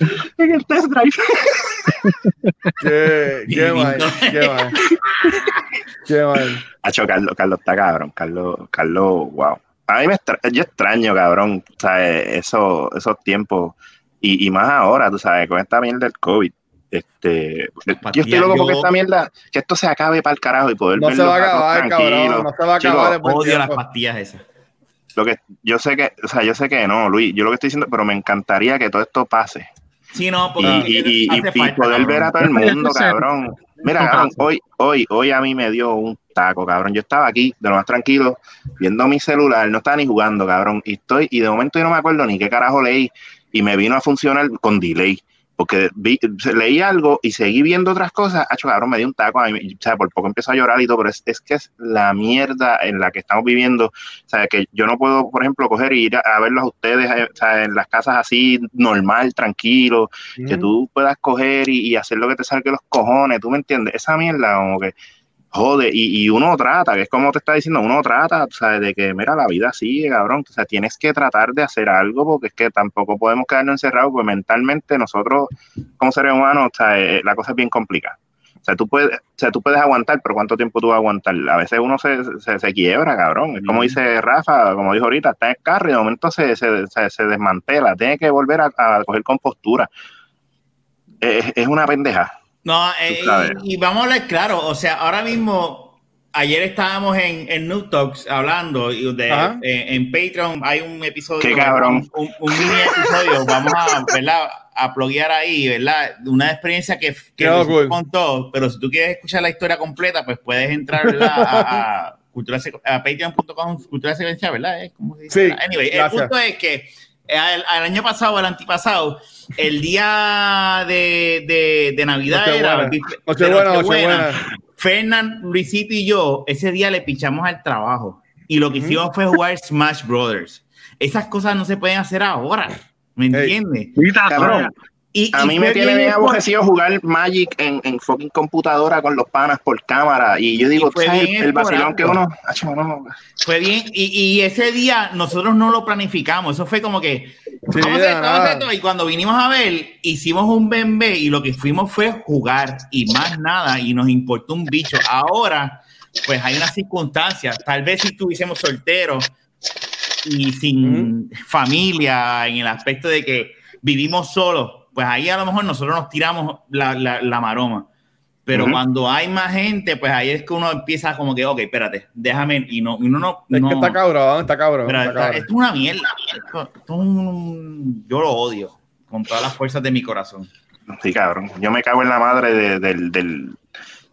en el test drive. qué, qué mal, qué mal. Qué mal. Hacho, Carlos, Carlos está cabrón. Carlos, Carlos, wow. A mí me extra yo extraño, cabrón, ¿sabes? Eso, esos tiempos. Y, y, más ahora, tú sabes, con esta mierda del COVID. Este, yo estoy loco porque esta mierda, que esto se acabe para el carajo y poder no se va a acabar, cabrón, no se va a acabar. odio las pastillas esas. Lo que yo sé que, o sea, yo sé que no, Luis, yo lo que estoy diciendo, pero me encantaría que todo esto pase. Sí, no, y, y, poder ver a todo el mundo, cabrón. Mira, cabrón, hoy, hoy, hoy a mí me dio un taco, cabrón. Yo estaba aquí, de lo más tranquilo, viendo mi celular, no estaba ni jugando, cabrón. Y estoy, y de momento yo no me acuerdo ni qué carajo leí, y me vino a funcionar con delay porque vi, leí algo y seguí viendo otras cosas, hecho cabrón, me dio un taco, a mí, o sea, por poco empiezo a llorar y todo, pero es, es, que es la mierda en la que estamos viviendo, o sea, que yo no puedo, por ejemplo, coger y ir a, verlos a ustedes eh, o sea, en las casas así, normal, tranquilo, que tú puedas coger y, y, hacer lo que te salga los cojones, ¿tú me entiendes? Esa mierda, como que jode, y, y, uno trata, que es como te está diciendo, uno trata, ¿sabes? De que, mira, la vida sigue, cabrón, o sea, tienes que tratar de hacer algo, porque es que tampoco podemos quedarnos encerrados, porque mentalmente nosotros, como seres humanos, o sea, eh, la cosa es bien complicada. O sea, tú puedes, o sea, tú puedes aguantar, pero ¿cuánto tiempo tú vas a aguantar? A veces uno se, se, quiebra, cabrón. Es como dice Rafa, como dijo ahorita, está en el carro y de momento se, se desmantela, tiene que volver a, a coger compostura. Es, es una pendeja. No, eh, y, vamos a ver claro, o sea, ahora mismo, ayer estábamos en, en New Talks hablando de, eh, en Patreon hay un episodio, Qué cabrón. Un, mini episodio, vamos a, ¿verdad? a pluguear ahí, ¿verdad? Una experiencia que, que cool. contó, pero si tú quieres escuchar la historia completa, pues puedes entrar a, a, a patreon.com, cultura secuencial, ¿verdad? Sí, anyway, el punto es que el, el, año pasado, el antipasado, el día de, de, de Navidad era. Fernán, Luisito y yo, ese día le pichamos al trabajo. Y lo que hicimos fue jugar Smash Brothers. Esas cosas no se pueden hacer ahora. ¿Me entiendes? Y, a mí me tiene bien aborrecido jugar Magic en, en, fucking computadora con los panas por cámara. Y yo digo, el, el vacilón que uno. Fue bien. Y, y, ese día nosotros no lo planificamos. Eso fue como que. Sí, y cuando vinimos a ver, hicimos un bembe y lo que fuimos fue jugar y más nada. Y nos importó un bicho. Ahora, pues hay unas circunstancias. Tal vez si estuviésemos solteros y sin familia, en el aspecto de que vivimos solos, pues ahí a lo mejor nosotros nos tiramos la, la, maroma. Pero cuando hay más gente, pues ahí es que uno empieza como que, ok, espérate, déjame, y no, uno no... Es que está cabrón, está cabrón. esto es una mierda. yo lo odio con todas las fuerzas de mi corazón. Sí, cabrón. Yo me cago en la madre del, del,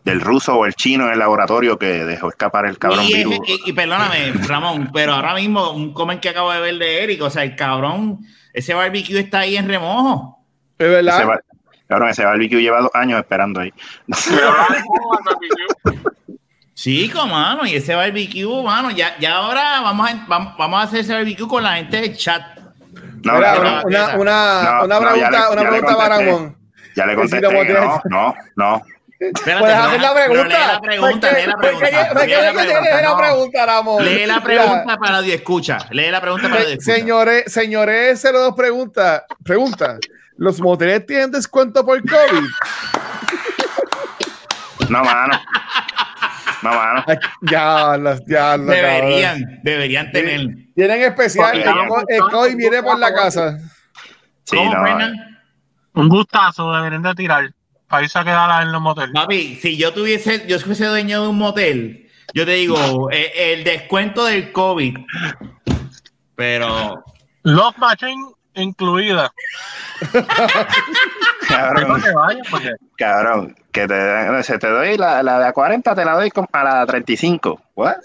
del, ruso o el chino en el laboratorio que dejó escapar el cabrón y, virus. Y, perdóname, Ramón, pero ahora mismo un comen que acabo de ver de Eric, o sea, el cabrón, ese barbecue está ahí en remojo. Es verdad. Ese, cabrón, ese barbecue lleva dos años esperando ahí. Sí, mano, y ese barbecue, mano, ya, ya ahora vamos a, vamos, a hacer ese barbecue con la gente del chat. No, una, una, pregunta, una pregunta para Ramón. Ya le contesté. No, no, no. Puedes hacer la pregunta. Lee la pregunta, lee la pregunta. Lee la pregunta, Ramón. Lee la pregunta para nadie escucha. Lee la pregunta para nadie escucha. Señores, señores, dos preguntas. Pregunta. ¿Los moteles tienen descuento por COVID? No, mano. No, mano. Ya, ya, Deberían, deberían tener. Tienen especial. El COVID viene por la casa. Sí, no. Un gustazo, deberían de tirar. Ahí se quedará en los moteles. Papi, si yo tuviese, yo fuese dueño de un motel, yo te digo, eh, el, descuento del COVID. Pero. Love Machine incluida. cabrón, que cabrón, que te, se te doy la, la de a 40, te la doy a la 35. ¿What?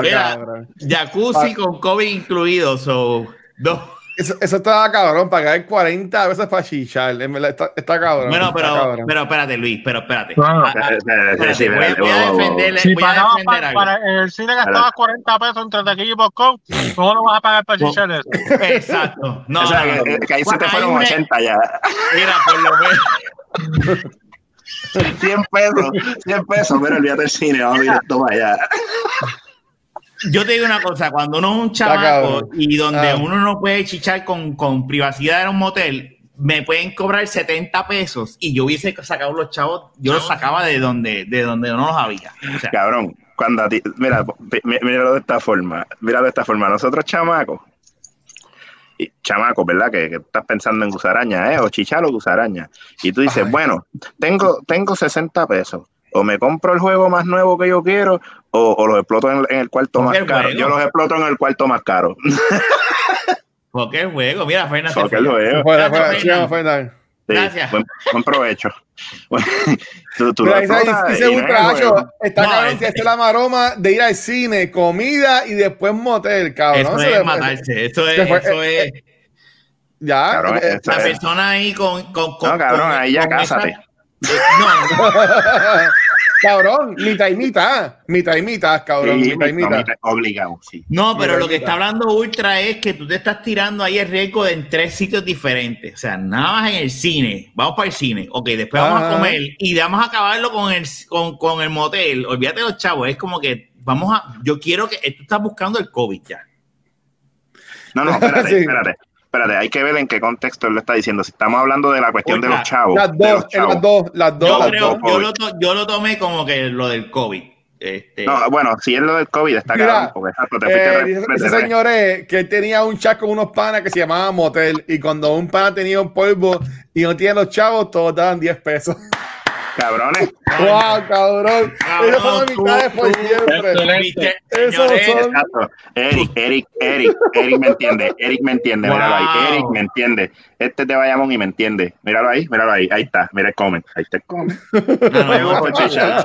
Mira, jacuzzi con COVID incluido, so. Dos. Eso, eso estaba cabrón, pagar 40 veces para chichar. Está, está cabrón. Bueno, pero, pero espérate, Luis, pero espérate. Bueno, ah, voy, voy, a defender, si voy a defender para, para, en el cine gastabas 40 pesos entre taquilla y popcorn, ¿cómo no vas a pagar para chichar eso? Exacto. No, o sea, no, que, que, ahí se te fueron 80 ya. Mira, por lo menos. 100 pesos, 100 pesos, pero olvídate del cine, vamos directo para allá yo te digo una cosa, cuando uno es un chavaco y donde ah. uno no puede chichar con, con, privacidad en un motel, me pueden cobrar 70 pesos y yo hubiese sacado los chavos, yo los sacaba de donde, de donde no los había. Cabrón, cuando a ti, mira, míralo de esta forma, míralo de esta forma, nosotros chamacos, y chamacos, ¿verdad? Que, que, estás pensando en gusaraña, ¿eh? O chichar o gusaraña. Y tú dices, bueno, tengo, tengo 60 pesos o me compro el juego más nuevo que yo quiero o, o los exploto en, el cuarto más caro. Yo los exploto en el cuarto más caro. Porque el juego, mira, Fernando. Porque el juego. Gracias. Buen, buen, provecho. tú, tú Mira, dice, está cabrón que es la maroma de ir al cine, comida y después motel, cabrón. Eso es matarse. Eso es. Eso eh, es ya. Eh, la persona ahí con. con, con no, cabrón, ahí ya cásate. No. cabrón, mitad y mitad. Mitad y mitad, cabrón. mitad y mitad. Obligado, sí. No, pero lo que está hablando Ultra es que tú te estás tirando ahí el riesgo de en tres sitios diferentes. O sea, nada más en el cine. Vamos para el cine. Ok, después vamos a comer y vamos a acabarlo con el, con, con el motel. Olvídate de los chavos. Es como que vamos a. Yo quiero que. Tú estás buscando el COVID ya. No, no, espérate, espérate espérate, hay que ver en qué contexto él lo está diciendo. Si estamos hablando de la cuestión de los chavos. Las dos, las dos, las dos. Yo, creo, yo, lo yo, lo tomé como que lo del COVID. Este... No, bueno, si es lo del COVID, está claro. Eh, ese señor es que tenía un chat con unos panas que se llamaba Motel. Y cuando un pana tenía un polvo y no tiene los chavos, todos daban 10 pesos. Cabrones. ¡Wow, cabrón! Ellos son amistades por siempre. Eso son. Eric, Eric, Eric, Eric me entiende. Eric me entiende. Eric me entiende. Este te Bayamón y me entiende. Míralo ahí, míralo ahí. Ahí está. Mira el comen. Ahí está el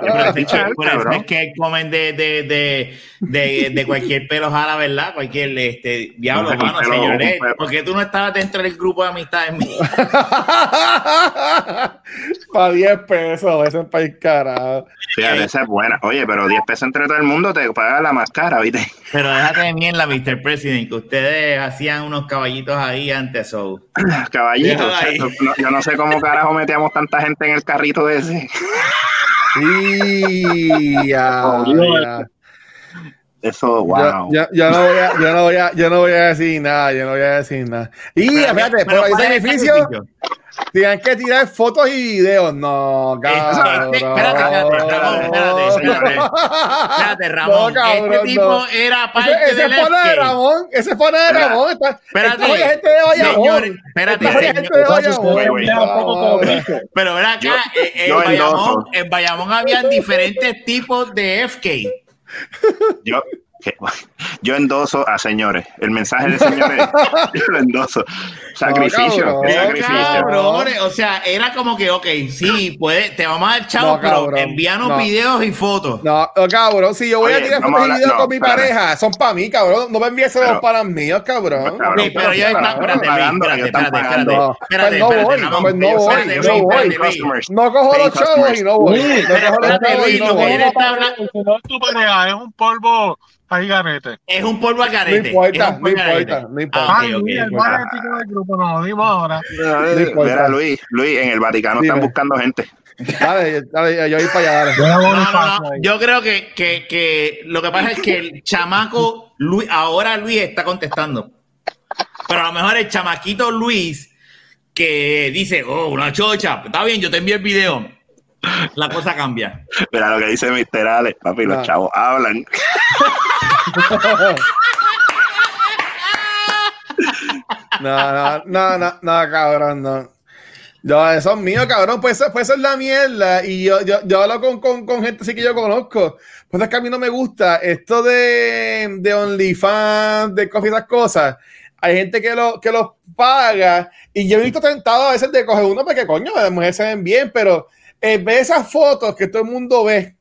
no, es que el comen de, de, de, de, de cualquier pelo jala, ¿verdad? Cualquier este, diablo, hermano, señores. ¿Por qué tú no estabas dentro del grupo de amistades mías? Para 10 pesos eso, es para el carajo. Fíjate, esa es buena. Oye, pero 10 pesos entre todo el mundo te paga la más cara, ¿viste? Pero déjate de mí en la Mr. President, que ustedes hacían unos caballitos ahí antes. So. Caballitos. yo no sé cómo carajo metíamos tanta gente en el carrito de ese. Sí, ya, Eso, wow. Yo, yo, no voy a, yo, no voy a, yo no voy a decir nada, yo no voy a decir nada. Y fíjate, por ahí edificio Tienen que tirar fotos y videos. No, cabrón. Espérate, espérate, espérate, espérate, Ramón. No, cabrón, este tipo era parte ese, ese del de Ramón. Ese fue de Ramón. espérate. gente de Bayamón. espérate, gente de Bayamón. Pero acá, en, Bayamón, en Bayamón habían diferentes tipos de FK. Yo, yo endoso a señores. El mensaje de señores, yo lo endoso. Sacrificio. sacrificio. o sea, era como que, ok, sí, puede, te vamos a dar chavo, pero envíanos videos y fotos. No, cabrón, si yo voy a tirar fotos y videos con mi pareja, son para mí, cabrón. No me envíes los para míos, cabrón. pero espérate, espérate, espérate, espérate. no voy, no voy, no voy. No cojo los chavos y no voy. No cojo los chavos y no voy. Tu pareja es un polvo Ahí garete. Es un polvo a garete. No importa, no importa, no importa. Ay, okay, el más ético del grupo, nos dimos ahora. Mira, Luis, Luis, en el Vaticano están buscando gente. Dale, dale, yo voy para allá. No, no, no, yo creo que, que, que lo que pasa es que el chamaco, Luis, ahora Luis está contestando. Pero a lo mejor el chamaquito Luis que dice, oh, una chocha, está bien, yo te envío el video la cosa cambia. Mira lo que dice Mr. Alex, papi, los chavos hablan. no, no, no, no, no, cabrón, no. Yo, eso es mío, cabrón. Pues, pues eso es la mierda. Y yo, yo, yo hablo con, con, gente así que yo conozco. Pues es que a mí no me gusta esto de, de OnlyFans, de coffee esas cosas. Hay gente que lo, que los paga. Y yo he visto tentado a veces de coger uno porque, coño, las mujeres se ven bien, pero eh, ve esas fotos que todo el mundo ve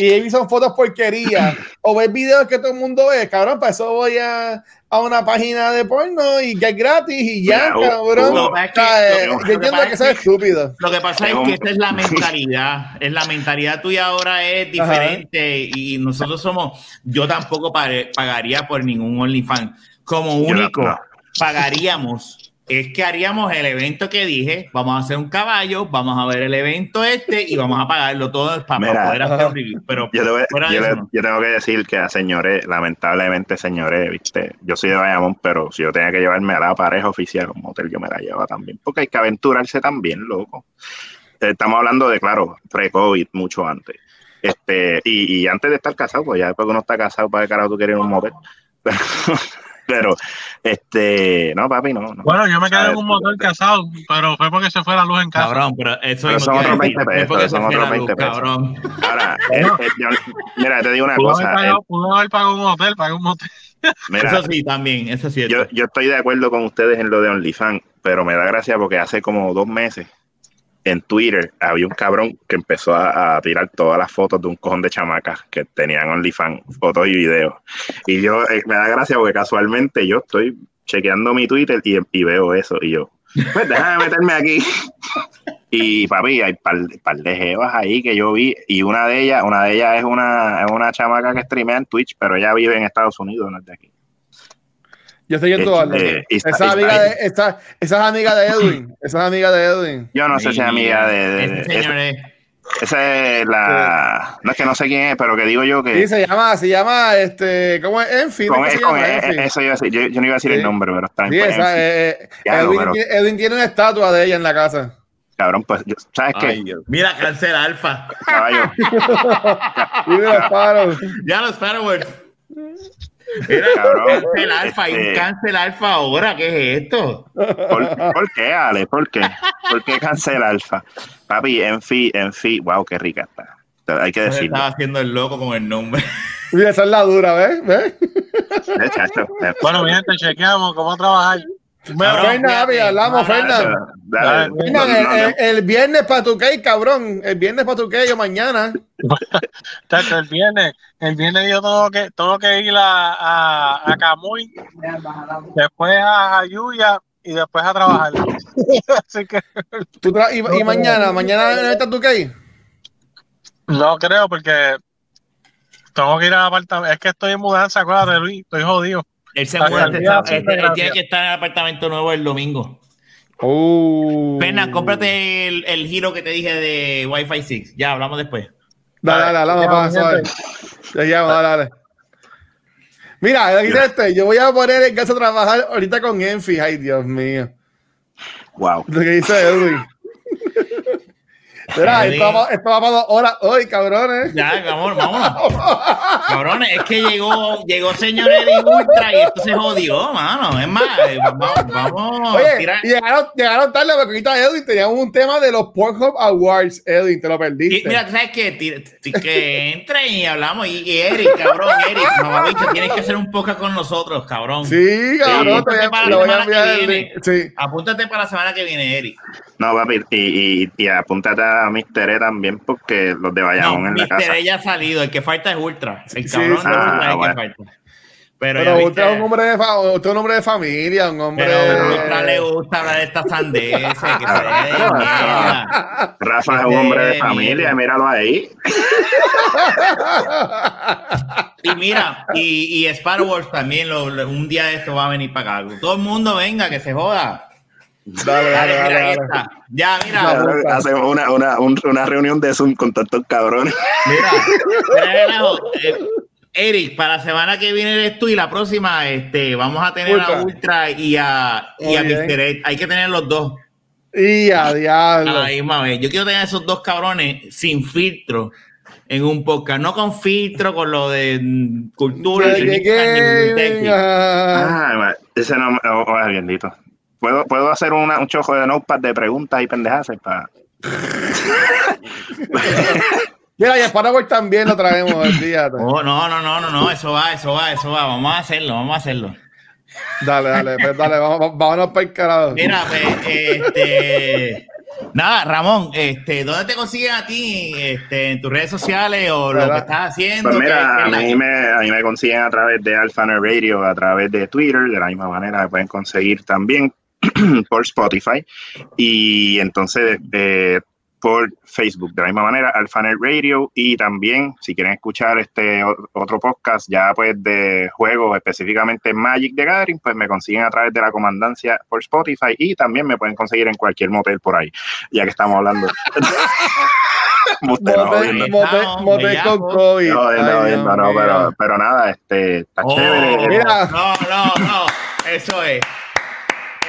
y son fotos porquerías o ver videos que todo el mundo ve, cabrón, para eso voy a, a una página de porno y que es gratis y ya, cabrón. yo entiendo que, eso es estúpido. Lo que pasa es que esa es la mentalidad, es la mentalidad tuya ahora es diferente y nosotros somos, yo tampoco pagaría por ningún OnlyFans. Como único, pagaríamos es que haríamos el evento que dije, vamos a hacer un caballo, vamos a ver el evento este y vamos a pagarlo todo para, poder hacer un review. Pero yo, tengo que decir que señores, lamentablemente, señores, viste, yo soy de Bayamón, pero si yo tenía que llevarme a la pareja oficial un motel, yo me la llevo también, porque hay que aventurarse también, loco. Estamos hablando de, claro, pre-COVID, mucho antes. Este, y, antes de estar casado, pues ya después que uno está casado, para qué carajo tú quieres un motel. pero este, no, papi, no. Bueno, yo me quedé en un motor casado, pero fue porque se fue la luz en casa. Cabrón, pero eso pero son otros 20 pesos, son otros 20 pesos. Cabrón. Ahora, eh, eh, yo, mira, te digo una cosa. Haber pudo haber pagado un hotel, pagué un motel. Mira, eso sí, también, eso sí. Yo, yo estoy de acuerdo con ustedes en lo de OnlyFans, pero me da gracia porque hace como dos meses en Twitter había un cabrón que empezó a, tirar todas las fotos de un cojón de chamacas que tenían OnlyFans, fotos y videos. Y yo, eh, me da gracia porque casualmente yo estoy chequeando mi Twitter y, veo eso. Y yo, pues déjame meterme aquí. y papi, hay par, par de jevas ahí que yo vi. Y una de ellas, una de ellas es una, es una chamaca que streamea en Twitch, pero ella vive en Estados Unidos, no es de aquí. Yo estoy en todo este, esa, esa, amiga de, esa, esa, es amiga de Edwin. Esa es amiga de Edwin. Yo no sé si es amiga de. de, esa, esa, es la. No es que no sé quién es, pero que digo yo que. Sí, se llama, se llama, este, ¿cómo es? Enfi. Con, es, con, Eso iba a decir. Yo, yo, no iba a decir el nombre, pero está en sí, esa, eh, Edwin, Edwin, tiene una estatua de ella en la casa. Cabrón, pues, ¿sabes qué? Mira, cancel alfa. Caballo. ya los Sparrows. Era. Cancel alfa, hay un este, cancel alfa ahora, ¿qué es esto? ¿Por, qué, Ale? ¿Por qué? ¿Por qué cancel alfa? Papi, en fin, en fin, wow, qué rica está. Hay que decirlo. Estaba haciendo el loco con el nombre. Mira, esa es la dura, ¿ves? ¿Ves? bueno, bien, te chequeamos cómo trabajar. Fernan, hablamos, Fernan. El, viernes para tu cake, cabrón. El viernes para tu cake o mañana. el viernes, el viernes yo tengo que, tengo que ir a, a, a Camuy, después a Ayuya y después a trabajar. Así que. y, mañana? ¿Mañana está tu cake? No creo, porque tengo que ir al apartamento. Es que estoy en mudanza, acuérdate, Luis. Estoy jodido. Él se tiene que estar en el apartamento nuevo el domingo. Oh. Pena, cómprate el, el, giro que te dije de Wi-Fi 6. Ya, hablamos después. Dale, dale, dale, vamos a Ya, dale, dale. Mira, este, yo voy a poner en casa a trabajar ahorita con Enfi. Ay, Dios mío. Wow. Lo que dice Edwin. Mira, esto va, esto va para dos horas hoy, cabrones. Ya, vámonos, vámonos. cabrones, es que llegó, llegó señor Eddie Ultra y esto se jodió, mano. Es más, eh, vamos, vamos Oye, tirar. llegaron, llegaron tarde porque ahorita Edwin teníamos un tema de los Pornhub Awards, Edwin, te lo perdiste. Y, mira, ¿sabes qué? Que entren y hablamos. Y, y Eric, cabrón, Eric, mamabicho, tienes que hacer un poco con nosotros, cabrón. Sí, cabrón, sí, te voy a, lo voy a enviar Sí. Apúntate para la semana que viene, Eric. No, papi, y, y, y apúntate a Mr. E también, porque los de Bayamón no, en la casa. Mr. E ya ha salido, el que falta es Ultra. El cabrón sí, sí. Ah, bueno. que falta. Pero, pero usted es un hombre de usted es un hombre de familia, un hombre. Pero a Ultra le gusta hablar de esta sandeces. que se Rafa es un hombre de familia, míralo ahí. y mira, y, y Star Wars también lo, un día de esto va a venir para acá. Todo el mundo venga, que se joda. Dale, dale, dale, dale, dale. Ya, mira. Hacemos una, una, una, reunión de Zoom con estos cabrones. Mira, eh, Eric, para la semana que viene eres tú y la próxima este, vamos a tener Ultra. a Ultra y a, y a Mr. Ed. Hay que tener los dos. Y a diablo. Ay, mami, yo quiero tener esos dos cabrones sin filtro en un podcast, no con filtro, con lo de cultura. ¿Qué, qué, ah, ese no, oh, oh, bendito. ¿Puedo, puedo hacer una, un chojo de notepad de preguntas y pendejas para. Mira, y Sparrow también lo traemos el día. Oh, no, no, no, no, no, eso va, eso va, eso va. Vamos a hacerlo, vamos a hacerlo. Dale, dale, pues dale, vamos, vámonos para el carajo. Mira, pues, este. Nada, Ramón, este, ¿dónde te consiguen a ti? Este, ¿En tus redes sociales o lo que estás haciendo? Pues mira, a mí, me, a mí me consiguen a través de Alphaner Radio, a través de Twitter, de la misma manera me pueden conseguir también por Spotify. Y entonces eh, por Facebook de la misma manera Alphanet Radio. Y también si quieren escuchar este otro podcast ya pues de juegos específicamente Magic de Gathering pues me consiguen a través de la comandancia por Spotify. Y también me pueden conseguir en cualquier motel por ahí ya que estamos hablando. Motel con COVID. No, no, no, pero, pero nada, este, está oh, chévere. Mira. No, no, no, eso es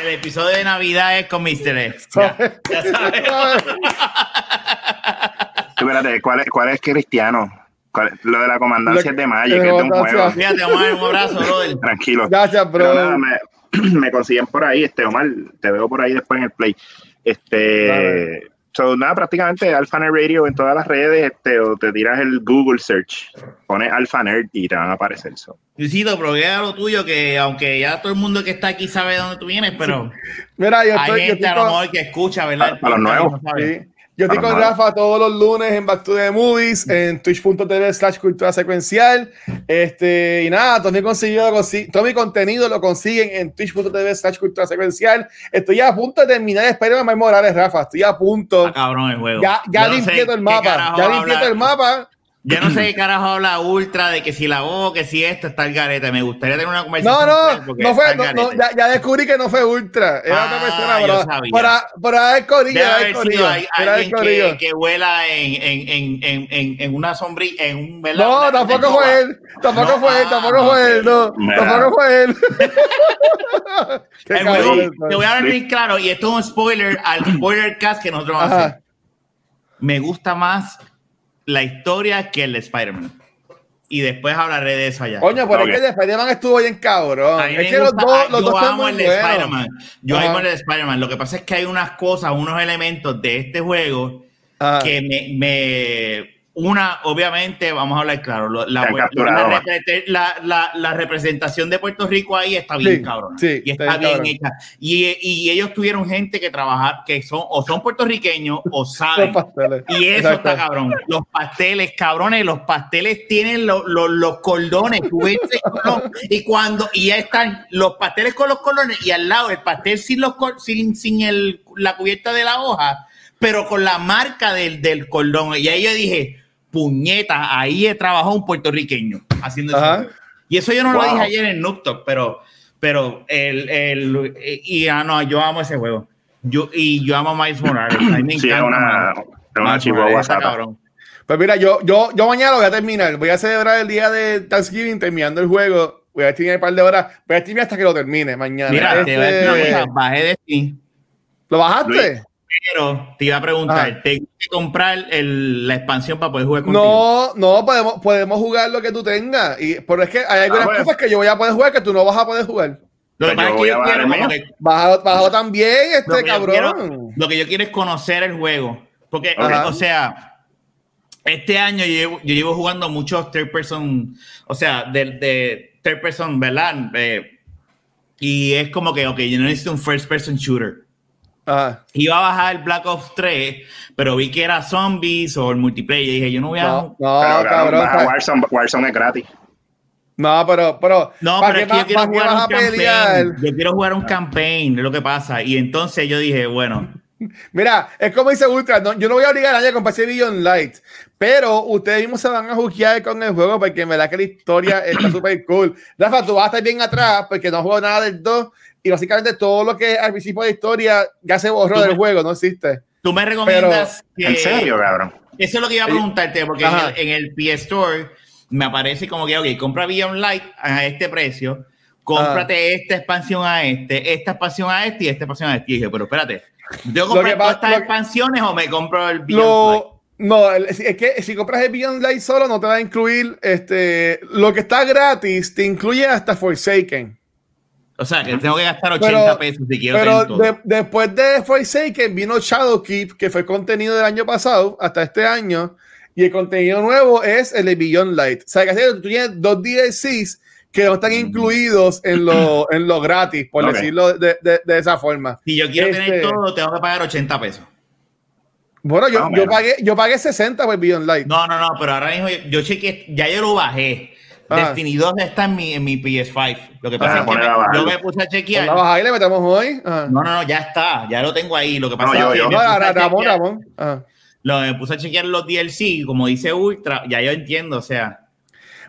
el episodio de Navidad es con Mr. X. Ya, ya sabes. Espérate, ¿cuál es, cuál es cristiano? ¿Cuál, lo de la comandancia es de Magic, es de un juego. Fíjate, Omar, un abrazo, brother. Tranquilo. Gracias, bro. Nada, me, me, consiguen por ahí, este, Omar, te veo por ahí después en el play. Este, vale. So, nada, prácticamente Alphaner Radio en todas las redes, este, o te tiras el Google search, pones Alphaner y te van a aparecer eso. Luisito, pero a lo tuyo, que aunque ya todo el mundo que está aquí sabe de dónde tú vienes, pero Mira, yo hay estoy, gente yo a lo mejor que escucha, ¿verdad? Para, los nuevos. No sí. Yo estoy con Rafa todos los lunes en Back to the Movies, en twitch.tv slash cultura secuencial. Este, y nada, todo mi, conseguido, todo mi contenido lo consiguen en twitch.tv slash cultura secuencial. Estoy a punto de terminar Spider-Man Miles Morales, Rafa. Estoy a punto. Ah, cabrón, el juego. Ya, ya limpié todo el mapa. Ya limpié el mapa. Yo no sé qué carajo habla Ultra de que si la voz, que si esto está el garete. Me gustaría tener una conversación. No, no, no fue, no, no, ya, ya, descubrí que no fue Ultra. Era ah, otra persona, pero para, para el corillo. Era el corillo. Hay alguien que, que vuela en, en, en, en, en una sombrilla, en un ¿verdad? No, tampoco fue él. Tampoco fue él, tampoco ah, fue él. No, tampoco fue él. te voy a dar bien claro, y esto es un spoiler al spoiler cast que nosotros vamos a hacer. Me gusta más la historia que el de Spider-Man. Y después hablaré de eso allá. Coño, pero okay. es que el de Spider-Man estuvo bien cabrón. Es que los dos, los yo dos amo el de Spider-Man. Yo amo el de Spider-Man. Lo que pasa es que hay unas cosas, unos elementos de este juego Ajá. que me, me una, obviamente, vamos a hablar claro, la, la, la, la, representación de Puerto Rico ahí está bien sí, cabrón. Sí, y está, bien cabrón. hecha. Y, y, ellos tuvieron gente que trabajar, que son o son puertorriqueños o saben. y eso Exacto. está cabrón. Los pasteles, cabrones, los pasteles tienen lo, lo, los cordones. Y cuando, y ya están los pasteles con los cordones y al lado el pastel sin, los, sin, sin el, la cubierta de la hoja, pero con la marca del, del cordón. Y ahí yo dije, puñeta, ahí he trabajado un puertorriqueño haciendo eso. Y eso yo no wow. lo dije ayer en Nooktok, pero, pero el, el, y ah, no, yo amo ese juego. Yo, y yo amo a Miles Morales. A mí me sí, encanta. Una, una chihuahua cabrón. Pues mira, yo, yo, yo mañana lo voy a terminar. Voy a celebrar el día de Thanksgiving terminando el juego. Voy a streamar un par de horas. Voy a streamar hasta que lo termine mañana. Mira, este... te voy a decir una cosa. Bajé de ti ¿Lo bajaste? Pero te iba a preguntar, ¿tengo que comprar el, la expansión para poder jugar contigo? No, no, podemos, podemos jugar lo que tú tengas. Y, pero es que hay algunas ah, cosas que yo voy a poder jugar que tú no vas a poder jugar. Lo que pasa es que yo quiero. Bajo, también, este cabrón. lo que yo quiero es conocer el juego. Porque, o sea, este año yo llevo, jugando muchos third person, o sea, de, de third person, ¿verdad? Eh, y es como que, ok, yo no necesito un first person shooter. Iba a bajar Black Ops 3, pero vi que era zombies o el multiplayer. Y dije, yo no voy a. No, no cabrón. Warzone, Warzone, es gratis. No, pero, pero. No, pero es que yo quiero jugar un campaign. Yo quiero jugar un campaign, es lo que pasa. Y entonces yo dije, bueno. Mira, es como dice Ultra, no, yo no voy a obligar a nadie a comprarse Billion Light, pero ustedes mismos se van a juzgar con el juego porque me da que la historia está súper cool. Rafa, tú vas a estar bien atrás porque no juego nada del 2 y básicamente todo lo que al principio de historia ya se borró del juego, no existe. Tú me recomiendas que... ¿En serio, cabrón? Eso es lo que iba a preguntarte, porque en el, PS Store me aparece como que, ok, compra Beyond Light a este precio, cómprate esta expansión a este, esta expansión a este y esta expansión a este. Y dije, pero espérate, ¿yo compro todas estas expansiones o me compro el Beyond Light? No, es que si compras el Beyond Light solo no te va a incluir este lo que está gratis, te incluye hasta Forsaken. O sea, que tengo que gastar 80 pesos si quiero Pero después de Forsaken vino Shadowkeep, que fue contenido del año pasado hasta este año, y el contenido nuevo es el de Beyond Light. O sea, que tú tienes dos DLCs que no están incluidos en lo, en lo gratis, por decirlo de, de, esa forma. Si yo quiero tener este todo, tengo que pagar 80 pesos. Bueno, yo, yo, pagué, yo pagué 60 por Beyond Light. No, no, no, pero ahora mismo yo, yo chequeé, ya yo lo bajé. Ah. Destiny 2 está en mi, en mi PS5. Lo que pasa es que me, yo me puse a chequear. ¿La baja y le metemos hoy? No, no, no, ya está. Ya lo tengo ahí. Lo que pasa es que. Me Ramón, Ramón. Lo, me puse a chequear los DLC, como dice Ultra, ya yo entiendo, o sea.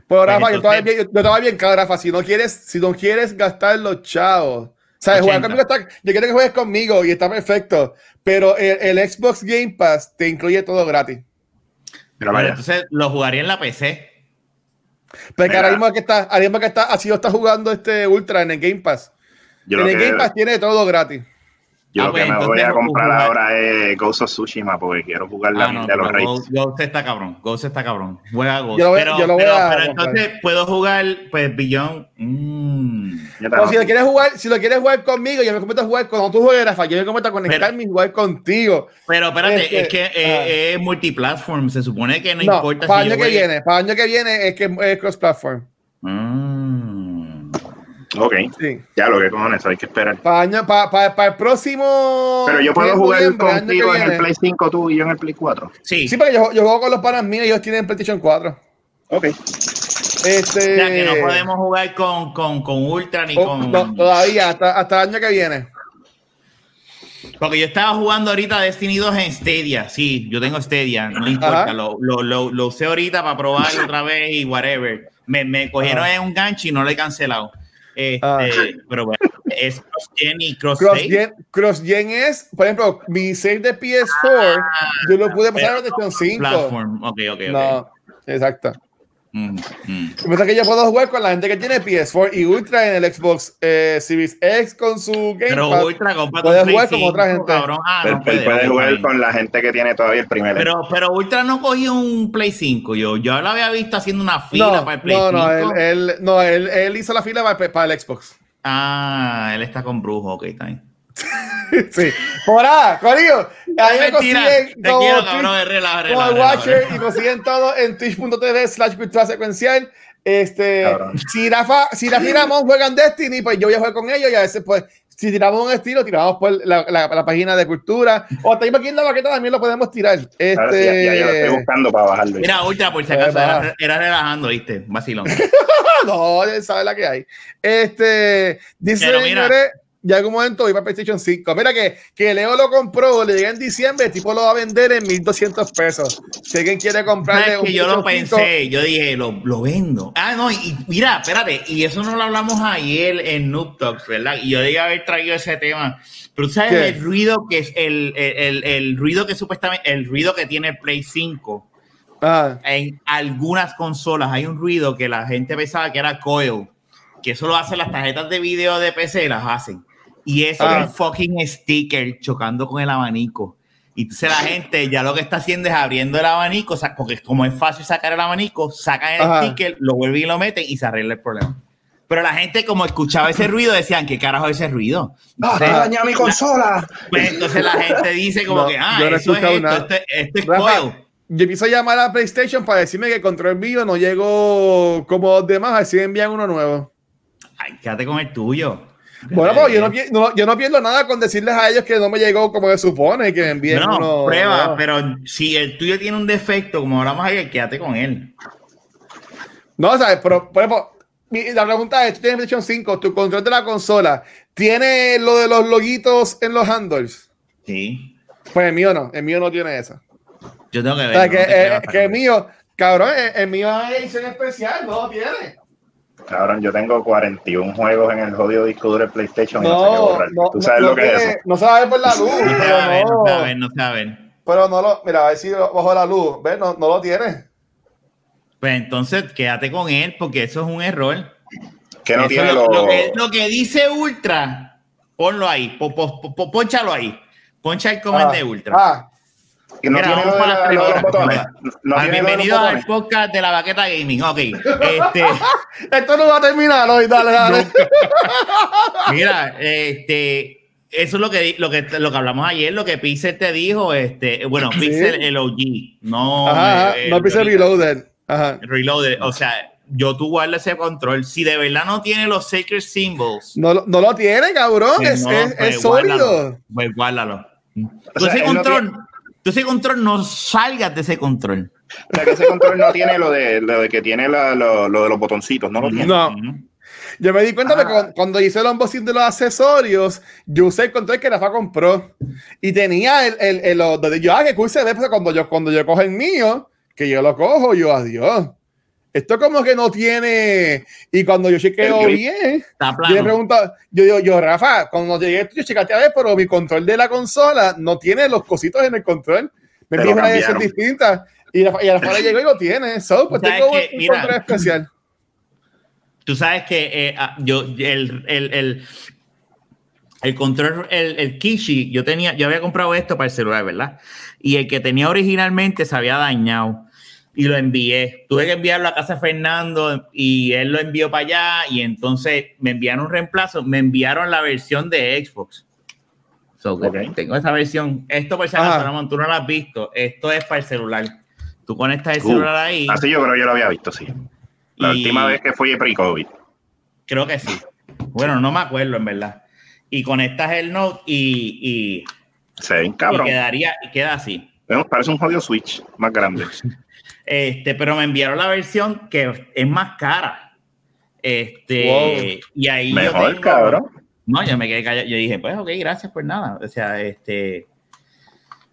Pero Rafa, yo, estaba bien, yo estaba bien claro, Rafa. Si no quieres, si no quieres gastar los chavos. ¿Sabes? Jugar conmigo está, yo quiero que juegues conmigo y está perfecto. Pero el, el Xbox Game Pass te incluye todo gratis. Pero, pero entonces lo jugaría en la PC. Pero ahora mismo que está, ahora mismo que está, así lo está jugando este Ultra en el Game Pass. en el Game Pass tiene todo gratis. Yo ah, lo que pues, me voy a comprar ahora es Ghost of Tsushima porque quiero jugar la ah, de los Reyes. Ghost, está cabrón, Ghost está cabrón. Juega Ghost. Yo lo, pero, yo lo pero, pero entonces puedo jugar pues Beyond. Mm. Si lo quieres jugar, si lo quieres jugar conmigo, yo me comento a jugar cuando tú juegues Rafa, yo me comento a conectarme y jugar contigo. Pero espérate, este, es que eh, es multiplatform, se supone que no, importa para si año que viene, para año que viene es que es cross platform. Mm. Ok. Sí. Ya lo que cojones, hay que esperar. Para pa, pa, el próximo. Pero yo puedo jugar contigo en el Play 5 tú y yo en el Play 4. Sí. Sí, pero yo, yo juego con los panas míos y ellos tienen PlayStation 4. Ok. Este... Ya que no podemos jugar con, con, con Ultra ni oh, con. No, todavía, hasta, hasta el año que viene. Porque yo estaba jugando ahorita Destiny 2 en Stadia. Sí, yo tengo Stadia, no importa. Lo, lo, lo, lo, usé ahorita para probar otra vez y whatever. Me, me cogieron en un gancho y no lo he cancelado. Este, ah. Pero bueno, es cross-gen y cross-gen. Cross-gen es, por ejemplo, mi save de PS4, ah, yo lo pude pasar a la versión 5. Platform. Ok, ok, No, exacto. Mm, mm. que yo puedo jugar con la gente que tiene PS4 y Ultra en el Xbox eh, Series X con su Game Pero Pass. Ultra puede jugar con otra gente. Ah, no puede, puede jugar con la gente que tiene todavía el primer. Pero, pero Ultra no cogió un Play 5. Yo, yo lo había visto haciendo una fila para el Play no, 5. No, él, no él, él, hizo la fila para, para, el Xbox. Ah, él está con Brujo, ok, está bien. sí. Por ahí, Corillo. Ahí me consiguen como, quiero, cabrón, relaja, relaja, como Watcher y consiguen todo en twitch.tv slash cultura secuencial. Este, si Rafa, si Rafa y Ramón juegan Destiny, pues yo voy a jugar con ellos y a veces, pues, si tiramos un estilo, tiramos por la, la, página de cultura. O hasta aquí en la baqueta también lo podemos tirar. Este, sí, ya, ya, lo estoy buscando para bajarlo. Mira, ultra, por si acaso, era, era, relajando, ¿viste? Vacilón. no, sabe la que hay. Este, dice, señores ya en un momento voy para PlayStation 5. Mira que, que Leo lo compró, le llega en diciembre, el tipo lo va a vender en 1200 pesos. Si alguien quiere comprarle un que yo lo pensé, yo dije, lo, lo, vendo. Ah, no, y mira, espérate, y eso no lo hablamos ayer en Noob Talks, ¿verdad? Y yo debía haber traído ese tema. Pero tú sabes el ruido que es, el, el, el, ruido que supuestamente, el ruido que tiene el Play 5. Ah. En algunas consolas hay un ruido que la gente pensaba que era coil, que eso lo hacen las tarjetas de video de PC, las hacen Y es ah. un fucking sticker chocando con el abanico. Y entonces la gente ya lo que está haciendo es abriendo el abanico, o sea, porque como es fácil sacar el abanico, sacan el sticker, lo vuelven y lo meten y se arregla el problema. Pero la gente, como escuchaba ese ruido, decían, ¿qué carajo es ese ruido? ¡No, te daña mi consola! Pues entonces la gente dice como que, ah, eso es esto, este, es Rafa, Yo empiezo a llamar a PlayStation para decirme que el control mío no llegó como los demás, así envían uno nuevo. Ay, quédate con el tuyo. Bueno, pues yo no, yo no, pierdo nada con decirles a ellos que no me llegó como se supone, que me envíen no, uno. Prueba, pero si el tuyo tiene un defecto, como hablamos ayer, quédate con él. No, sabes, pero por ejemplo, la pregunta es, tú tienes PlayStation 5, tu control de la consola, ¿tiene lo de los loguitos en los handles? Sí. Pues el mío no, el mío no tiene eso. Yo tengo que ver. que, eh, que el mío, cabrón, el, mío es edición especial, no lo tiene. Cabrón, yo tengo 41 juegos en el jodido disco duro de PlayStation. No, no, ¿Tú sabes lo que es eso? No se va a ver por la luz. No se va a ver, no se va a ver, no se va a ver. Pero no lo, mira, a ver si bajo la luz, ¿ves? No, no lo tiene. Pues entonces quédate con él, porque eso es un error. Que no tiene lo, lo, que, dice Ultra, ponlo ahí, po, po, ponchalo ahí. Poncha el comment de Ultra. Ah. Que no Mira, tiene para los botones. No bienvenido al podcast de la baqueta gaming. Ok. Este, Esto no va a terminar hoy, dale, dale. Mira, este, eso es lo que, lo que, lo que hablamos ayer, lo que Pixel te dijo, este, bueno, Pixel el OG, no, ajá, no Pixel Reloaded. Reloaded. O sea, yo tú guardas ese control. Si de verdad no tiene los sacred symbols. No, no lo tiene, cabrón. Pues es, es, pues sólido. Pues guárdalo. Tú ese control, tú ese control no salgas de ese control. O sea, que ese control no tiene lo de, lo de que tiene la, lo, lo, de los botoncitos, no lo tiene. No. Yo me di cuenta que ah. cuando, hice el unboxing de los accesorios, yo usé el control que Rafa compró y tenía el, el, el, el yo, ah, que cool se ve, pero cuando yo, cuando yo cojo el mío, que yo lo cojo, yo adiós. Esto como que no tiene. Y cuando yo chequeo bien, yo le pregunto, yo digo, yo, Rafa, cuando llegué, yo checaste a ver, pero mi control de la consola no tiene los cositos en el control. Me dijo una edición distinta. Y, Rafa, y Rafa llegó y lo tiene. So, pues tengo un, control especial. Tú sabes que eh, ah, yo, el, el, el, el control, el, el Kishi, yo tenía, yo había comprado esto para el celular, ¿verdad? Y el que tenía originalmente se había dañado y lo envié. Tuve que enviarlo a casa de Fernando y él lo envió para allá y entonces me enviaron un reemplazo. Me enviaron la versión de Xbox. Tengo esa versión. Esto por si acaso, tú no lo has visto. Esto es para el celular. Tú conectas el uh, celular ahí. Así yo creo que yo lo había visto, sí. La última vez que fui pre-COVID. Creo que sí. Bueno, no me acuerdo en verdad. Y conectas el Note y... y Se cabrón. Y quedaría, y queda así. parece un jodido Switch más grande. Este, pero me enviaron la versión que es más cara. Este, y ahí Mejor, cabrón. No, yo me quedé callado. Yo dije, pues, ok, gracias por nada. O sea, este.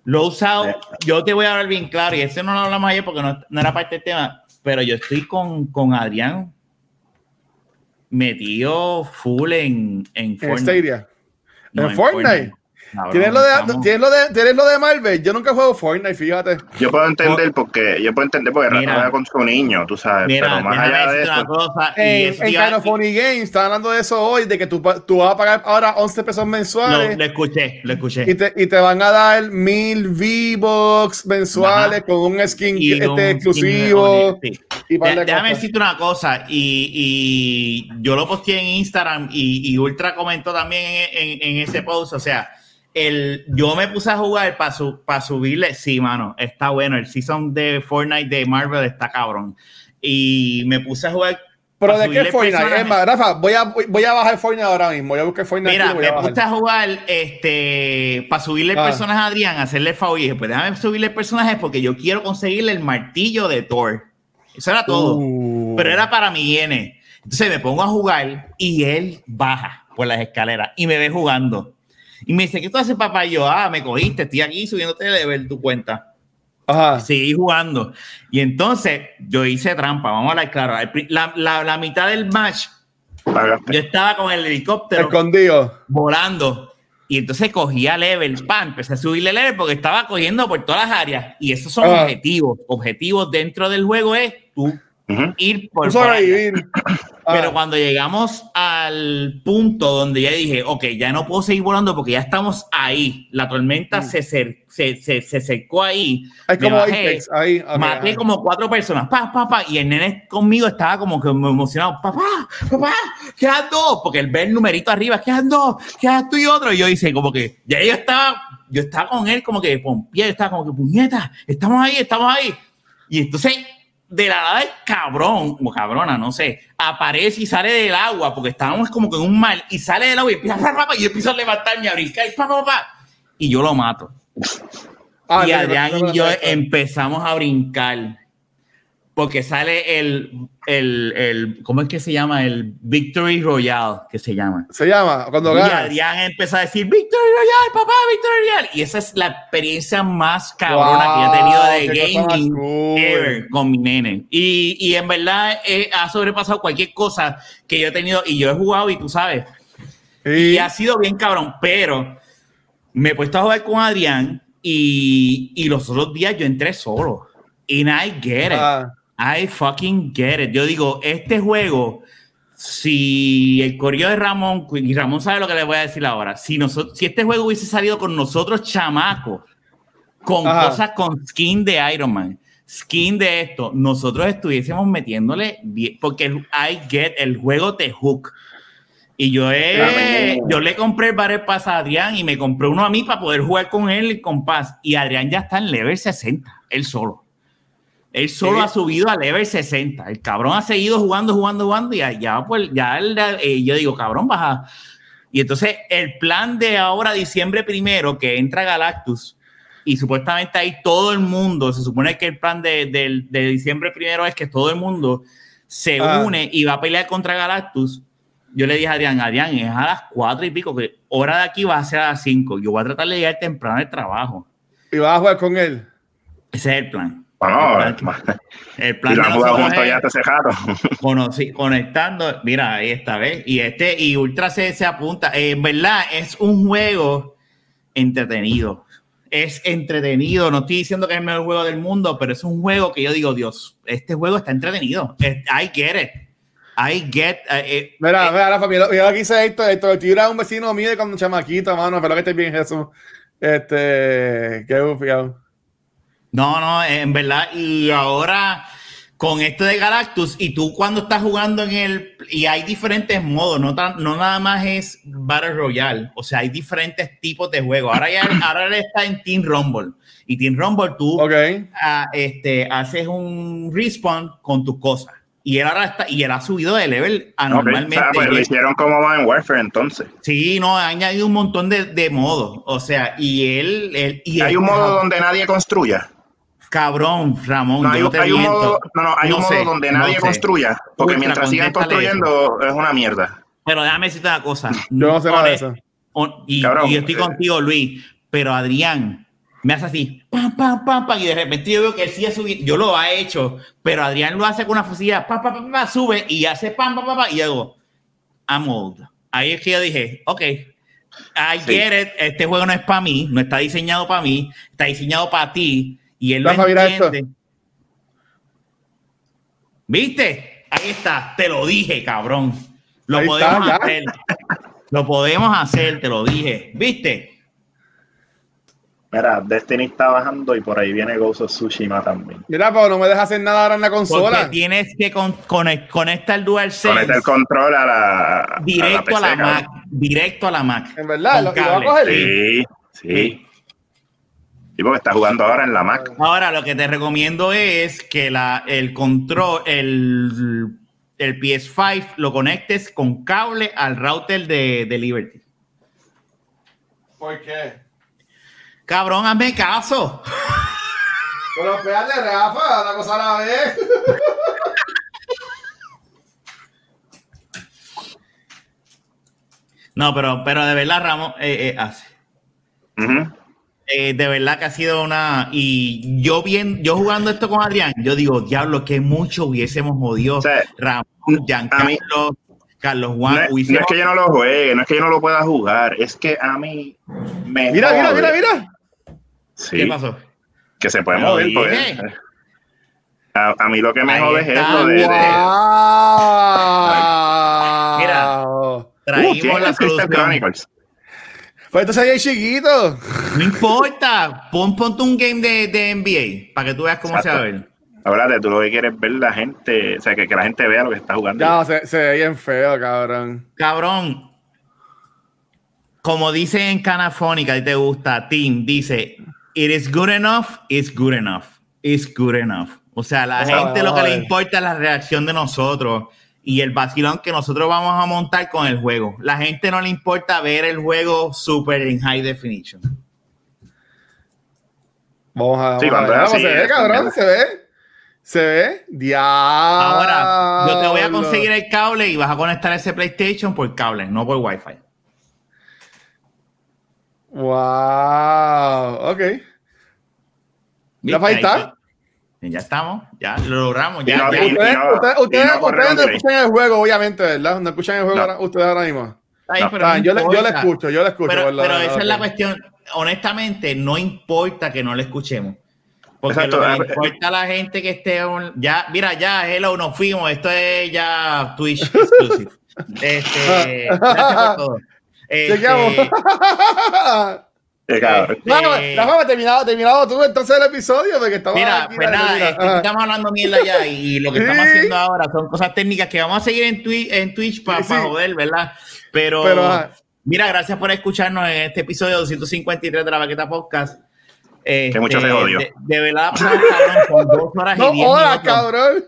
Lo he usado. Yo te voy a hablar bien claro, y ese no lo hablamos ayer porque no, era parte del tema, pero yo estoy con, con Adrián metido full en, en Fortnite. ¿En, Fortnite? ¿Tienes, lo de, ¿tienes, lo de, ¿Tienes lo de Marvel? Yo nunca juego Fortnite, fíjate. Yo puedo entender porque yo puedo entender porque mira, juega con su niño, tú sabes. pero más allá de eso. Cosa, en, en Kind of Funny Games está hablando de eso hoy, de que tú, tú vas a pagar ahora 11 pesos mensuales. No, lo escuché, lo escuché. Y te, y te van a dar mil V-Bucks mensuales con un skin este, exclusivo. y déjame decirte una cosa, y, y, yo lo posteé en Instagram y, y Ultra comentó también en, en ese post, o sea el, yo me puse a jugar para su, subirle. Sí, mano, está bueno. El season de Fortnite de Marvel está cabrón. Y me puse a jugar. ¿Pero de qué Fortnite? Rafa, voy a, voy a bajar Fortnite ahora mismo. Voy a buscar Fortnite. Mira, me puse a jugar este, para subirle el ah. personaje a Adrián, hacerle favor. Y dije, pues déjame subirle el personaje porque yo quiero conseguirle el martillo de Thor. Eso era todo. Uh. Pero era para mi N. Entonces me pongo a jugar y él baja por las escaleras y me ve jugando. Y me dice, ¿qué tú haces, papá? Y yo, ah, me cogiste, estoy aquí subiéndote de ver tu cuenta. Ajá. Seguí jugando. Y entonces yo hice trampa, vamos a hablar claro. La, la, la mitad del match, yo estaba con el helicóptero. Escondido. Volando. Y entonces cogía level, pan, empecé a subirle level porque estaba cogiendo por todas las áreas. Y esos son objetivos. Objetivos dentro del juego es tú ir por. sobrevivir. Pero cuando llegamos al punto donde ya dije, ok, ya no puedo seguir volando porque ya estamos ahí, la tormenta mm. se, se, se, se, secó ahí. como bajé, ahí maté como cuatro personas, pa, pa, pa, y el nene conmigo estaba como que emocionado, papá, papá, quedan dos, porque él ve el numerito arriba, quedan dos, quedan tú y otro, y yo hice como que, ya yo estaba, yo estaba con él como que, pie, estaba como que, puñeta, estamos ahí, estamos ahí. Y entonces de la nada el cabrón, o cabrona, no sé, aparece y sale del agua, porque estábamos como que en un mal, y sale del agua y empieza a y yo empiezo a levantarme a brincar, y, pa, pa, pa, y yo lo mato. Ah, y Adrián y yo empezamos a brincar porque sale el, el, el, ¿cómo es que se llama? El Victory Royale, que se llama. Se llama, cuando ganas. Y Adrián empezó a decir, Victory Royale, papá, Victory Royale. Y esa es la experiencia más cabrona que he tenido de gaming ever con mi nene. Y, y en verdad eh, ha sobrepasado cualquier cosa que yo he tenido y yo he jugado y tú sabes. Y ha sido bien cabrón, pero me he puesto a jugar con Adrián y, y los otros días yo entré solo. Y I get it. Ah. I fucking get it. Yo digo, este juego, si el correo de Ramón, y Ramón sabe lo que le voy a decir ahora, si, nosotros, si este juego hubiese salido con nosotros chamacos, con cosas con skin de Iron Man, skin de esto, nosotros estuviésemos metiéndole, porque el, I get, el juego te hook. Y yo, yo le compré el Battle Pass a Adrián y me compré uno a mí para poder jugar con él con paz. Y Adrián ya está en level 60, él solo. Él solo ha subido a level 60. El cabrón ha seguido jugando, jugando, jugando y ya, pues, ya eh, yo digo, cabrón, baja. Y entonces el plan de ahora, diciembre primero, que entra Galactus y supuestamente ahí todo el mundo, se supone que el plan de, de, diciembre primero es que todo el mundo se ah. une y va a pelear contra Galactus. Yo le dije a Adrián, Adrián, es a las cuatro y pico, que hora de aquí va a ser a las cinco. Yo voy a tratar de llegar temprano al trabajo. ¿Y vas a jugar con él? Ese es el plan. Bueno, el plan, de conectando, mira, ahí está, ¿ves? Y este, y Ultra se, se apunta. en verdad, es un juego entretenido. Es entretenido. No estoy diciendo que es el mejor juego del mundo, pero es un juego que yo digo, Dios, este juego está entretenido. I get it. I get. Eh, eh, mira, eh, mira, Rafa, mira, aquí se esto, esto. El tío un vecino mío con un chamaquito, mano. Espero que estés bien, Jesús. Este, qué bufiado. No, no, en verdad. Y ahora con esto de Galactus, y tú cuando estás jugando en el. Y hay diferentes modos, no, no nada más es Battle Royale. O sea, hay diferentes tipos de juegos. Ahora ya ahora él está en Team Rumble. Y Team Rumble tú ah, este, haces un respawn con tus cosas. Y él ahora está, y él ha subido de level anormalmente. Okay. pues lo hicieron como en Warfare entonces. Sí, no, ha añadido un montón de, de modos. O sea, y él. él y hay un modo donde nadie construya. Cabrón, Ramón. No, hay, un modo, no, no, hay un modo donde nadie construya, porque mientras sigan construyendo es una mierda. Pero déjame decirte una cosa. Yo no sé nada de eso. y, yo estoy contigo, Luis, pero Adrián me hace así, pam, pam, pam, pam, y de repente yo veo que él sigue subiendo. Yo lo ha hecho, pero Adrián lo hace con una fusilidad, pam, pam, pam, pam, sube y hace pam, pam, pam, pam, y yo digo, I'm old. Ahí es que yo dije, ok, I get it, este juego no es para mí, no está diseñado para mí, está diseñado para ti y él lo entiende. ¿Viste? Ahí está, te lo dije, cabrón. Lo podemos hacer. Lo podemos hacer, te lo dije. ¿Viste? Mira, Destiny está bajando y por ahí viene Ghost of Tsushima también. Mira, pero no me dejas hacer nada ahora en la consola. Porque tienes que con, conectar el DualSense. Conecta el control a la. Directo a la, Mac. Directo a la Mac. En verdad, lo que va a coger. sí. sí. Y porque está jugando ahora en la Mac. Ahora lo que te recomiendo es que la, el control, el, el PS5 lo conectes con cable al router de, de Liberty. ¿Por qué? Cabrón, hazme caso. Pero espérate, Rafa, una cosa a la vez. No, pero, pero de verdad, Ramos, eh, eh, hace. Eh, de verdad que ha sido una. Y yo bien, yo jugando esto con Adrián, yo digo, diablo, que mucho hubiésemos jodido. Ramón, Giancarlo, Carlos Juan. No, es que yo no lo juegue, no es que yo no lo pueda jugar, es que a mí me. Mira, mira, mira, mira. Sí, ¿Qué pasó? Que se puede mover. Pues. A, a, mí lo que me jode es esto de. de... Traímos la solución. Pues entonces ahí chiquito. No importa. Pon, ponte un game de, de NBA para que tú veas cómo se va a ver. Tú lo que quieres ver la gente, o sea, que, que la gente vea lo que está jugando. Ya, se, se ve bien feo, cabrón. Cabrón. Como dice en Canafónica, y te gusta, Tim, dice, it is good enough, it's good enough, it's good enough. O sea, a la gente lo que le importa es la reacción de nosotros y el vacilón que nosotros vamos a montar con el juego. La gente no le importa ver el juego super en high definition. Vamos a, ver. Vamos se ve, cabrón, se ve. Se ve. Diablo. Ahora, yo te voy a conseguir el cable y vas a conectar ese PlayStation por cable, no por Wi-Fi. Wow. Ok. ¿Ya está? Ya estamos, ya lo logramos. Ya, ustedes, no, escuchan el juego, obviamente, ¿verdad? No escuchan el juego ustedes ahora mismo. yo, le, yo, le, escucho, yo le escucho. Pero, esa es la cuestión. Honestamente, no importa que no le escuchemos. Porque lo que le importa a la gente que esté. ya, mira, ya, hello, nos fuimos. Esto es ya Twitch exclusive. este, gracias por todo. Este, la fama terminado, terminado tú entonces el episodio porque estamos Mira, pues nada, estamos hablando mierda ya y lo que estamos haciendo ahora son cosas técnicas que vamos a seguir en Twitch, en Twitch para joder, ¿verdad? Pero, mira, gracias por escucharnos en este episodio 253 de la Baqueta Podcast. que mucho se odio. De, verdad, con dos horas y diez horas, cabrón.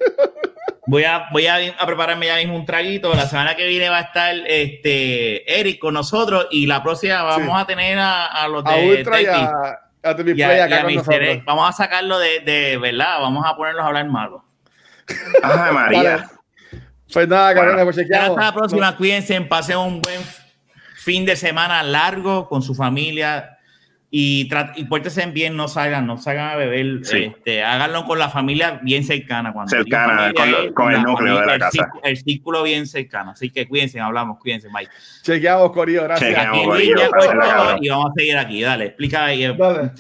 Voy a, voy a, prepararme ya mismo un traguito. La semana que viene va a estar este Eric con nosotros y la próxima vamos a tener a, los de a Ultra y a, a, Play acá con nosotros. Vamos a sacarlo de, de, verdad, vamos a ponerlos a hablar malo. Ay, María. Pues nada, bueno, pues Hasta la próxima, cuídense, pasen un buen fin de semana largo con su familia y, y pórtense bien, no salgan, no salgan a beber, este, háganlo con la familia bien cercana. Cuando cercana, con, el núcleo de la casa. El círculo bien cercano. Así que cuídense, hablamos, cuídense, bye. Chequeamos, Corillo, gracias. y vamos a seguir aquí, dale, explica ahí. Dale.